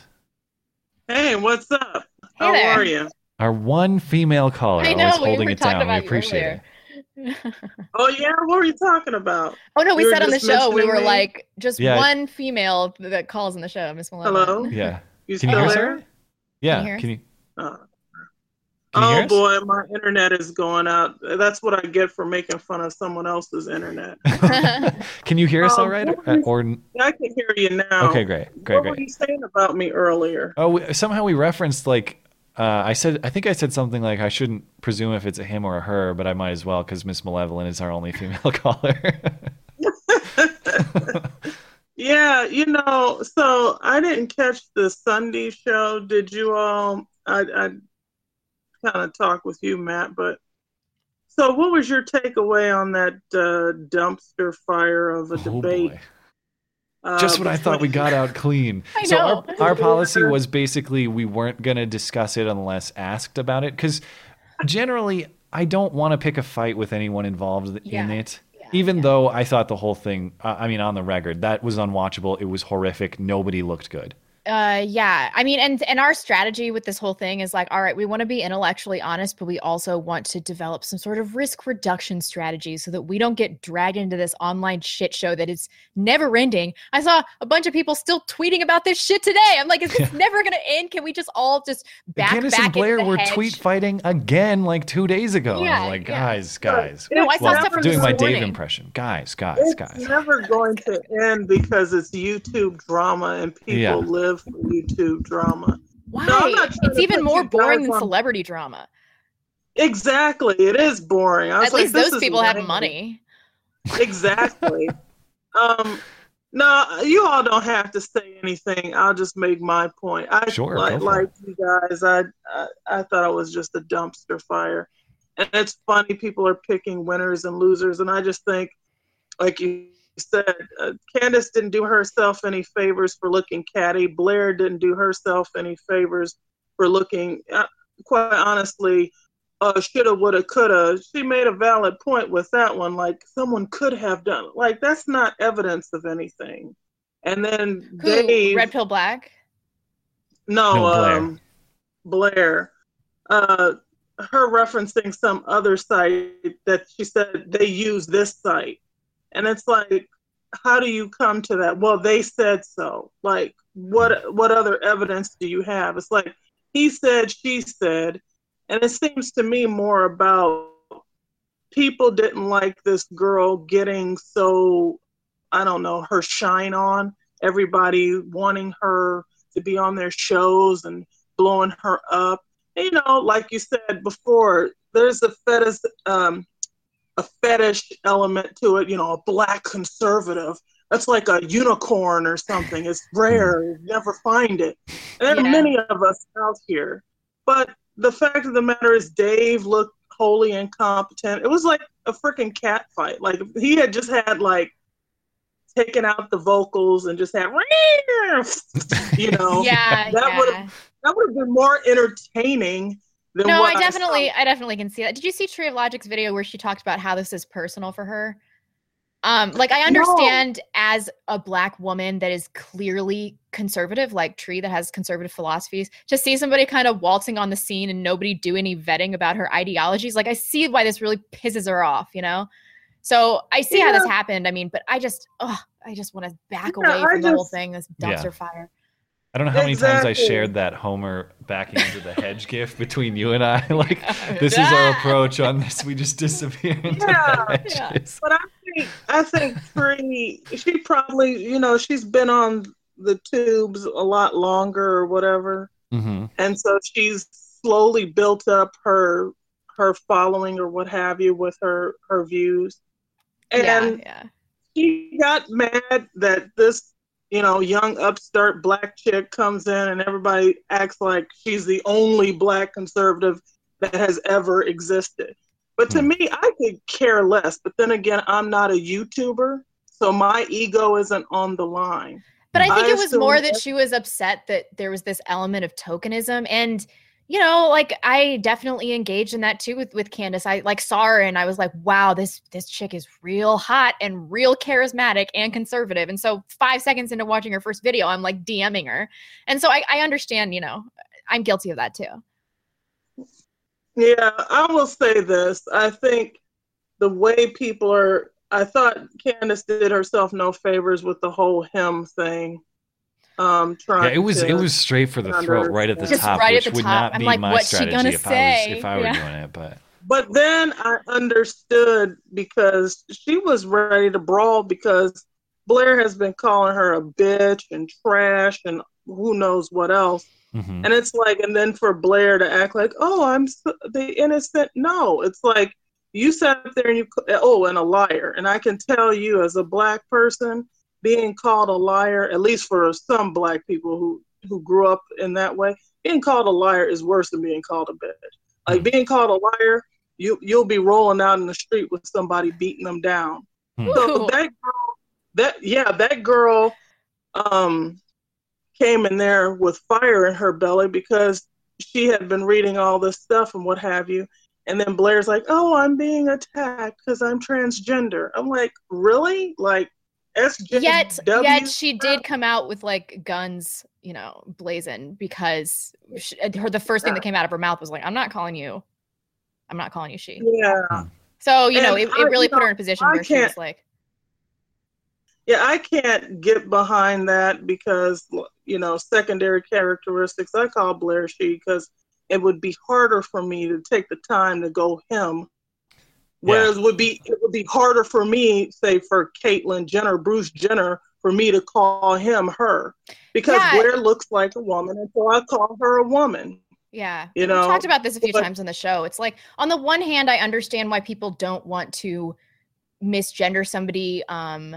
Hey, what's up? Hey How there. are you? Our one female caller, I always know, we holding were it down. We appreciate it. Oh yeah, what were you talking about? Oh no, we You said on the show we were me? like just Yeah. one female that calls in the show, Miss Malevolent. Hello. Yeah. You Can you hear us? there? Yeah. hear us? Can you? Uh, Can you oh boy, my internet is going out. That's what I get for making fun of someone else's internet. Can you hear us Um, all right? what Uh, Or I can hear you now. okay, great, great, what great. were you saying about me earlier? Oh, we, somehow we referenced like uh, I said. I think I said something like I shouldn't presume if it's a him or a her, but I might as well because Miss Malevolent is our only female caller. Yeah, you know, so I didn't catch the Sunday show. Did you all? I, I kind of talk with you, Matt, but so what was your takeaway on that uh, dumpster fire of a Oh, debate? Uh, Just when I thought we got out clean. I so know. our, our policy was basically we weren't going to discuss it unless asked about it because generally I don't want to pick a fight with anyone involved in Yeah. it. Even though I thought the whole thing, uh, I mean, on the record, that was unwatchable. It was horrific. Nobody looked good. Uh, yeah. I mean, and and our strategy with this whole thing is like, all right, we want to be intellectually honest, but we also want to develop some sort of risk reduction strategy so that we don't get dragged into this online shit show that is never ending. I saw a bunch of people still tweeting about this shit today. I'm like, is this never gonna end? Can we just all just back Candace back and Blaire into the were hedge? tweet fighting again like two days ago. Yeah, I'm like, yeah. guys, guys. No, I saw Well, stuff from doing this my Dave impression. Guys, guys, It's guys. never going to end because it's YouTube drama and people Yeah. Live for YouTube drama. Why? No, I'm not trying it's even more boring than celebrity drama. Exactly, it is boring. I was At like, least this those is people have money. Exactly. um, no, you all don't have to say anything. I'll just make my point. I Sure, go like, like you guys. I, I I thought it was just a dumpster fire, and it's funny. People are picking winners and losers, and I just think, like you said, uh, Candace didn't do herself any favors for looking catty. Blaire didn't do herself any favors for looking. Uh, quite honestly, uh, shoulda, woulda, coulda. She made a valid point with that one. Like someone could have done. it. Like that's not evidence of anything. And then Who? Dave, Red Pill Black? no, No, Blaire. um, Blaire, uh, her referencing some other site that she said they use this site, and it's like, how do you come to that? Well, they said so. Like, what what other evidence do you have? It's like he said, she said, and it seems to me more about people didn't like this girl getting so I don't know her shine on everybody wanting her to be on their shows and blowing her up. And, you know, like you said before, there's a fetish, um, a fetish element to it. You know, a black conservative. That's like a unicorn or something. It's rare. Hmm. You never find it. And there are many of us out here. But the fact of the matter is, Dave looked wholly incompetent. It was like a freaking cat fight. Like he had just had like taken out the vocals and just had, you know, Yeah, that yeah. would have that would have been more entertaining no, what I definitely, I definitely can see that. Did you see Tree of Logic's video where she talked about how this is personal for her? Um, like I No. understand as a black woman that is clearly conservative, like Tree that has conservative philosophies, to see somebody kind of waltzing on the scene and nobody do any vetting about her ideologies. Like I see why this really pisses her off, you know. So I see how this happened. I mean, but I just, oh, I just want to back Yeah, away I from the whole thing. This Yeah. dumpster fire. I don't know how many times I shared that Homer backing into the hedge gif between you and I. Like, this is our approach on this. We just disappear into Yeah, the yeah. But I think I think Tree, she probably, you know, she's been on the tubes a lot longer or whatever, Mm-hmm. and so she's slowly built up her her following or what have you with her her views, and yeah. she got mad that this you know young upstart black chick comes in and everybody acts like she's the only black conservative that has ever existed. But to hmm. me i could care less. But then again i'm not a youtuber so my ego isn't on the line. But I think it was more that she was upset that there was this element of tokenism. And, you know, like I definitely engaged in that too with, with Candace. I like saw her and I was like, wow, this this chick is real hot and real charismatic and conservative. And so five seconds into watching her first video, I'm like DMing her. And so I, I understand, you know, I'm guilty of that too. Yeah, I will say this. I think the way people are, I thought Candace did herself no favors with the whole him thing. Um, trying Yeah, it was to it was straight for the throat, right at the Just top, right at which the would top. not I'm be like, my what's she strategy gonna if I say? was if I were Yeah. doing it. But But then I understood because she was ready to brawl because Blaire has been calling her a bitch and trash and who knows what else. Mhm. And it's like, and then for Blaire to act like, oh, I'm s- the innocent. No, it's like you sat there and you, oh, and a liar. And I can tell you as a black person, being called a liar, at least for some black people who, who grew up in that way, being called a liar is worse than being called a bitch. Like being called a liar, you you'll be rolling out in the street with somebody beating them down. So that girl, that yeah, that girl, um, came in there with fire in her belly because she had been reading all this stuff and what have you. And then Blaire's like, "Oh, I'm being attacked because I'm transgender." I'm like, "Really? Like, SJW?" Yet, yet she did come out with like guns, you know, blazing because she, her the first thing that came out of her mouth was like, "I'm not calling you, I'm not calling you she." Yeah. Hmm. So you know, it, I- it really you put her in a position I where she was like, Yeah, I can't get behind that because you know secondary characteristics. I call Blaire she because it would be harder for me to take the time to go him. Whereas would be it would be harder for me, say for Caitlyn Jenner, Bruce Jenner, for me to call him her because Yeah. Blaire looks like a woman, and so I call her a woman. Yeah. You know, talked about this a few but- times on the show. It's like on the one hand, I understand why people don't want to misgender somebody. Um,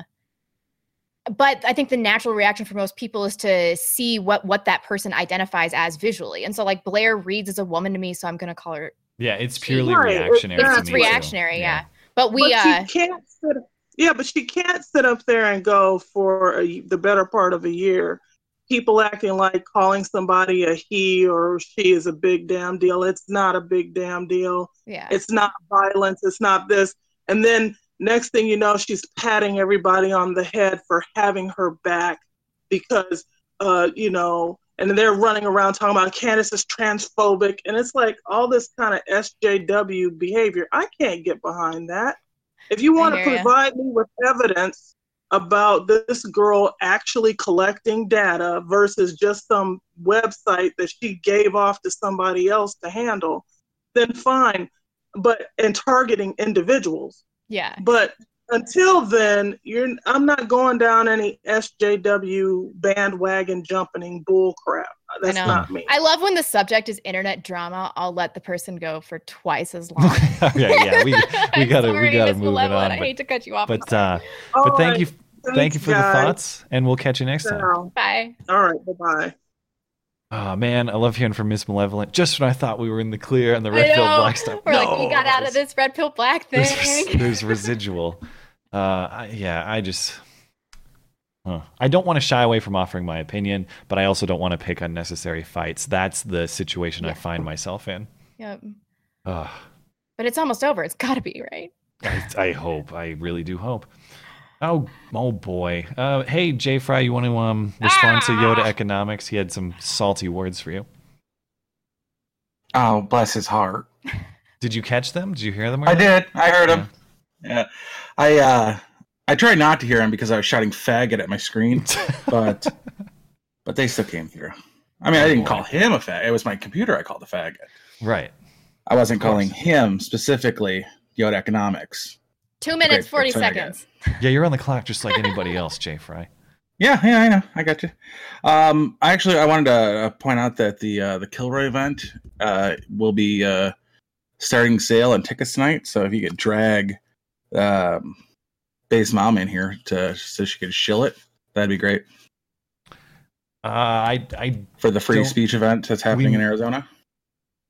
but I think the natural reaction for most people is to see what what that person identifies as visually. And so like Blaire reads as a woman to me, so I'm gonna call her yeah, it's purely Right, reactionary. it's, it's reactionary, yeah. But we but uh she can't sit, yeah, but she can't sit up there and go for a, the better part of a year. People acting like calling somebody a he or she is a big damn deal. It's not a big damn deal. Yeah. It's not violence. It's not this. And then next thing you know, she's patting everybody on the head for having her back because, uh, you know, and they're running around talking about Candace is transphobic. And it's like all this kind of SJW behavior. I can't get behind that. If you want to provide me with evidence about this girl actually collecting data versus just some website that she gave off to somebody else to handle, then fine. But and targeting individuals. yeah. But until then, you're I'm not going down any SJW bandwagon jumping bull crap. That's I not me. I love when the subject is internet drama. I'll let the person go for twice as long. okay, yeah, we we I'm gotta we gotta Miss move it Malevolent. on. I hate to cut you off. But uh, All but thank right. you, thank you for the thoughts, and we'll catch you next time. Bye. All right. Bye bye. Oh man, I love hearing from Miss Malevolent. Just when I thought we were in the clear and the red pill black stuff. We're like, we got out of this red pill black thing. there's, there's residual. Uh, I, yeah, I just. Huh. I don't want to shy away from offering my opinion, but I also don't want to pick unnecessary fights. That's the situation I find myself in. Yep. Ugh. But it's almost over. It's got to be, right? I, I hope. I really do hope. Oh, oh boy. Uh, hey, Jay Fry, you want to um respond to Yoda Economics? He had some salty words for you. Oh, bless his heart. Did you catch them? Did you hear them? I did. I heard him. Yeah. I uh I tried not to hear him because I was shouting faggot at my screen, but but they still came through. I mean, I didn't call him a fag. It was my computer I called a faggot. Right. I wasn't calling him specifically Yoda Economics. Two minutes, Great, 40 that's what I got. seconds. Yeah, you're on the clock just like anybody else, Jay Fry. Yeah, yeah, I know. I got you. Um, I actually I wanted to uh, point out that the uh, the Kilroy event uh, will be uh, starting sale on tickets tonight. So if you could drag um, Bay's mom in here to so she could shill it, that'd be great Uh, I I for the free speech event that's happening we- in Arizona.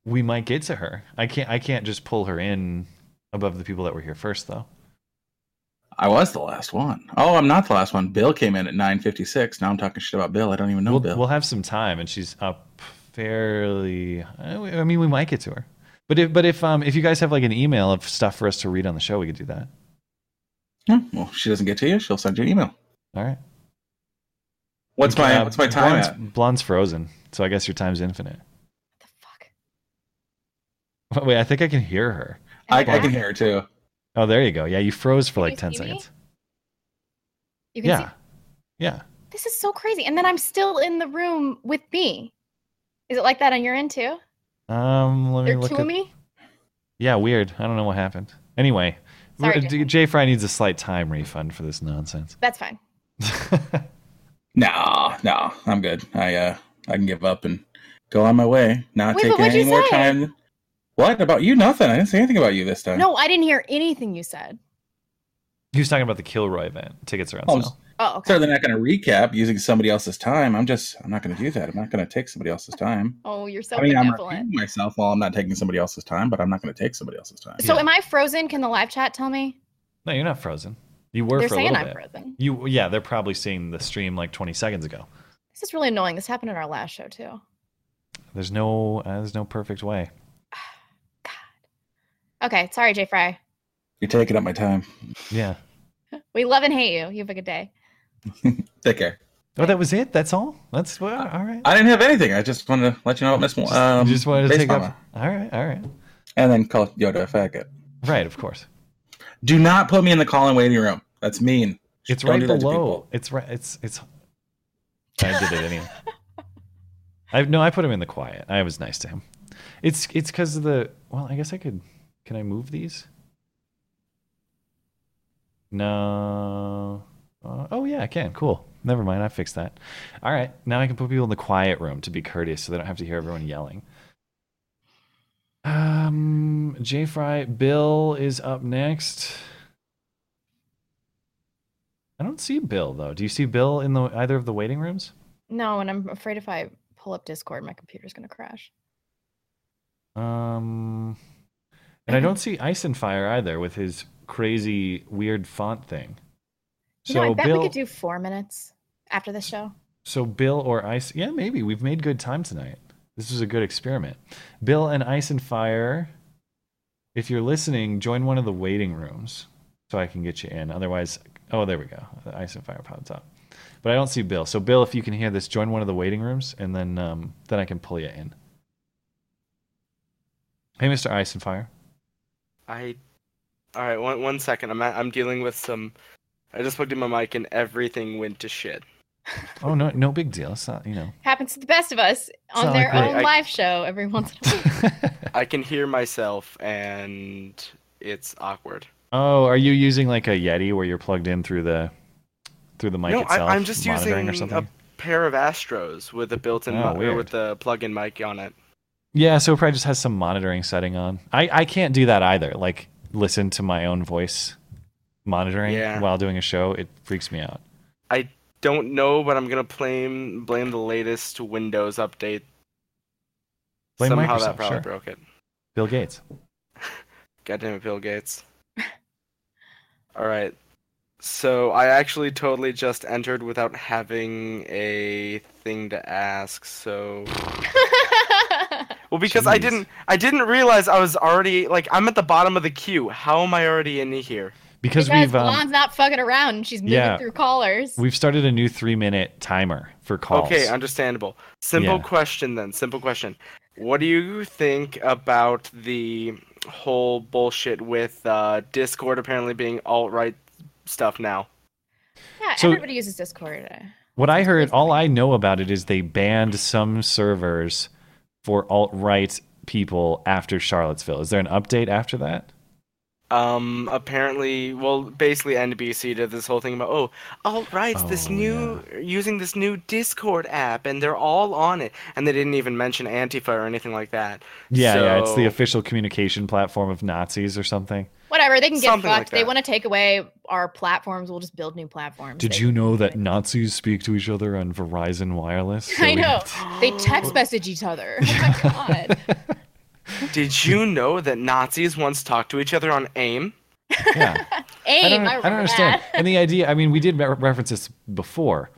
we might get to her. I can't I can't just pull her in above the people that were here first though. I was the last one. Oh, I'm not the last one. Bill came in at 9:56. Now I'm talking shit about Bill. I don't even know We'll, Bill. we'll have some time, and she's up fairly. I mean, we might get to her, but if but if um if you guys have like an email of stuff for us to read on the show, we could do that. Yeah, well, if she doesn't get to you, she'll send you an email. All right. What's my Uh, what's my time Blonde's, at? Blonde's frozen, so I guess your time's infinite. What the fuck? Wait, I think I can hear her. I, I can hear her too. Oh, there you go. Yeah, you froze for like you ten see me? seconds. You can Yeah, see yeah. this is so crazy. And then I'm still in the room with me. Is it like that on your end too? Um, let me There are look at. me? Yeah, weird. I don't know what happened. Anyway, Sorry, r- Jay. D- Jay Fry needs a slight time refund for this nonsense. That's fine. No, no, I'm good. I uh I can give up and go on my way. Not Wait, taking any more say? time. What about you? Nothing. I didn't say anything about you this time. No, I didn't hear anything you said. He was talking about the Kilroy event. Tickets are on Oh, sale. Oh, okay. Certainly not going to recap using somebody else's time. I'm just I'm not going to do that. I'm not going to take somebody else's time. Oh, you're so I mean, I'm benevolent. repeating myself while I'm not taking somebody else's time, but I'm not going to take somebody else's time. So am I frozen? Can the live chat tell me? No, you're not frozen. You were They're for a saying little I'm bit. frozen. You yeah, they're probably seeing the stream like 20 seconds ago. This is really annoying. This happened in our last show too. There's no uh, there's no perfect way. God. Okay, sorry, Jay Fry. You're taking up my time. Yeah. We love and hate you. You have a good day. Take care. Oh, that was it. That's all. That's well, all right. I didn't have anything. I just wanted to let you know what Miss Mo- um, you just wanted to take Mama. up. All right, all right. and then call Yoda a faggot. Right, of course. Do not put me in the call and waiting room. That's mean. It's Don't right do that to below. It's right. It's it's. I did it anyway. I no, I put him in the quiet. I was nice to him. It's it's because of the. Well, I guess I could. Can I move these? No. Uh, oh yeah, I can. Cool. Never mind. I fixed that. All right. Now I can put people in the quiet room to be courteous, so they don't have to hear everyone yelling. Um, J Fry, Bill is up next. I don't see Bill though. Do you see Bill in the either of the waiting rooms? No, and I'm afraid if I pull up Discord, my computer's gonna crash. Um, and I don't see Ice and Fire either with his crazy weird font thing. You So know, I bet Bill, we could do four minutes after the show. so Bill or Ice, yeah, maybe we've made good time tonight. This was a good experiment. Bill and Ice and Fire, if you're listening, join one of the waiting rooms so I can get you in. Otherwise, oh, there we go. The Ice and Fire pops up. But I don't see Bill. So Bill, if you can hear this, join one of the waiting rooms, and then um, then I can pull you in. Hey, Mr. Ice and Fire. I. All right, one one second. I'm I'm dealing with some. I just plugged in my mic and everything went to shit. Oh no, no big deal. It's not, you know. Happens to the best of us on not their like- own I- live show every once in a while. I can hear myself and it's awkward. Oh, are you using like a Yeti where you're plugged in through the through the mic no, itself? I, I'm just using or something. a pair of Astros with a built-in Oh, mi- with the plug-in mic on it. Yeah, so it probably just has some monitoring setting on. I I can't do that either. Like listen to my own voice monitoring Yeah. while doing a show. It freaks me out. I don't know, but I'm gonna blame blame the latest Windows update. Blame Somehow Microsoft, that probably sure. broke it. Bill Gates. Goddamn it, Bill Gates. All right. So I actually totally just entered without having a thing to ask. So Well, because I didn't I didn't realize I was already like I'm at the bottom of the queue. How am I already in here? Because because we've um, not fucking around. and She's moving yeah. through callers. we've started a new three minute timer for calls. Okay, understandable. Simple Yeah. question then. Simple question. What do you think about the whole bullshit with uh, Discord apparently being alt right stuff now. Yeah, So- everybody uses Discord. What I heard, all I know about it is they banned some servers for alt right people after Charlottesville. Is there an update after that? Um, apparently, well, basically NBC did this whole thing about oh, alt right's this Oh, new using this new Discord app, and they're all on it, and they didn't even mention Antifa or anything like that. Yeah, yeah, it's the official communication platform of Nazis or something. Whatever, they can get Something fucked. like they want to take away our platforms. We'll just build new platforms. Did They- you know that Nazis speak to each other on Verizon Wireless? So I we- know. they text message each other. Oh my god. Did you know that Nazis once talked to each other on AIM? Yeah. Aim. I don't, I, I don't understand. that. And the idea, I mean, we did re- reference this before.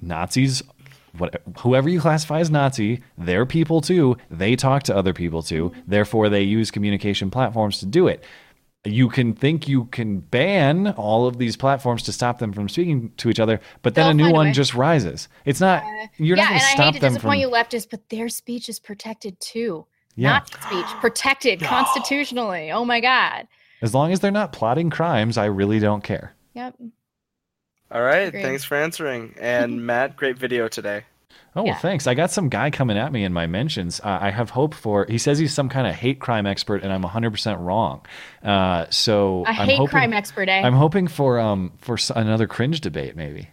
Nazis, what, whoever you classify as Nazi, they're people too. They talk to other people too. Therefore, they use communication platforms to do it. You can think you can ban all of these platforms to stop them from speaking to each other, but then They'll a new find a one just rises. It's not. You're yeah, not going to and to I stop hate to them disappoint from. you, leftists, but their speech is protected too. Yeah. Not speech, protected constitutionally. Oh my god. As long as they're not plotting crimes, I really don't care. Yep. All right, Agreed. thanks for answering. And Matt, great video today. Oh, well, thanks. I got some guy coming at me in my mentions. Uh, I have hope for. He says he's some kind of hate crime expert, and I'm 100% wrong. Uh, so A I'm hate hoping, crime expert, eh? I'm hoping for um for another cringe debate, maybe.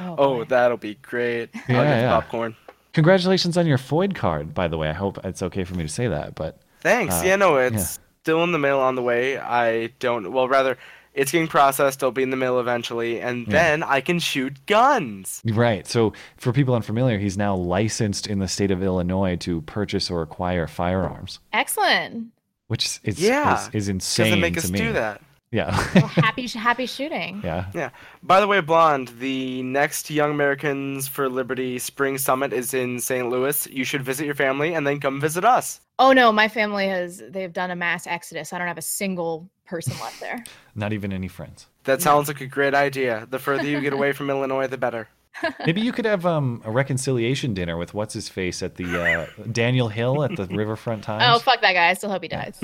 Oh, that'll be great. I'll Yeah, get yeah. popcorn. Congratulations on your FOID card, by the way. I hope it's okay for me to say that, but Thanks. uh, yeah, no, it's yeah. still in the mail on the way. I don't. Well, rather, it's getting processed. It'll be in the mail eventually, and Yeah. then I can shoot guns. Right. So for people unfamiliar, he's now licensed in the state of Illinois to purchase or acquire firearms, Excellent. which is is, Yeah, is, is insane Doesn't make to us me. do that. Yeah. Well, happy happy shooting. yeah. Yeah. By the way, Blonde, the next Young Americans for Liberty Spring Summit is in St. Louis. You should visit your family and then come visit us. Oh no, my family has they've done a mass exodus. I don't have a single person left there. Not even any friends. That sounds like a great idea. The further you get away from Illinois, the better. Maybe you could have um, a reconciliation dinner with what's his face at the uh, Daniel Hill at the Riverfront Times. Oh fuck that guy. I still hope he dies.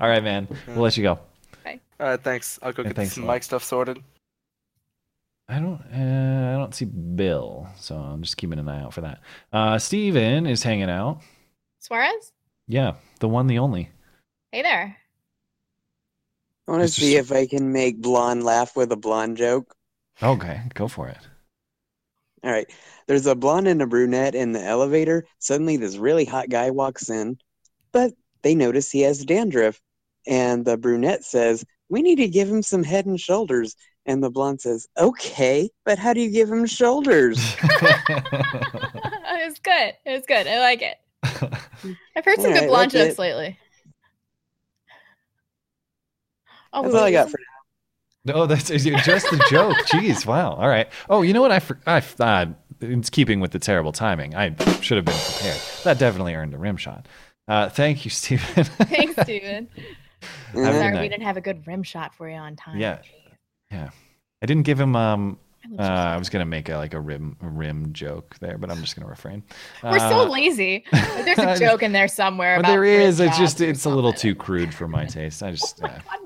All right, man. We'll let you go. Bye. All right, thanks. I'll go Yeah, get thanks some a mic stuff sorted. I don't. Uh, I don't see Bill, so I'm just keeping an eye out for that. Uh, Steven is hanging out. Suarez? Yeah, the one, the only. Hey there. I want to Mr. see if I can make blonde laugh with a blonde joke. Okay, go for it. All right. There's a blonde and a brunette in the elevator. Suddenly, this really hot guy walks in, but they notice he has dandruff. And the brunette says, We need to give him some head and shoulders. And the blonde says, Okay, but how do you give him shoulders? it was good. It was good. I like it. I've heard some Alright, good blonde jokes it. lately. Oh, That's all I got is- for No, that's just the joke. Jeez, wow. All right. Oh, you know what? I for, I uh, it's keeping with the terrible timing. I should have been prepared. That definitely earned a rim shot. Uh, thank you, Steven. Thanks, Steven. Have a good Sorry we didn't have a good rim shot for you on time. Yeah, yeah. I didn't give him. Um, uh, I was gonna make a, like a rim a rim joke there, but I'm just gonna refrain. We're so Uh, lazy. There's a joke in there somewhere But about there. It's just or it's a little too crude for my taste. I just. uh, on my other elbow.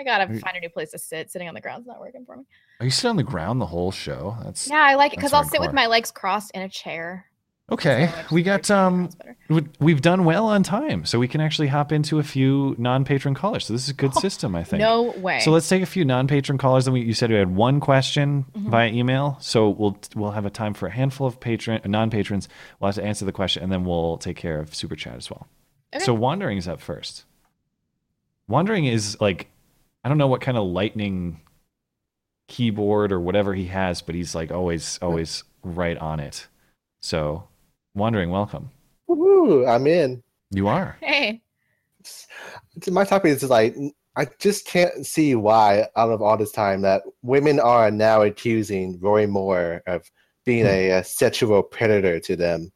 I gotta find a new place to sit. Sitting on the ground's not working for me. Are you sit on the ground the whole show? That's Yeah, I like it because I'll sit with my legs crossed in a chair. Okay, we got um, we- we've done well on time, so we can actually hop into a few non-patron callers. So this is a good system, I think. no way. So let's take a few non-patron callers. Then we, you said we had one question Mhm. via email, so we'll we'll have a time for a handful of patron non-patrons. We'll have to answer the question, and then we'll take care of super chat as well. Okay. So wandering is up first. Wandering is like, I don't know what kind of lightning keyboard or whatever he has, but he's like always always right on it. So wandering, welcome. Woohoo! I'm in. You are. Hey. My topic is like I just can't see why, out of all this time, that women are now accusing Roy Moore of being a, uh sexual predator to them.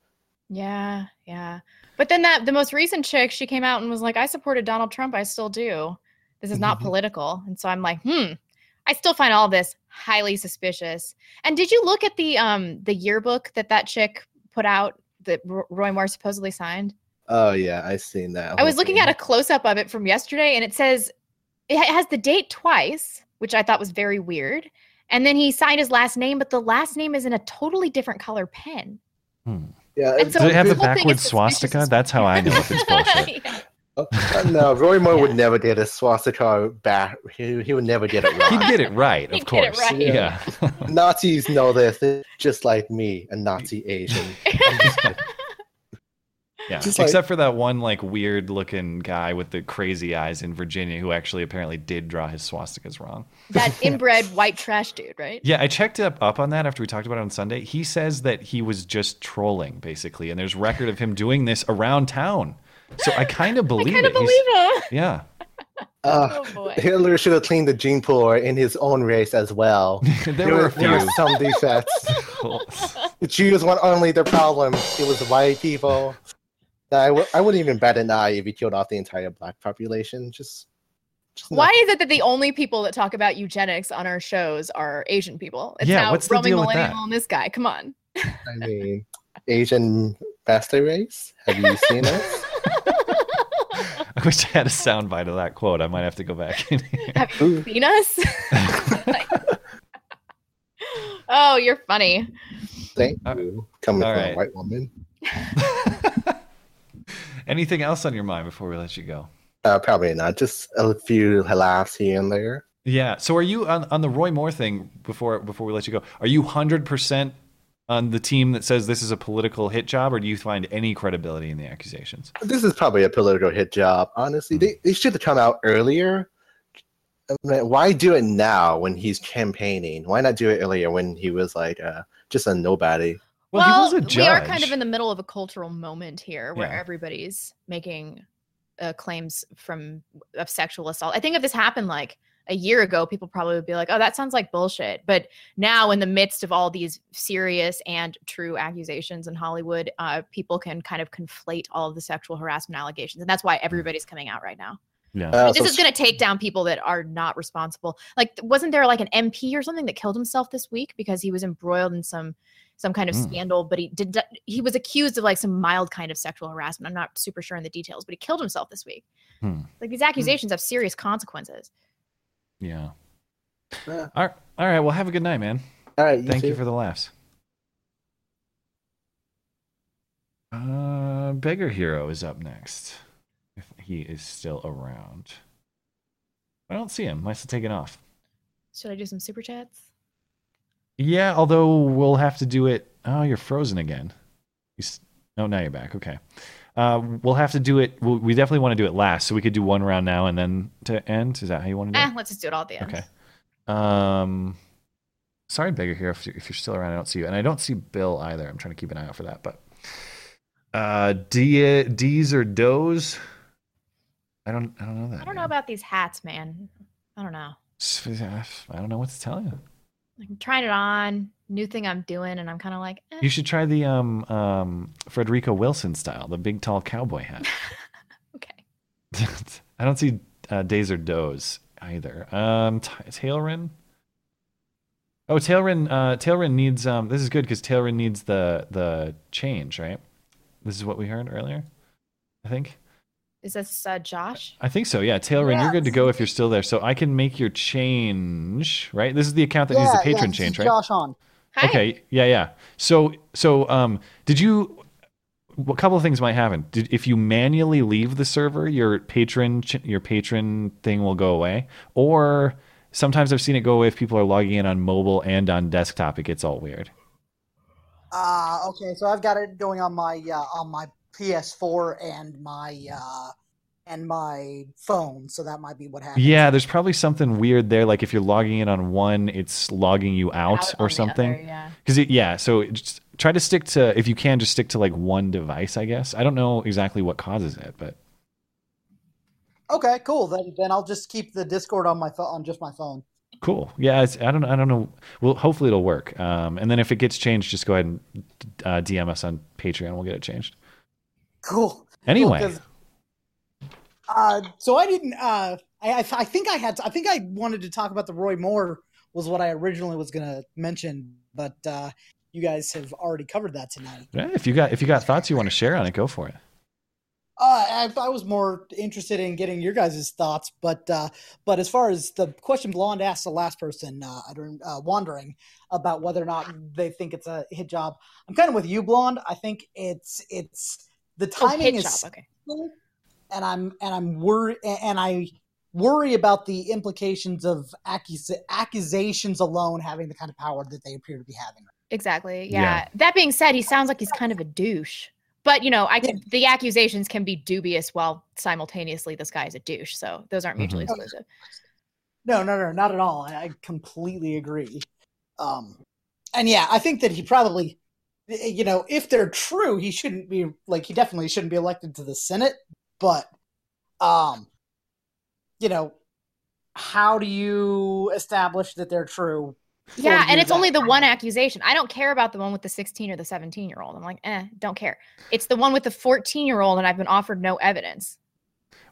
Yeah, yeah. But then that the most recent chick, she came out and was like, "I supported Donald Trump. I still do. This is not political." And so I'm like, hmm. I still find all this highly suspicious. And did you look at the um the yearbook that that chick put out that R- Roy Moore supposedly signed? Oh yeah, I seen that. I was looking at a close up of it from yesterday, and it says it has the date twice, which I thought was very weird. And then he signed his last name, but the last name is in a totally different color pen. Yeah, And so Does it have the the whole thing backwards swastika? That's how I know if it's bullshit. Uh, Uh, no, Roy Moore would never get a swastika back. He, he would never get it right. He'd get it right, of He'd get it course. right. Yeah. Nazis know this, They're just like me, a Nazi Asian. Yeah, Just like- except for that one like weird looking guy with the crazy eyes in Virginia who actually apparently did draw his swastikas wrong. That inbred white trash dude, right? Yeah, I checked up, up on that after we talked about it on Sunday. He says that he was just trolling basically, and there's record of him doing this around town. So I kind of believe kind it. of believe him. Yeah. Uh, boy. Hitler should have cleaned the gene pool in his own race as well. There were a there were some defects. the Jews weren't only the problem; it was the white people. I w- I wouldn't even bat an eye if he killed off the entire black population. Just, just Why is it that the only people that talk about eugenics on our shows are Asian people? It's Yeah, now what's the roaming deal with millennial that? and this guy. Come on. I mean, Asian master race. Have you seen us? I wish I had a soundbite of that quote. I might have to go back in here. Have you seen us? oh, you're funny. Thank you. Coming all from right. a white woman. Anything else on your mind before we let you go? Uh, probably not. Just a few laughs here and there. Yeah. So are you on, on the Roy Moore thing before before we let you go? Are you hundred percent on the team that says this is a political hit job, or do you find any credibility in the accusations? This is probably a political hit job. Honestly, they, they should have come out earlier. I mean, why do it now when he's campaigning? Why not do it earlier when he was like uh, just a nobody? Well, we are kind of in the middle of a cultural moment here where Yeah. everybody's making uh, claims from of sexual assault. I think if this happened like a year ago, people probably would be like, "Oh, that sounds like bullshit." But now, in the midst of all these serious and true accusations in Hollywood, uh, people can kind of conflate all of the sexual harassment allegations, and that's why everybody's coming out right now. Yeah. Uh, this is going to take down people that are not responsible. Like, wasn't there like an MP or something that killed himself this week because he was embroiled in some some kind of Hmm. scandal? But he did he was accused of like some mild kind of sexual harassment. I'm not super sure in the details, but he killed himself this week. Hmm. Like these accusations have serious consequences. Yeah. All right. All right. Well, have a good night, man. All right. Thank you for the laughs. Uh, Beggar Hero is up next. If he is still around. I don't see him. Must have taken off. Should I do some super chats? Yeah, although we'll have to do it. Oh, you're frozen again. You s- oh, now you're back. Okay. Uh, we'll have to do it. we'll- We definitely want to do it last, so we could do one round now and then to end. Is that how you want to do Eh, it? let's just do it all at the end. Okay. Um, sorry, Beggar Hero. If, if you're still around, I don't see you, and I don't see Bill either. I'm trying to keep an eye out for that. But uh, D D's or Does? I don't. I don't know that. I don't know about these hats, man. I don't know. I don't know what to tell you. I'm trying it on, new thing I'm doing, and I'm kind of like, eh. You should try the um um Frederico Wilson style, the big tall cowboy hat. okay. I don't see uh, Days or Does either. Um, T- Tailrin. Oh, Tailrin. Uh, Tailrin needs. Um, this is good because Tailrin needs the the change, right? This is what we heard earlier. I think. Is this uh, Josh? I think so. Yeah, Tailrin, you're good to go if you're still there. So I can make your change, right? This is the account that needs the patron this change, right? Josh on. Okay. Yeah, yeah. So, so, um, did you? A couple of things might happen. Did, if you manually leave the server, your patron, your patron thing will go away. Or sometimes I've seen it go away if people are logging in on mobile and on desktop. It gets all weird. Uh, okay, so I've got it going on my uh, on my PS4 and my uh, and my phone, so that might be what happened. Yeah, there's probably something weird there. Like if you're logging in on one, it's logging you out, Out or something. other, yeah. Because it, yeah, so just try to stick to if you can, just stick to like one device. I guess I don't know exactly what causes it, but Okay, cool. Then then I'll just keep the Discord on my phone on just my phone. Cool. Yeah, it's, I don't. I don't know. Well, hopefully it'll work. Um, and then if it gets changed, just go ahead and uh, DM us on Patreon. We'll get it changed. Cool. Anyway, Cool, 'cause, uh, so I didn't. Uh, I, I I think I had. I think I wanted to talk about the Roy Moore was what I originally was going to mention, but uh, you guys have already covered that tonight. yeah, if you got if you got thoughts you want to share on it, go for it. Uh, I, I was more interested in getting your guys' thoughts, but uh, but as far as the question Blonde asked the last person, uh, I don't uh, wondering about whether or not they think it's a hit job. I'm kind of with you, Blonde. I think it's it's the Oh, timing hit is job, okay. And I'm and I'm worried and I worry about the implications of accus- accusations alone having the kind of power that they appear to be having. Exactly. Yeah. Yeah. That being said, he sounds like he's kind of a douche. But you know, I can, the accusations can be dubious while simultaneously this guy is a douche. So those aren't mutually Mhm. exclusive. No, no, no, not at all. I, I completely agree. Um, and yeah, I think that he probably, you know, if they're true, he shouldn't be like he definitely shouldn't be elected to the Senate. But, um, you know, how do you establish that they're true? Yeah, and it's only the one accusation. I don't care about the one with the 16 or the 17 year old. I'm like, eh, don't care. It's the one with the 14 year old, and I've been offered no evidence.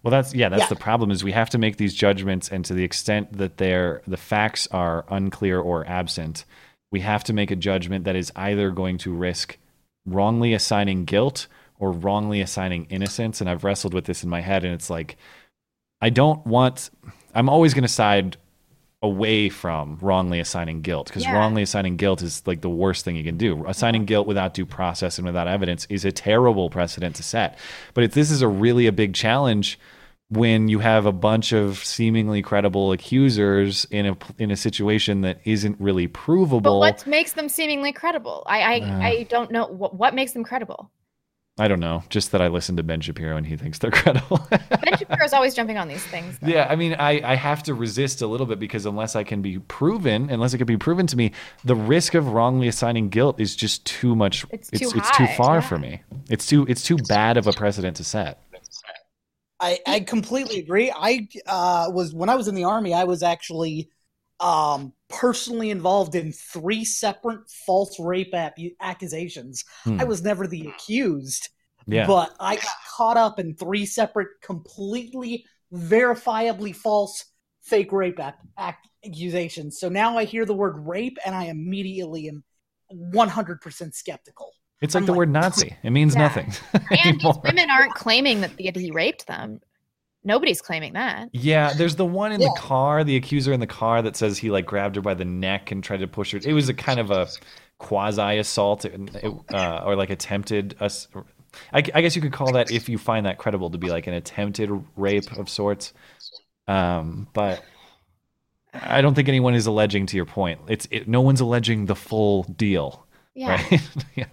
Well, that's yeah, that's Yeah. the problem is we have to make these judgments, and to the extent that they're the facts are unclear or absent, we have to make a judgment that is either going to risk wrongly assigning guilt or wrongly assigning innocence. And I've wrestled with this in my head, and it's like I don't want. I'm always going to side away from wrongly assigning guilt because Yeah. wrongly assigning guilt is like the worst thing you can do. Assigning guilt without due process and without evidence is a terrible precedent to set. But if this is a really a big challenge when you have a bunch of seemingly credible accusers in a in a situation that isn't really provable. But what makes them seemingly credible? I I, Uh. I don't know what what makes them credible. I don't know. Just that I listen to Ben Shapiro and he thinks they're credible. Ben Shapiro's always jumping on these things. though. Yeah, I mean, I, I have to resist a little bit because unless I can be proven, unless it can be proven to me, the risk of wrongly assigning guilt is just too much. It's it's, too it's too far yeah. for me. It's too it's too bad of a precedent to set. I, I completely agree. I uh, was when I was in the army, I was actually um, personally involved in three separate false rape ap- accusations. Hmm. I was never the accused, Yeah. but I got caught up in three separate, completely verifiably false fake rape ap- ac- accusations. So now I hear the word rape, and I immediately am one hundred percent skeptical. It's like I'm the like, word Nazi. It means Yeah. nothing. And these women aren't claiming that that he raped them. Nobody's claiming that. Yeah, there's the one in Yeah. the car, the accuser in the car that says he like grabbed her by the neck and tried to push her. It was a kind of a quasi assault uh, or like attempted. Ass- I, I guess you could call that if you find that credible to be like an attempted rape of sorts. Um, but I don't think anyone is alleging to your point. It's it, no one's alleging the full deal. Yeah. Right? yeah.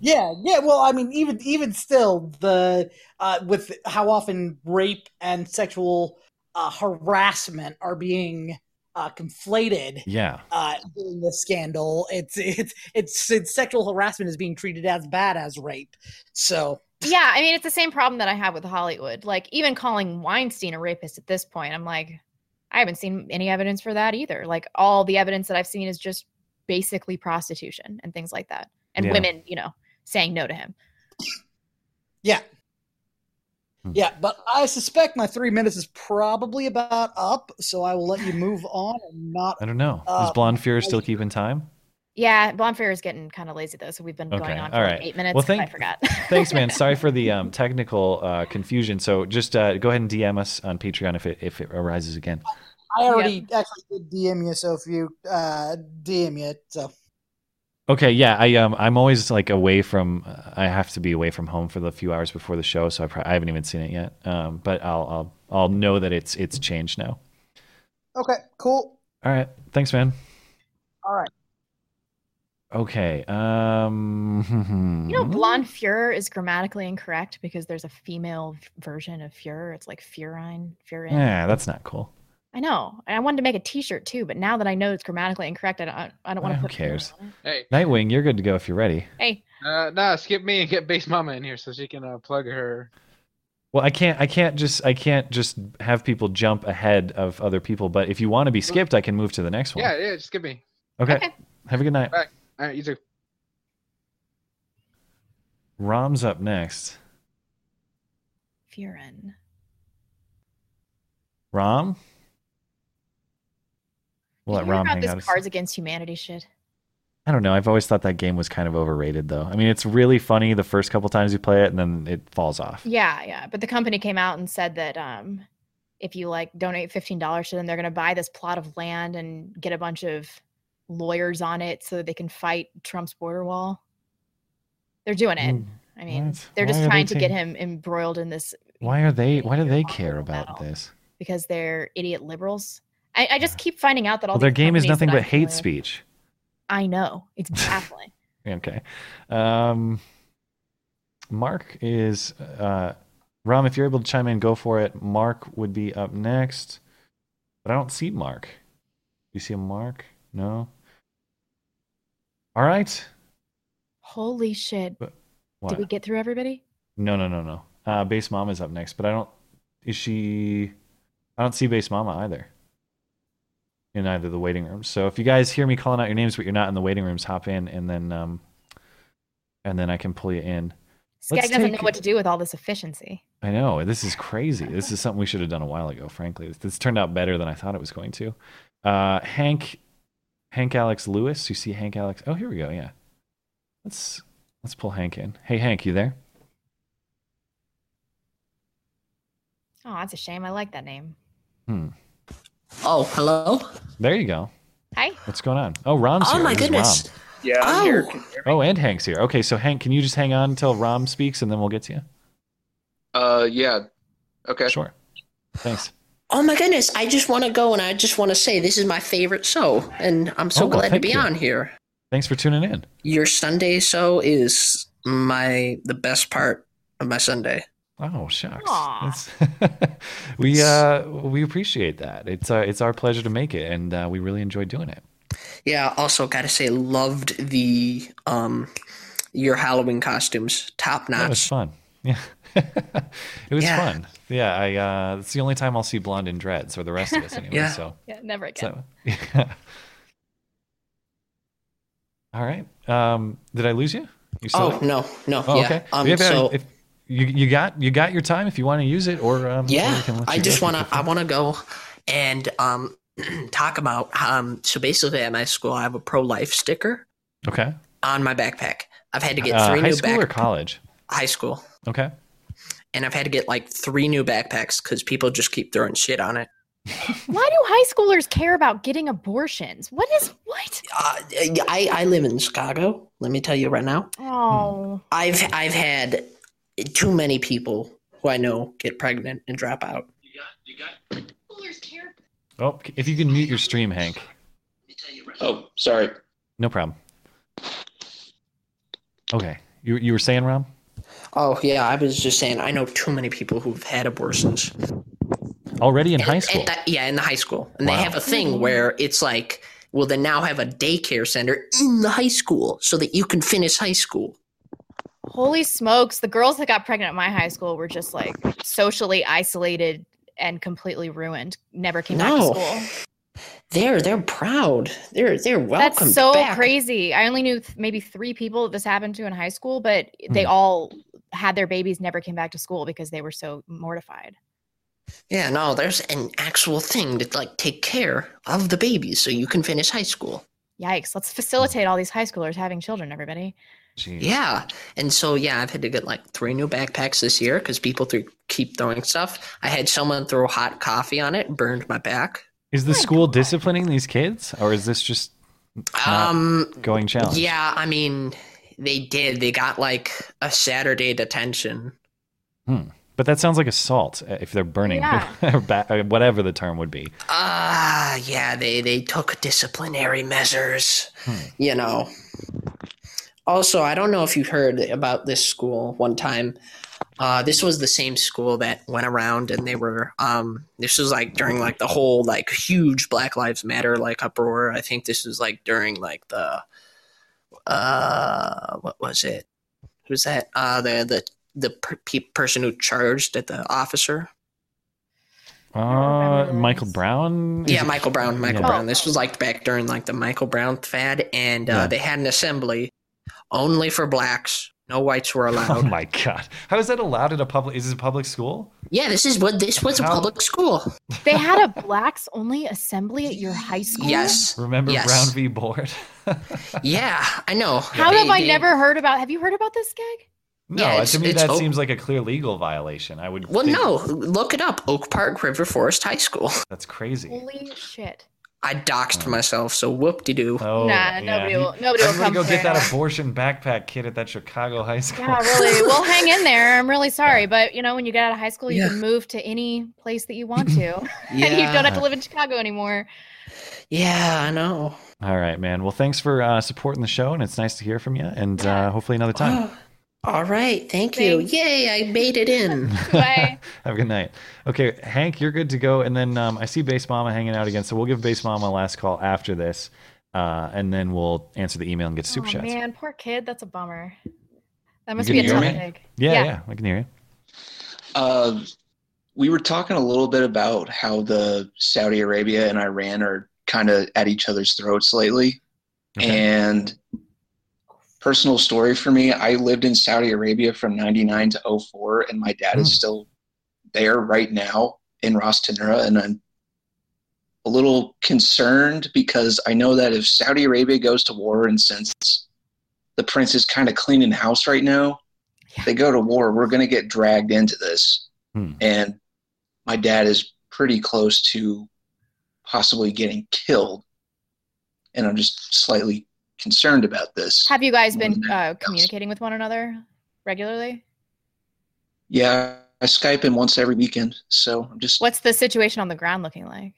Yeah, yeah. Well, I mean, even even still, the uh, with how often rape and sexual uh, harassment are being uh, conflated. Yeah. Uh, during the scandal, it's it's it's it's sexual harassment is being treated as bad as rape. So Yeah, I mean it's the same problem that I have with Hollywood. Like even calling Weinstein a rapist at this point, I'm like, I haven't seen any evidence for that either. Like all the evidence that I've seen is just basically prostitution and things like that, and Yeah. women, you know, saying no to him. yeah, Hmm. yeah. But I suspect my three minutes is probably about up, so I will let you move on and not. I don't know. Uh, is Blonde Fuhrer still keeping time? Yeah, Bonfire is getting kind of lazy though, so we've been going Okay, on for all like eight minutes. Well, 'cause thank- I forgot. Thanks, man. Sorry for the um, technical uh, confusion. So just uh, go ahead and DM us on Patreon if it if it arises again. I already actually did DM you, so if you uh, DM you, so Okay, yeah, I um I'm always like away from uh, I have to be away from home for the few hours before the show, so I, pro- I haven't even seen it yet. Um, but I'll I'll I'll know that it's it's changed now. okay, cool. All right, thanks, man. All right. Okay, um, You know, blonde Fuhrer is grammatically incorrect because there's a female version of Fuhrer. It's like Furine, Furin. yeah, that's not cool. I know. And I wanted to make a T-shirt too, but now that I know it's grammatically incorrect, I don't. I don't want to Who put. cares? Hey, Nightwing, you're good to go if you're ready. Hey, uh, nah, skip me and get Base Mama in here so she can uh, plug her. Well, I can't. I can't just. I can't just have people jump ahead of other people. But if you want to be skipped, I can move to the next one. Yeah, yeah, just skip me. Okay. Have a good night. Back. All right, you too. Rom's up next. Furin. Rom. We'll let Rom about hang this out. Cards Against Humanity shit? I don't know. I've always thought that game was kind of overrated, though. I mean, it's really funny the first couple times you play it, and then it falls off. Yeah, yeah. But the company came out and said that um, if you like donate fifteen dollars to them, they're going to buy this plot of land and get a bunch of lawyers on it so that they can fight Trump's border wall. They're doing it. Mm, I mean, what? they're just trying to get him embroiled in this Why are they? Why do they care about this? because they're idiot liberals. I, I just keep finding out that all Well, their game is nothing but hate with- speech. I know it's baffling. Okay. Um, Mark is uh, Rom. If you're able to chime in, go for it. Mark would be up next, but I don't see Mark. You see a Mark? No. All right. Holy shit! What? Did we get through everybody? No, no, no, no. Uh, Base Mama is up next, but I don't. Is she? I don't see Base Mama either. In either the waiting rooms. So if you guys hear me calling out your names, but you're not in the waiting rooms, hop in, and then um, and then I can pull you in. Skag Let's doesn't take- know what to do with all this efficiency. I know this is crazy. This is something we should have done a while ago. Frankly, this, this turned out better than I thought it was going to. Uh, Hank, Hank Alex Lewis. You see Hank Alex? Oh, here we go. Yeah, let's let's pull Hank in. Hey, Hank, you there? Oh, that's a shame. I like that name. Hmm. Oh, hello. There you go. Hi. What's going on? Oh, Rom's Oh here. Oh my goodness. Rom. Yeah, I'm Oh. here. Oh, and Hank's here. Okay, so Hank, can you just hang on until Rom speaks, and then we'll get to you. Uh, yeah. Okay. Sure. Thanks. Oh my goodness. I just want to go and I just want to say this is my favorite show, and I'm so Oh, well, glad to be you. on here. Thanks for tuning in. Your Sunday show is my the best part of my Sunday. Oh shucks. It's- we uh we appreciate that. It's uh, it's our pleasure to make it, and uh, we really enjoy doing it. Yeah. Also, gotta say, loved the um your Halloween costumes, top notch. That was fun. Yeah. it was Yeah. fun. Yeah, I uh it's the only time I'll see blonde in dreads, or the rest of us anyway. Yeah. So Yeah, never again. so All right. Um did I lose you? You still Oh there? no, no, Oh, yeah. okay. Um, Yeah, so if you you got you got your time if you want to use it, or um, yeah, we can let I just want to. I want to go and um talk about um. So basically, at my school, I have a pro life sticker Okay. on my backpack. I've had to get three Uh, three high new school or college? high school, Okay. and I've had to get like three new backpacks because people just keep throwing shit on it. Why do high schoolers care about getting abortions? What is what? Uh, I I live in Chicago. Let me tell you right now. Oh, I've I've had too many people who I know get pregnant and drop out. Oh, if you can mute your stream, Hank. Oh, sorry. No problem. Okay. You you were saying, Rom? Oh yeah, I was just saying. I know too many people who've had abortions. Already in high school. At that- yeah, in the high school, and Wow. they have a thing where it's like, well, they now have a daycare center in the high school so that you can finish high school. Holy smokes! The girls that got pregnant at my high school were just like socially isolated and completely ruined. Never came No. back to school. They're they're proud. They're they're welcome. That's so back. crazy. I only knew th- maybe three people that this happened to in high school, but they Hmm. all had their babies never came back to school because they were so mortified. Yeah, no, there's an actual thing to like take care of the babies so you can finish high school. Yikes! Let's facilitate all these high schoolers having children. Everybody. Yeah, and so yeah, I've had to get like three new backpacks this year because people threw, keep throwing stuff. I had someone throw hot coffee on it, burned my back. Is the school disciplining these kids, or is this just Um, going challenge? Yeah, I mean, they did. They got like a Saturday detention. Hmm. But that sounds like assault uh, if they're burning, Yeah. or uh, whatever the term would be. Ah, yeah, they they took disciplinary measures. You know. Also, I don't know if you heard about this school one time. Uh, this was the same school that went around and they were um this was like during like the whole like huge Black Lives Matter like uproar. I think this was like during like the uh what was it? Who's that? Uh the the the per- pe- person who charged at the officer. Uh, Michael Brown. Yeah, Michael Brown. Michael Yeah. Brown. This was like back during like the Michael Brown fad, and uh, Yeah. they had an assembly only for blacks, No whites were oh allowed. Oh my god. How is that allowed at a public is this a public school? yeah, this is what this was a public school. They had a blacks only assembly at your high school. Yes. Remember Yes. Brown v. Board? Yeah, I know. How They- have I they- never heard about? Have you heard about this gig? No, Yeah, to me that o- seems like a clear legal violation. I would Well, think no, look it up. Oak Park River Forest High School. That's crazy. Holy shit! I doxed myself, so whoop de doo. Oh, Nah, nobody will- nobody will Everybody come go get that abortion backpack kid at that Chicago high school. Yeah, really. We'll hang in there. I'm really sorry, but you know, when you get out of high school, you Yeah. can move to any place that you want to, and you don't have to live in Chicago anymore. Yeah, I know. All right, man. Well, thanks for uh, supporting the show, and it's nice to hear from you. And uh, hopefully another time. All right, thank you. Yay, I made it in. Bye. Have a good night. Okay, Hank, you're good to go. And then um, I see Base Mama hanging out again, so we'll give Base Mama a last call after this, uh, and then we'll answer the email and get super oh chats. man, poor kid. That's a bummer. That must can be a hear tough me? gig. Yeah, yeah, I can hear you. Uh, we were talking a little bit about how the Saudi Arabia and Iran are kind of at each other's throats lately. And personal story for me, I lived in Saudi Arabia from 99 to 04 and my dad is still there right now in Ras Tanura and I'm a little concerned because I know that if Saudi Arabia goes to war and since the prince is kind of cleaning house right now, they go to war, we're going to get dragged into this. Hmm. And my dad is pretty close to possibly getting killed. And I'm just slightly concerned about this. Have you guys been uh, communicating with one another regularly? Yeah, I Skype him once every weekend. So I'm just, What's the situation on the ground looking like?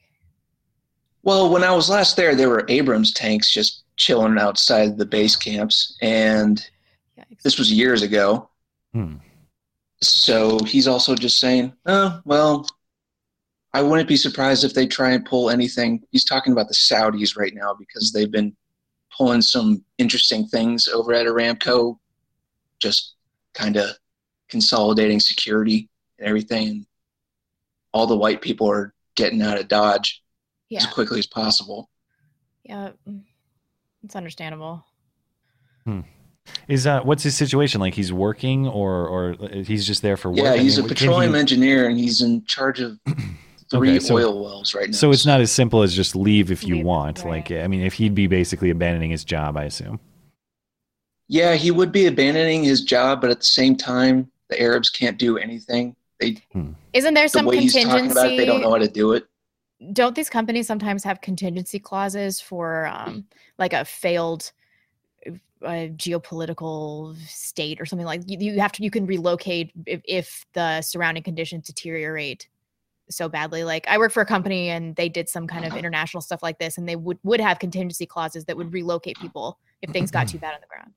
well, when I was last there, there were Abrams tanks just chilling outside the base camps. And this was years ago. Hmm. So he's also just saying, oh, well, I wouldn't be surprised if they try and pull anything. He's talking about the Saudis right now because they've been pulling some interesting things over at Aramco, just kind of consolidating security and everything. All the white people are getting out of Dodge as quickly as possible. Yeah, mm, it's understandable. Hmm. Is uh, what's his situation like? He's working, or or he's just there for work? Yeah, I he's mean, a petroleum he- engineer and he's in charge of three Okay, so- oil wells right now. So it's not as simple as just leave if you Leave, want. Like, I mean, if he'd be basically abandoning his job, I assume. Yeah, he would be abandoning his job, but at the same time, the Arabs can't do anything. They Isn't there the some way he's talking about it, they don't know how to do it. don't these companies sometimes have contingency clauses for um, like a failed uh, geopolitical state or something like you, you have to you can relocate if, if the surrounding conditions deteriorate so badly like i work for a company and they did some kind of uh-huh. international stuff like this and they would would have contingency clauses that would relocate people if things got too mm-hmm. bad on the ground.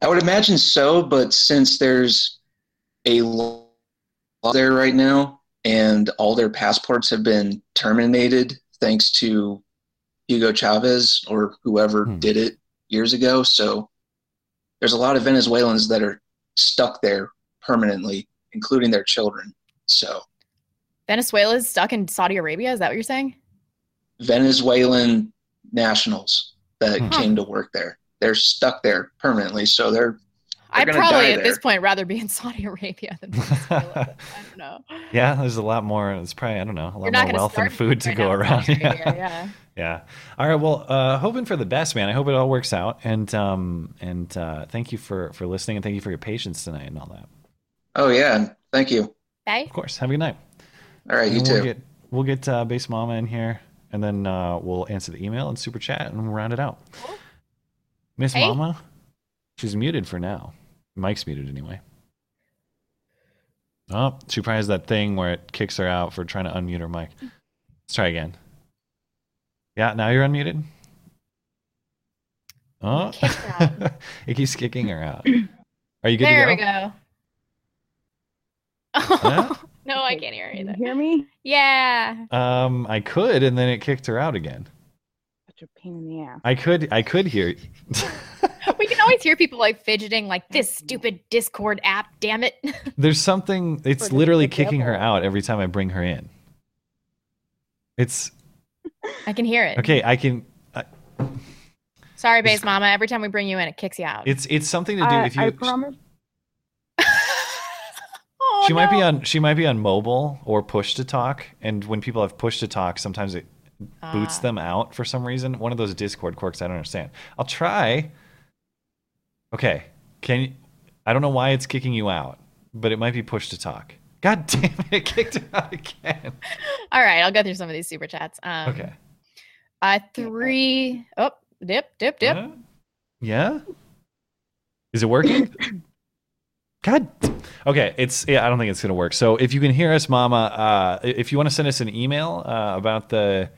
I would imagine so, but since there's a law there right now and all their passports have been terminated thanks to Hugo Chavez or whoever hmm. did it years ago, so there's a lot of Venezuelans that are stuck there permanently, including their children. So venezuela's stuck in saudi arabia is that what you're saying Venezuelan nationals that Hmm. came to work there. They're stuck there permanently, so they're, they're i'd probably die at this point rather be in saudi arabia than venezuela i don't know Yeah, there's a lot more. It's probably I don't know a lot You're more wealth and food to right go around. Saudi Yeah. Yeah. yeah. All right. Well, uh, hoping for the best, man. I hope it all works out. And um and uh, thank you for for listening and thank you for your patience tonight and all that. Oh yeah, thank you. Bye. Of course. Have a good night. All right, you we'll too. Get, we'll get uh, Base Mama in here, and then uh, we'll answer the email and super chat, and we'll round it out. Miss Hey. Mama, she's muted for now. Mic's muted anyway. Oh, she probably has that thing where it kicks her out for trying to unmute her mic. Let's try again. Yeah, now you're unmuted. Oh, it keeps kicking her out. Are you good there to we go? go Huh? no i can't hear her either hear me? yeah Um, I could, and then it kicked her out again. Such a pain in the ass. I could, I could hear. we can always hear people like fidgeting like this stupid discord app damn it There's something. It's the- literally the kicking her out every time I bring her in. It's i can hear it okay. I can. I, Sorry, base mama. Every time we bring you in, it kicks you out. It's it's something to do I, if you. I promise. Oh, she might be on she might be on mobile or push to talk, and when people have push to talk, sometimes it boots Ah. them out for some reason. One of those Discord quirks I don't understand. I'll try. Okay, can you, I don't know why it's kicking you out, but it might be push to talk. God damn it! It kicked her out again. All right, I'll go through some of these super chats. Um, Okay. Uh, three. Oh, dip, dip, dip. Huh? Yeah. Is it working? God. Okay, it's yeah. I don't think it's gonna work. So if you can hear us, Mama, uh, if you want to send us an email uh, about the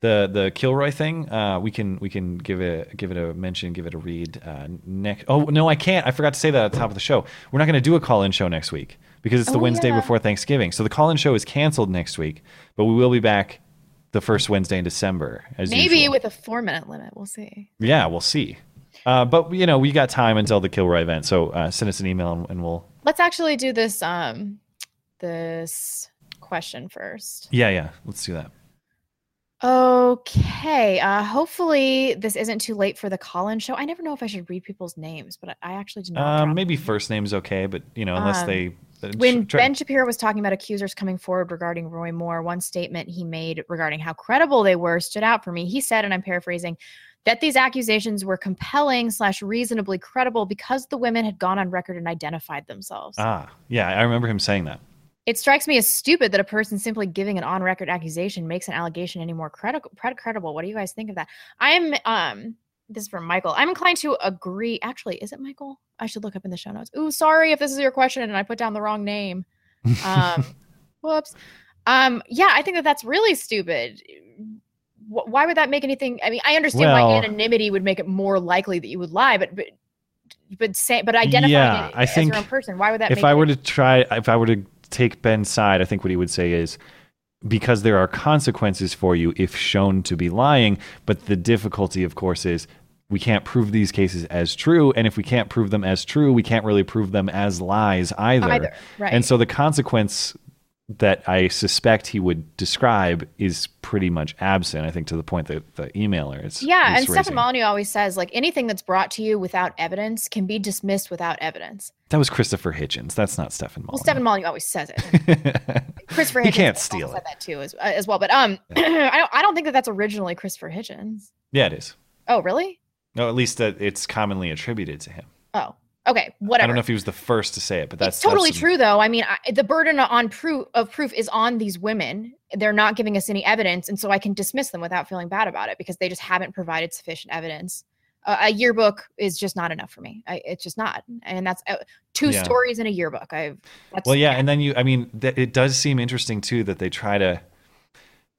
the the Kilroy thing, uh, we can we can give it give it a mention, give it a read. Uh, next. Oh no, I can't. I forgot to say that at the top of the show. We're not gonna do a call-in show next week because it's the Oh, Wednesday yeah. before Thanksgiving. So the call-in show is canceled next week, but we will be back the first Wednesday in December as Maybe usual. with a four minute limit. We'll see. Yeah, we'll see. Uh, but you know, we got time until the Kilroy event, so uh, send us an email and, and we'll. Let's actually do this. Um, this question first. Yeah, yeah, let's do that. Okay. Uh, hopefully this isn't too late for the call-in show. I never know if I should read people's names, but I actually did not. Um, maybe first name's okay, but you know, unless Um, they. uh, when try- Ben Shapiro was talking about accusers coming forward regarding Roy Moore, one statement he made regarding how credible they were stood out for me. He said, and I'm paraphrasing, that these accusations were compelling slash reasonably credible because the women had gone on record and identified themselves. ah, yeah, I remember him saying that. It strikes me as stupid that a person simply giving an on-record accusation makes an allegation any more credible. credible. What do you guys think of that? I'm um. This is from Michael. I'm inclined to agree. Actually, is it Michael? I should look up in the show notes. Ooh, sorry if this is your question and I put down the wrong name. Um, whoops. Um, yeah, I think that that's really stupid. Wh- Why would that make anything? I mean, I understand Well- why anonymity would make it more likely that you would lie, but but but say but identifying Yeah, it I as think your own person, why would that? if make I were to try, if I were to take Ben's side, I think what he would say is because there are consequences for you if shown to be lying. But the difficulty, of course, is we can't prove these cases as true, and if we can't prove them as true, we can't really prove them as lies either. Either, right. And so the consequence that I suspect he would describe is pretty much absent. I think to the point that the emailer is. Yeah, is and Stefan raising. Molyneux always says like anything that's brought to you without evidence can be dismissed without evidence. That was Christopher Hitchens. That's not Stefan Well, Molyneux. Stefan Molyneux always says it. Christopher He Hitchens can't also steal said that too as, uh, as well. But um, I don't I don't think that that's originally Christopher Hitchens. yeah, it is. Oh, really? No, at least that it's commonly attributed to him. Oh, okay, whatever. I don't know if he was the first to say it, but that's it's totally that's- true though. I mean, I, the burden on proof of proof is on these women. They're not giving us any evidence, and so I can dismiss them without feeling bad about it because they just haven't provided sufficient evidence. Uh, a yearbook is just not enough for me. I, it's just not, and that's uh, two Yeah. stories in a yearbook. I've that's, Well, yeah, and then you, I mean, th- it does seem interesting too that they try to.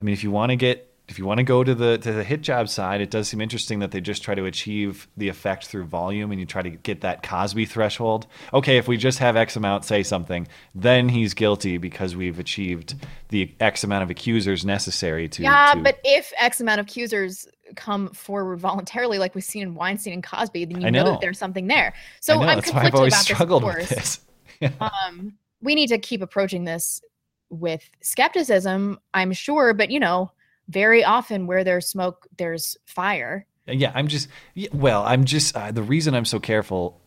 I mean, if you want to get, if you want to go to the to the hit job side, it does seem interesting that they just try to achieve the effect through volume, and you try to get that Cosby threshold. Okay, if we just have X amount say something, then he's guilty because we've achieved the X amount of accusers necessary to. yeah, to- but if X amount of accusers come forward voluntarily, like we've seen in Weinstein and Cosby, then you know. know. that there's something there. So I that's why I've conflicted always about struggled this. With this. um, we need to keep approaching this with skepticism, I'm sure, but you know, very often where there's smoke, there's fire. Yeah, I'm just well, I'm just uh, the reason I'm so careful,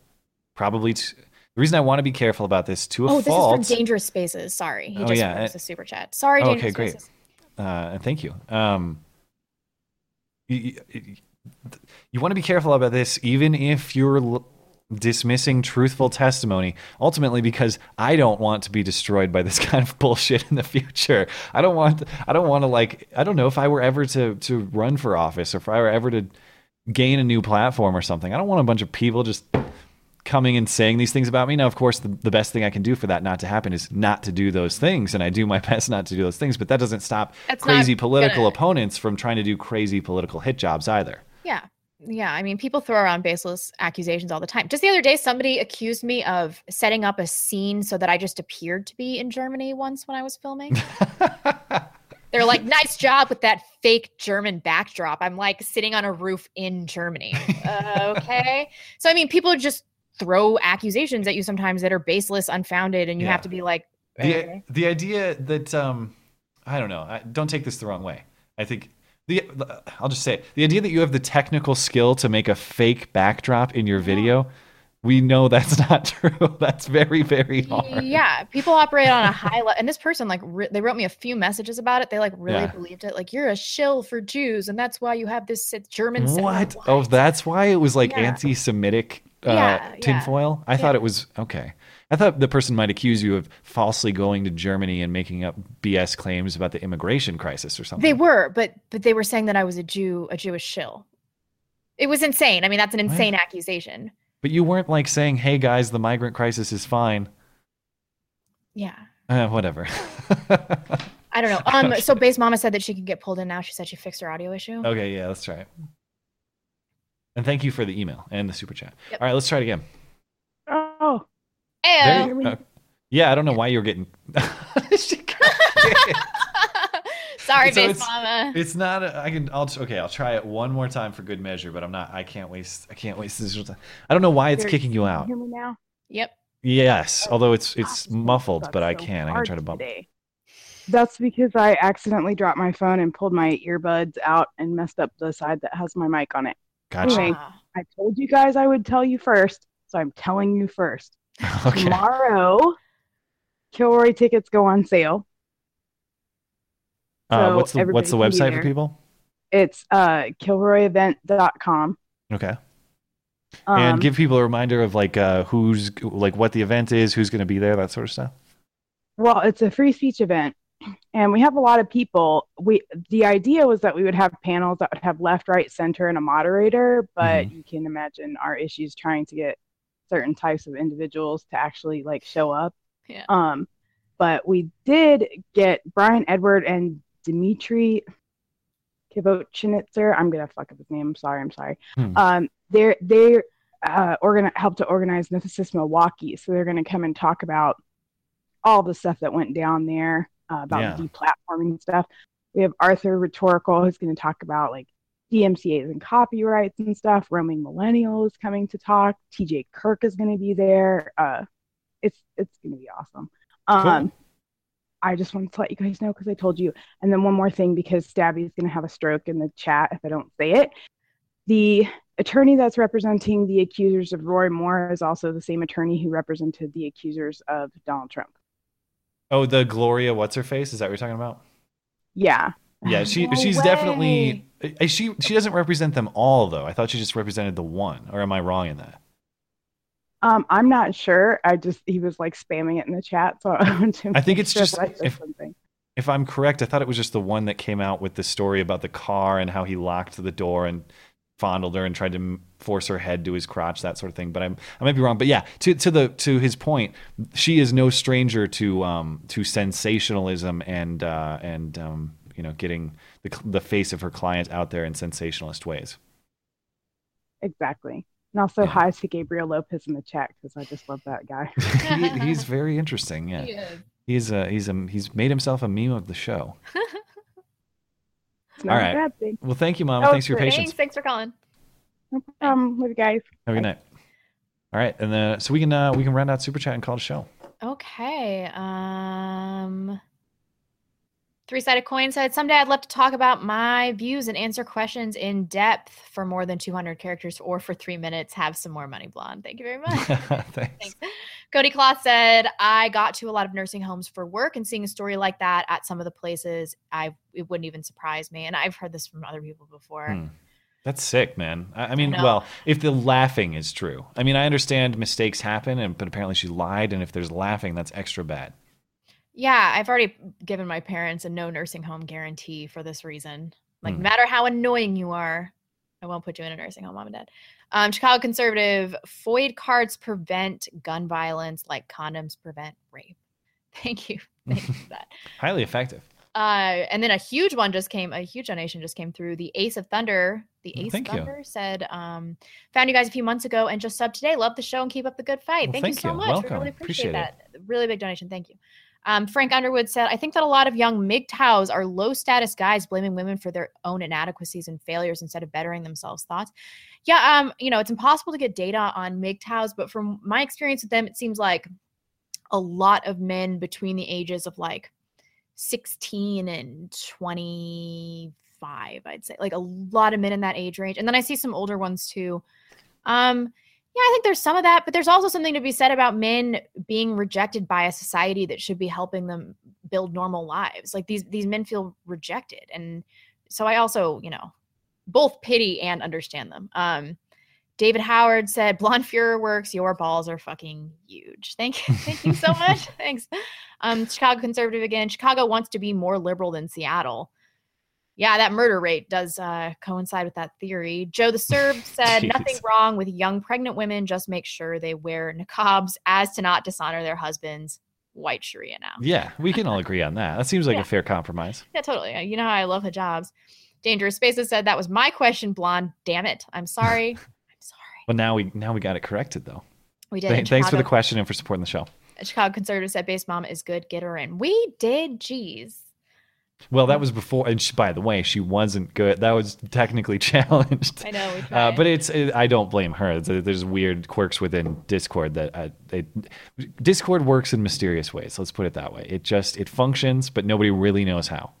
probably t- the reason I want to be careful about this to a oh, fault. this is from Dangerous Spaces. Sorry, he Oh, just yeah, a super chat. Sorry, Oh, okay, great. Uh, thank you. Um, you, you, want to be careful about this, even if you're dismissing truthful testimony. Ultimately, because I don't want to be destroyed by this kind of bullshit in the future. I don't want. I don't want to like. I don't know if I were ever to to run for office or if I were ever to gain a new platform or something. I don't want a bunch of people just coming and saying these things about me. Now, of course, the, the best thing I can do for that not to happen is not to do those things. And I do my best not to do those things, but that doesn't stop That's crazy political gonna- opponents from trying to do crazy political hit jobs either. Yeah. Yeah. I mean, people throw around baseless accusations all the time. Just the other day, somebody accused me of setting up a scene so that I just appeared to be in Germany once when I was filming. They're like, nice job with that fake German backdrop. I'm like sitting on a roof in Germany. Uh, okay. So, I mean, people just throw accusations at you sometimes that are baseless, unfounded, and you Yeah. have to be like, The, the idea that, um, I don't know, I, don't take this the wrong way. I think The, I'll just say it. the idea that you have the technical skill to make a fake backdrop in your video, we know that's not true. That's very very hard. Yeah, people operate on a high level, and this person like re- they wrote me a few messages about it. They like really Yeah. believed it. Like you're a shill for Jews, and that's why you have this German. sa-" What? Oh, that's why it was like Yeah. anti-Semitic uh, yeah. tinfoil. I thought it was okay. I thought the person might accuse you of falsely going to Germany and making up BS claims about the immigration crisis or something. They were, but but they were saying that I was a Jew, a Jewish shill. It was insane. I mean, that's an insane accusation. But you weren't like saying, "Hey guys, the migrant crisis is fine." Yeah. Uh, whatever. I don't know. Um, so base mama said that she could get pulled in now. She said she fixed her audio issue. okay, yeah, let's try it. And thank you for the email and the super chat. Yep. All right, let's try it again. Oh. There Ew. you- uh, yeah, I don't know why you're getting. Sorry, So base it's- mama. It's not. A, I can. I'll. Okay, I'll try it one more time for good measure. But I'm not. I can't waste. I can't waste this. I don't know why it's Here, kicking you can out. Hear me now. Yep. Yes, although it's it's muffled, but I can. I can hard try to bump. today. That's because I accidentally dropped my phone and pulled my earbuds out and messed up the side that has my mic on it. Gotcha. Anyway, I told you guys I would tell you first, so I'm telling you first. Okay. Tomorrow, Kilroy tickets go on sale. Uh, So what's the what's the website for people? It's uh, kilroyevent.com. Okay. Um, and give people a reminder of like uh, who's like what the event is, who's going to be there, that sort of stuff. Well, it's a free speech event, and we have a lot of people. We the idea was that we would have panels that would have left, right, center, and a moderator. But you can imagine our issues trying to get certain types of individuals to actually like show up. Yeah. Um, but we did get Brian Edward and Dimitri Kivochinitzer. I'm gonna fuck up his name. I'm sorry. I'm sorry. Hmm. Um, they're they uh organ helped to organize Nethesis Milwaukee, so they're gonna come and talk about all the stuff that went down there uh, about Yeah. deplatforming stuff. We have Arthur Rhetorical who's going to talk about like DMCA's and copyrights and stuff. Roaming Millennial is coming to talk. TJ Kirk is going to be there. Uh, it's it's going to be awesome. Um, I just wanted to let you guys know because I told you. And then one more thing because Stabby is going to have a stroke in the chat if I don't say it. The attorney that's representing the accusers of Roy Moore is also the same attorney who represented the accusers of Donald Trump. Oh, the Gloria, what's her face? Is that what you're talking about? Yeah. Yeah, she No she's way. definitely she she doesn't represent them all though. I thought she just represented the one, or am I wrong in that? Um, I'm not sure. I just he was like spamming it in the chat, so I I think it's sure just that I said if, something. if I'm correct, I thought it was just the one that came out with the story about the car and how he locked the door and fondled her and tried to force her head to his crotch, that sort of thing. But I'm I might be wrong. But yeah, to to the to his point, she is no stranger to um to sensationalism and uh and um you know getting the the face of her client out there in sensationalist ways. Exactly. And also hi to Gabriel Lopez in the chat because I just love that guy. he, he's very interesting. Yeah, He he's a, he's a, he's made himself a meme of the show. It's not All a right. bad thing. Well, thank you, Mom. Oh, Thanks for your patience. Thanks, thanks for calling. No problem. Love you guys. Have a good night. All right, and then so we can uh, we can round out super chat and call it a show. Okay. Um Three sided coin said, Someday I'd love to talk about my views and answer questions in depth for more than 200 characters or for three minutes. Have some more money, blonde. Thank you very much. Thanks. Cody Cloth said, I got to a lot of nursing homes for work and seeing a story like that at some of the places, I it wouldn't even surprise me. And I've heard this from other people before. Hmm. That's sick, man. I, I mean, know. well, if the laughing is true, I mean, I understand mistakes happen, and but apparently she lied, and if there's laughing, that's extra bad. Yeah, I've already given my parents a no nursing home guarantee for this reason. Like, Hmm. no matter how annoying you are, I won't put you in a nursing home, mom and dad. Um, Chicago conservative, FOID cards prevent gun violence like condoms prevent rape. Thank you. Thank you for that. Highly effective. Uh, and then a huge one just came, a huge donation just came through. The Ace of Thunder, the Ace thank of you. Thunder said, um, found you guys a few months ago and just subbed today. Love the show and keep up the good fight. Well, thank, you so you. much. Welcome. We really appreciate, Appreciate that. Really big donation. Thank you. Um, Frank Underwood said, I think that a lot of young MGTOWs are low status guys blaming women for their own inadequacies and failures instead of bettering themselves. Thoughts? Yeah, um, you know, it's impossible to get data on MGTOWs, but from my experience with them, it seems like a lot of men between the ages of like 16 and 25, I'd say. Like a lot of men in that age range. And then I see some older ones too. Um, yeah, I think there's some of that, but there's also something to be said about men being rejected by a society that should be helping them build normal lives. Like these these men feel rejected. And so I also, you know, both pity and understand them. Um David Howard said, "Blonde Fuhrer works. Your balls are fucking huge." Thank you, thank you so much. Thanks. Um, Chicago conservative again. Chicago wants to be more liberal than Seattle. Yeah, that murder rate does uh, coincide with that theory. Joe the Serb said. "Nothing wrong with young pregnant women. Just make sure they wear niqabs as to not dishonor their husbands." White Sharia now. Yeah, we can all agree on that. That seems like Yeah. a fair compromise. Yeah, totally. You know how I love hijabs. Dangerous Spaces said that was my question, blonde. Damn it. I'm sorry. I'm sorry. But now we now we got it corrected though. We did. Th- thanks for the question and for supporting the show. Chicago conservative said base mom is good. Get her in. We did. Jeez. Well, that was before, and she, by the way, she wasn't good. That was technically challenged. I know. Uh, but it's it, I don't blame her. There's, weird quirks within Discord that uh, they, Discord works in mysterious ways. Let's put it that way. It just it functions, but nobody really knows how.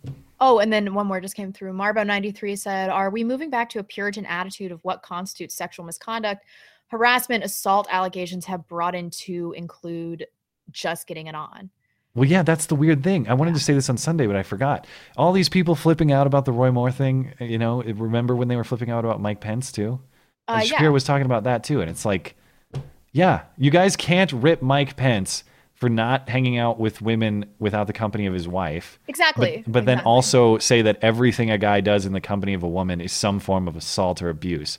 Oh, and then one more just came through. Marbo93 said, Are we moving back to a Puritan attitude of what constitutes sexual misconduct? Harassment, assault allegations have brought in to include just getting it on. Well, yeah, that's the weird thing. I wanted to say this on Sunday, but I forgot. All these people flipping out about the Roy Moore thing. You know, remember when they were flipping out about Mike Pence too? Uh, Shapiro yeah. was talking about that too, and it's like, yeah, you guys can't rip Mike Pence for not hanging out with women without the company of his wife. Exactly. But, but then also say that everything a guy does in the company of a woman is some form of assault or abuse.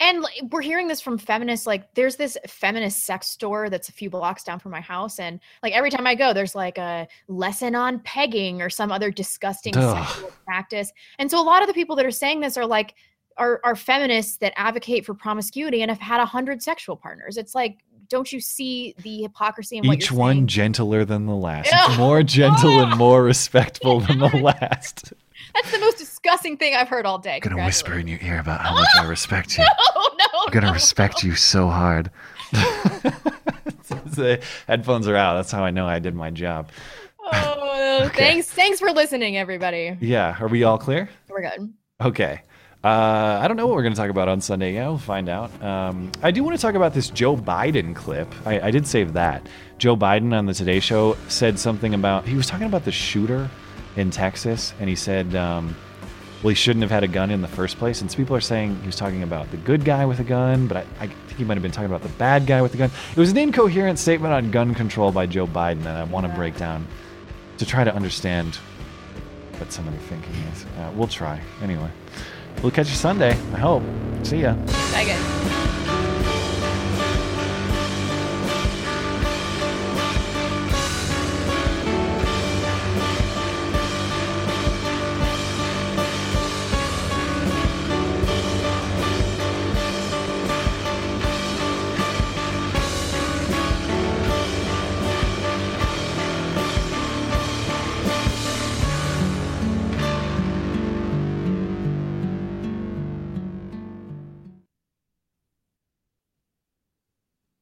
And we're hearing this from feminists. Like, there's this feminist sex store that's a few blocks down from my house, and like every time I go, there's like a lesson on pegging or some other disgusting Ugh. sexual practice. And so a lot of the people that are saying this are like are are feminists that advocate for promiscuity and have had a hundred sexual partners. It's like, don't you see the hypocrisy in what Each one gentler than the last. Yeah. More gentle and more respectful than the last. That's the most disgusting thing I've heard all day. I'm gonna whisper in your ear about how much I respect you. Oh no! I'm gonna respect you so hard. the headphones are out. That's how I know I did my job. Oh, Okay. thanks, thanks for listening, everybody. Yeah, are we all clear? We're good. Okay. Uh, I don't know what we're going to talk about on Sunday. Yeah, we'll find out. Um, I do want to talk about this Joe Biden clip. I, I did save that. Joe Biden on the Today Show said something about, he was talking about the shooter in Texas, and he said, um, well, he shouldn't have had a gun in the first place. And some people are saying he was talking about the good guy with a gun, but I, I think he might have been talking about the bad guy with the gun. It was an incoherent statement on gun control by Joe Biden that I want to break down to try to understand what some of the thinking is. Uh, we'll try. Anyway, we'll catch you Sunday. I hope. See ya. Bye, guys.